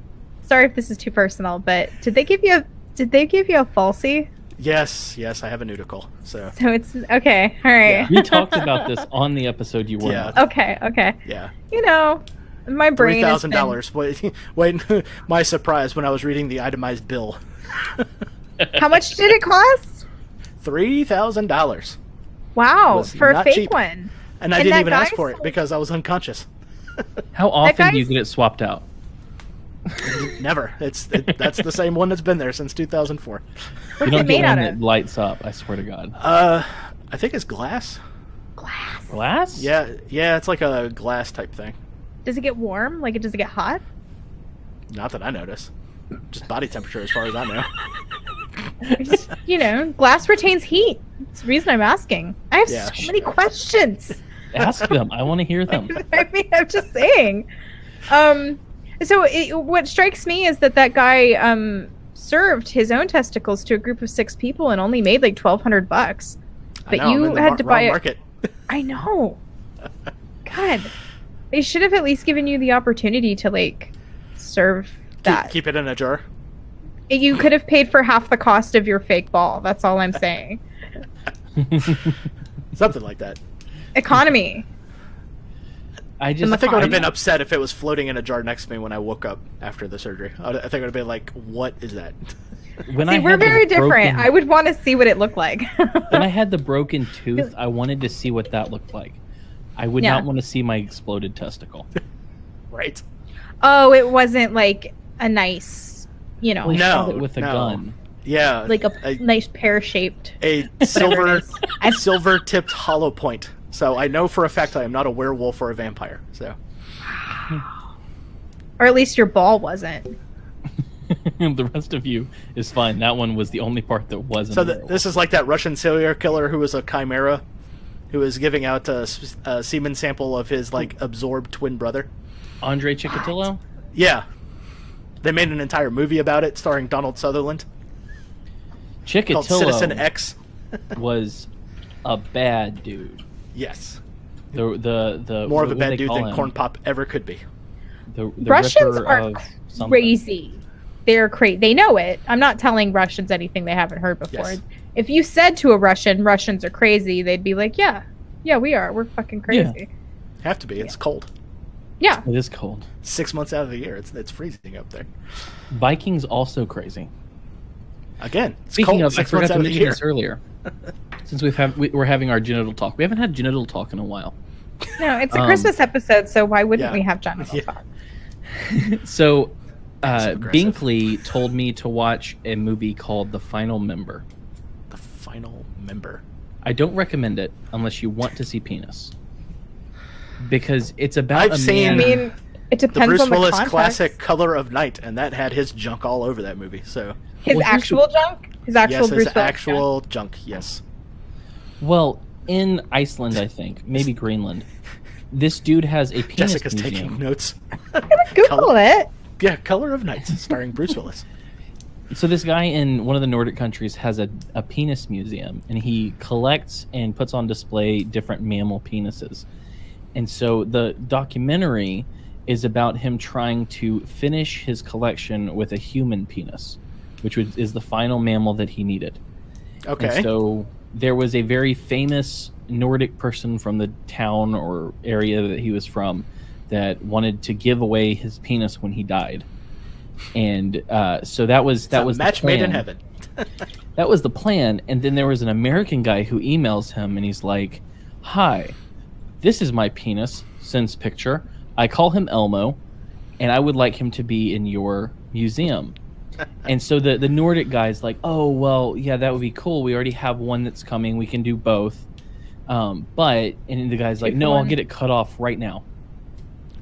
Sorry if this is too personal, but did they give you a? Did they give you a falsie? yes, yes, I have a nudicle. So, So it's okay. All right. We talked about this on the episode you were Yeah. on. Okay. Okay. yeah. You know, my brain. Three has thousand been- dollars. Wait, wait! My surprise when I was reading the itemized bill. How much did it cost? Three thousand dollars, Wow, for a fake cheap. one. and I And didn't even ask guy for it because I was unconscious. How often do you get it swapped out? Never. It's it, that's the same one that's been there since 2004. What's you don't made get out one of? that lights up. I swear to God. Uh, I think it's glass. Glass. Glass? Yeah, yeah, it's like a glass type thing. Does it get warm? Like, does it get hot? Not that I notice. Just body temperature, as far as I know. Just, you know, glass retains heat. That's the reason I'm asking. I have Yeah. so many questions. Ask them. I want to hear them. I mean, I'm just saying. Um, so it, what strikes me is that that guy um served his own testicles to a group of six people and only made like twelve hundred bucks. But know, you had to buy it. market. I know. God, they should have at least given you the opportunity to like serve that. Keep, keep it in a jar. You could have paid for half the cost of your fake ball. That's all I'm saying. Something like that. Economy. I just I think I would have been upset if it was floating in a jar next to me when I woke up after the surgery. I I think I would have been like, "What is that?" When See, I we're had the very different. broken- I would want to see what it looked like. when I had the broken tooth, I wanted to see what that looked like. I would Yeah. not want to see my exploded testicle. right. oh, it wasn't like a nice, you know, Well, he shot No, it with a no. gun. Yeah. like a, a, nice pear shaped. a silver it is. I- silver tipped hollow point. So I know for a fact I am not a werewolf or a vampire. So Or at least your ball wasn't. the rest of you is fine. That one was the only part that wasn't. So a th- werewolf. this is like that Russian serial killer who was a chimera, who was giving out a semen sample of his like absorbed twin brother. Andrei Chikatilo. Yeah, they made an entire movie about it, starring Donald Sutherland, called Citizen Chikatilo X. was a bad dude. Yes. The the the More of a bad dude than him? Corn Pop ever could be. The, the Russians are crazy. They're crazy. They know it. I'm not telling Russians anything they haven't heard before. Yes. If you said to a Russian, Russians are crazy, they'd be like, yeah, yeah, we are. We're fucking crazy. Have to be. It's cold. Yeah. It is cold. Six months out of the year, it's it's freezing up there. Vikings also crazy. Again, Speaking cold of, I six months forgot to out of the mention this earlier. Since we've have we, we're having our genital talk, we haven't had genital talk in a while. No, it's a Um, Christmas episode, so why wouldn't yeah. we have genital Yeah. talk? So, uh. Binkley told me to watch a movie called The Final Member. The final member. I don't recommend it unless you want to see penis, because it's about I've a seen- I mean, it The depends Bruce on the Willis context. classic "Color of Night," and that had his junk all over that movie. So His Well, here's actual junk? His actual yes, Bruce his Willis actual junk. Yes. Well, in Iceland, I think maybe Greenland, this dude has a penis Jessica's museum. taking notes. junk. Google Color- it. Yeah, "Color of Night," starring Bruce Willis. So this guy in one of the Nordic countries has a, a penis museum, and he collects and puts on display different mammal penises. And so the documentary is about him trying to finish his collection with a human penis, which was, is the final mammal that he needed. Okay. And so there was a very famous Nordic person from the town or area that he was from that wanted to give away his penis when he died. And uh, so that was that was match made in heaven. That was the plan. And then there was an American guy who emails him and he's like, Hi, this is my penis, sends picture. I call him Elmo, and I would like him to be in your museum. And so the, the Nordic guy's like, Oh, well, yeah, that would be cool. We already have one that's coming. We can do both. Um, but, and the guy's like, No, I'll get it cut off right now.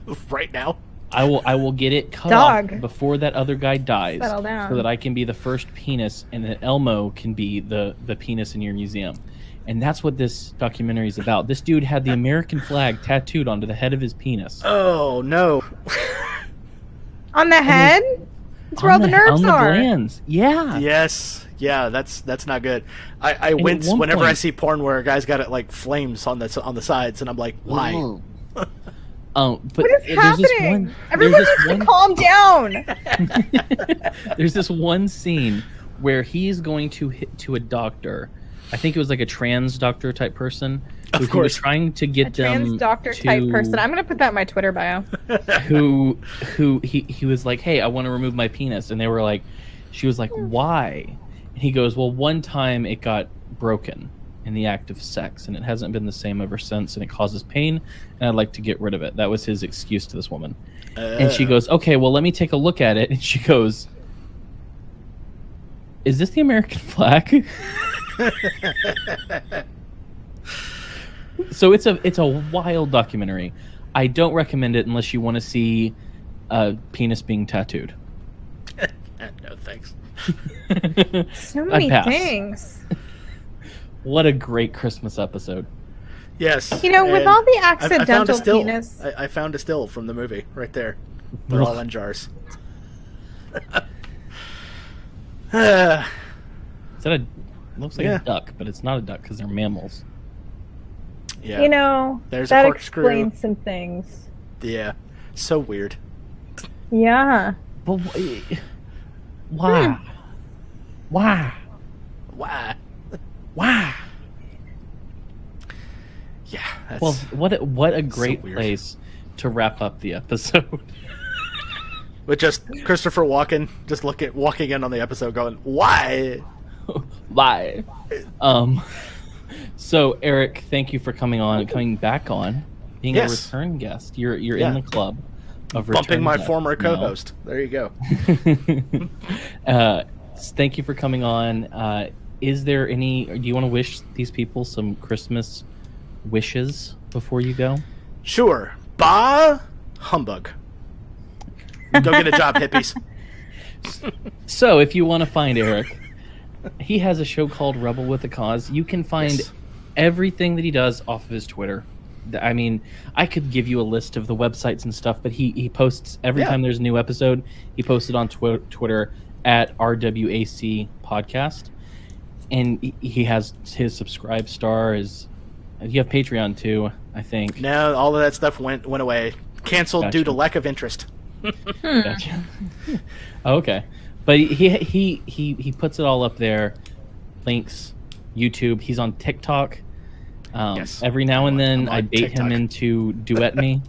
right now. I will I will get it cut Dog. off before that other guy dies, Settle down. so that I can be the first penis, and that Elmo can be the the penis in your museum. And that's what this documentary is about. This dude had the American flag tattooed onto the head of his penis. Oh no! On the head? It's where all On the, nerves on the are. glands. Yeah. Yes, yeah, that's that's not good. I, I wince one whenever I see porn where a guy's got it like flames on the on the sides, and I'm like, why? Um, but What is there's this happening? one. Everyone needs this to calm down. there's this one scene where he's going to hit to a doctor. I think it was like a trans doctor type person. Of who he was course. trying to get A them trans doctor type person. I'm gonna put that in my Twitter bio. who who he, he was like hey i want to remove my penis and they were like she was like why and he goes well one time it got broken in the act of sex and it hasn't been the same ever since and it causes pain and i'd like to get rid of it that was his excuse to this woman and she Uh, goes okay well let me take a look at it and she goes is this the american flag so it's a it's a wild documentary i don't recommend it unless you want to see a penis being tattooed no thanks. So many pass. things. what a great christmas episode Yes. You know, with all the I- I found a still. penis. I, I found a still from the movie right there. They're all in jars. Is that a looks like Yeah. a duck but it's not a duck because they're mammals yeah. You know, There's a that corkscrew. explains some things. Yeah. So weird. Yeah. but wh- why hmm. why Why? why Yeah. That's, well what a, what a great weird. place to wrap up the episode with just Christopher Walken just look at walking in on the episode, going, "Why?" Bye. Um. So Eric, thank you for coming on, coming back on, being Yes. a return guest. You're you're Yeah. in the club of Bumping my former co-host. There you go. uh, thank you for coming on. Uh, is there any? Do you want to wish these people some Christmas wishes before you go? Sure. Bah humbug. Go get a job, hippies. So, if you want to find Eric, he has a show called Rebel with a Cause. You can find Yes. everything that he does off of his Twitter. I mean, I could give you a list of the websites and stuff, but he, he posts every Yeah. time there's a new episode. He posted on twi- Twitter at RWAC Podcast. And he- he has his subscribe star is You have Patreon too, I think. No, all of that stuff went went away. Canceled due to lack of interest. Gotcha. Okay, but he he he he puts it all up there. Links, YouTube. He's on TikTok. Um, Yes. Every now and then, I'm on I bait TikTok. him into duet me.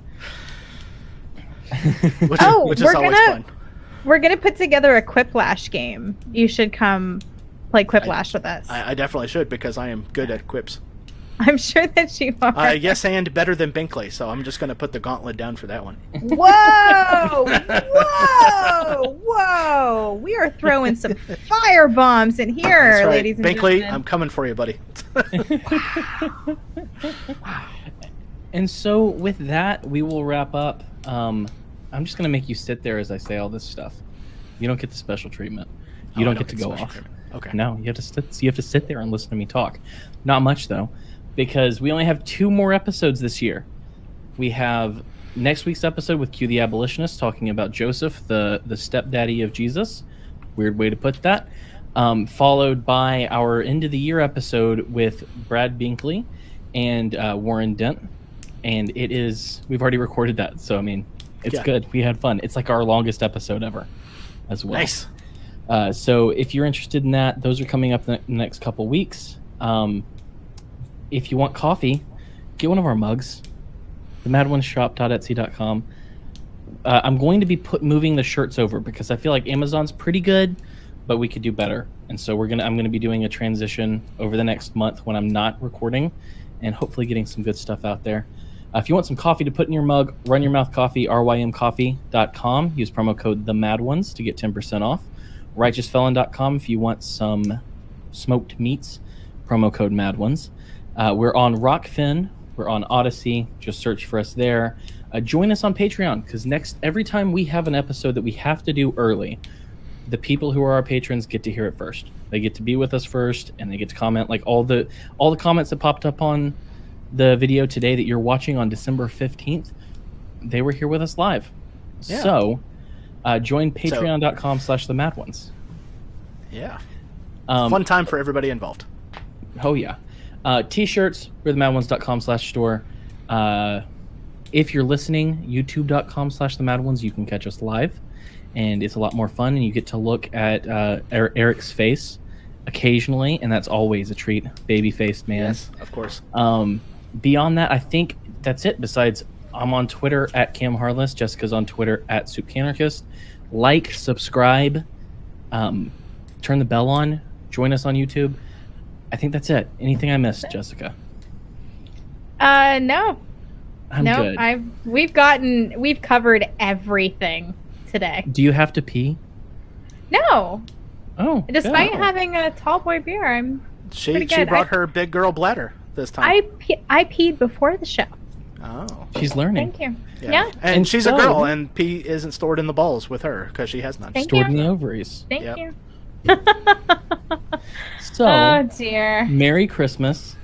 Which, Oh, is, which we're always gonna- fun. We're gonna put together a Quiplash game. You should come play Quiplash with us. I, I definitely should because I am good at quips. I'm sure that you are. Uh, yes, and better than Binkley, so I'm just going to put the gauntlet down for that one. Whoa! Whoa! Whoa! We are throwing some fire bombs in here, right. ladies and Binkley, gentlemen. Binkley, I'm coming for you, buddy. And so with that, we will wrap up. Um, I'm just gonna make you sit there as I say all this stuff. You don't get the special treatment. You Oh, don't don't get to go off. treatment. Okay. No, you have to sit. You have to sit there and listen to me talk. Not much though, because we only have two more episodes this year. We have next week's episode with Q the abolitionist talking about Joseph, the the stepdaddy of Jesus. Weird way to put that. Um, followed by our end of the year episode with Brad Binkley and uh, Warren Dent. And it is we've already recorded that, so I mean, it's Yeah. good. We had fun. It's like our longest episode ever, as well. Nice. Uh, so if you're interested in that, those are coming up in the next couple weeks. Um, if you want coffee, get one of our mugs. The madonesshop.etsy.com. Uh, I'm going to be put moving the shirts over because I feel like Amazon's pretty good, but we could do better. And so we're gonna I'm gonna be doing a transition over the next month when I'm not recording, and hopefully getting some good stuff out there. Uh, if you want some coffee to put in your mug, run your mouth coffee, rymcoffee.com. Use promo code the Mad Ones to get 10% off. Righteousfelon.com if you want some smoked meats, promo code Mad Ones. Uh, we're on Rokfin. We're on Odysee. Just search for us there. Uh, join us on Patreon because next every time we have an episode that we have to do early, the people who are our patrons get to hear it first. They get to be with us first, and they get to comment like all the all the comments that popped up on the video today that you're watching on December fifteenth. They were here with us live. Yeah. So uh, join patreon.com slash the mad ones. Yeah. Um, Fun time for everybody involved. Oh yeah. Uh, t-shirts, we're the madones.com slash store. Uh, if you're listening, youtube.com slash the mad ones, you can catch us live. And it's a lot more fun, and you get to look at uh, Er- Eric's face occasionally, and that's always a treat. Baby faced man. Yes, of course. Um, beyond that, I think that's it. Besides, I'm on Twitter at Cam Harless. Jessica's on Twitter at SoupCanarchist. Like, subscribe, um, turn the bell on, join us on YouTube. I think that's it. Anything I missed, Jessica? Uh, no, I'm no. good. I've we've gotten we've covered everything today. Do you have to pee? No, Oh, despite good. having a tall boy beer, I'm She Pretty she brought I- her big girl bladder this time. I pe- I peed before the show. oh. she's learning. Thank you. Yeah. Yeah. And, And she's so- a girl, and pee isn't stored in the balls with her because she has none. Thank Stored you. in the ovaries. Thank Yep. you. So, oh dear. Merry Christmas.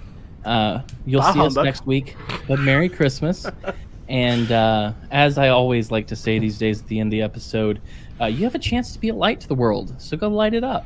Uh, you'll Bah see us next week, but Merry Christmas. and uh, as I always like to say these days at the end of the episode, uh, you have a chance to be a light to the world, so go light it up.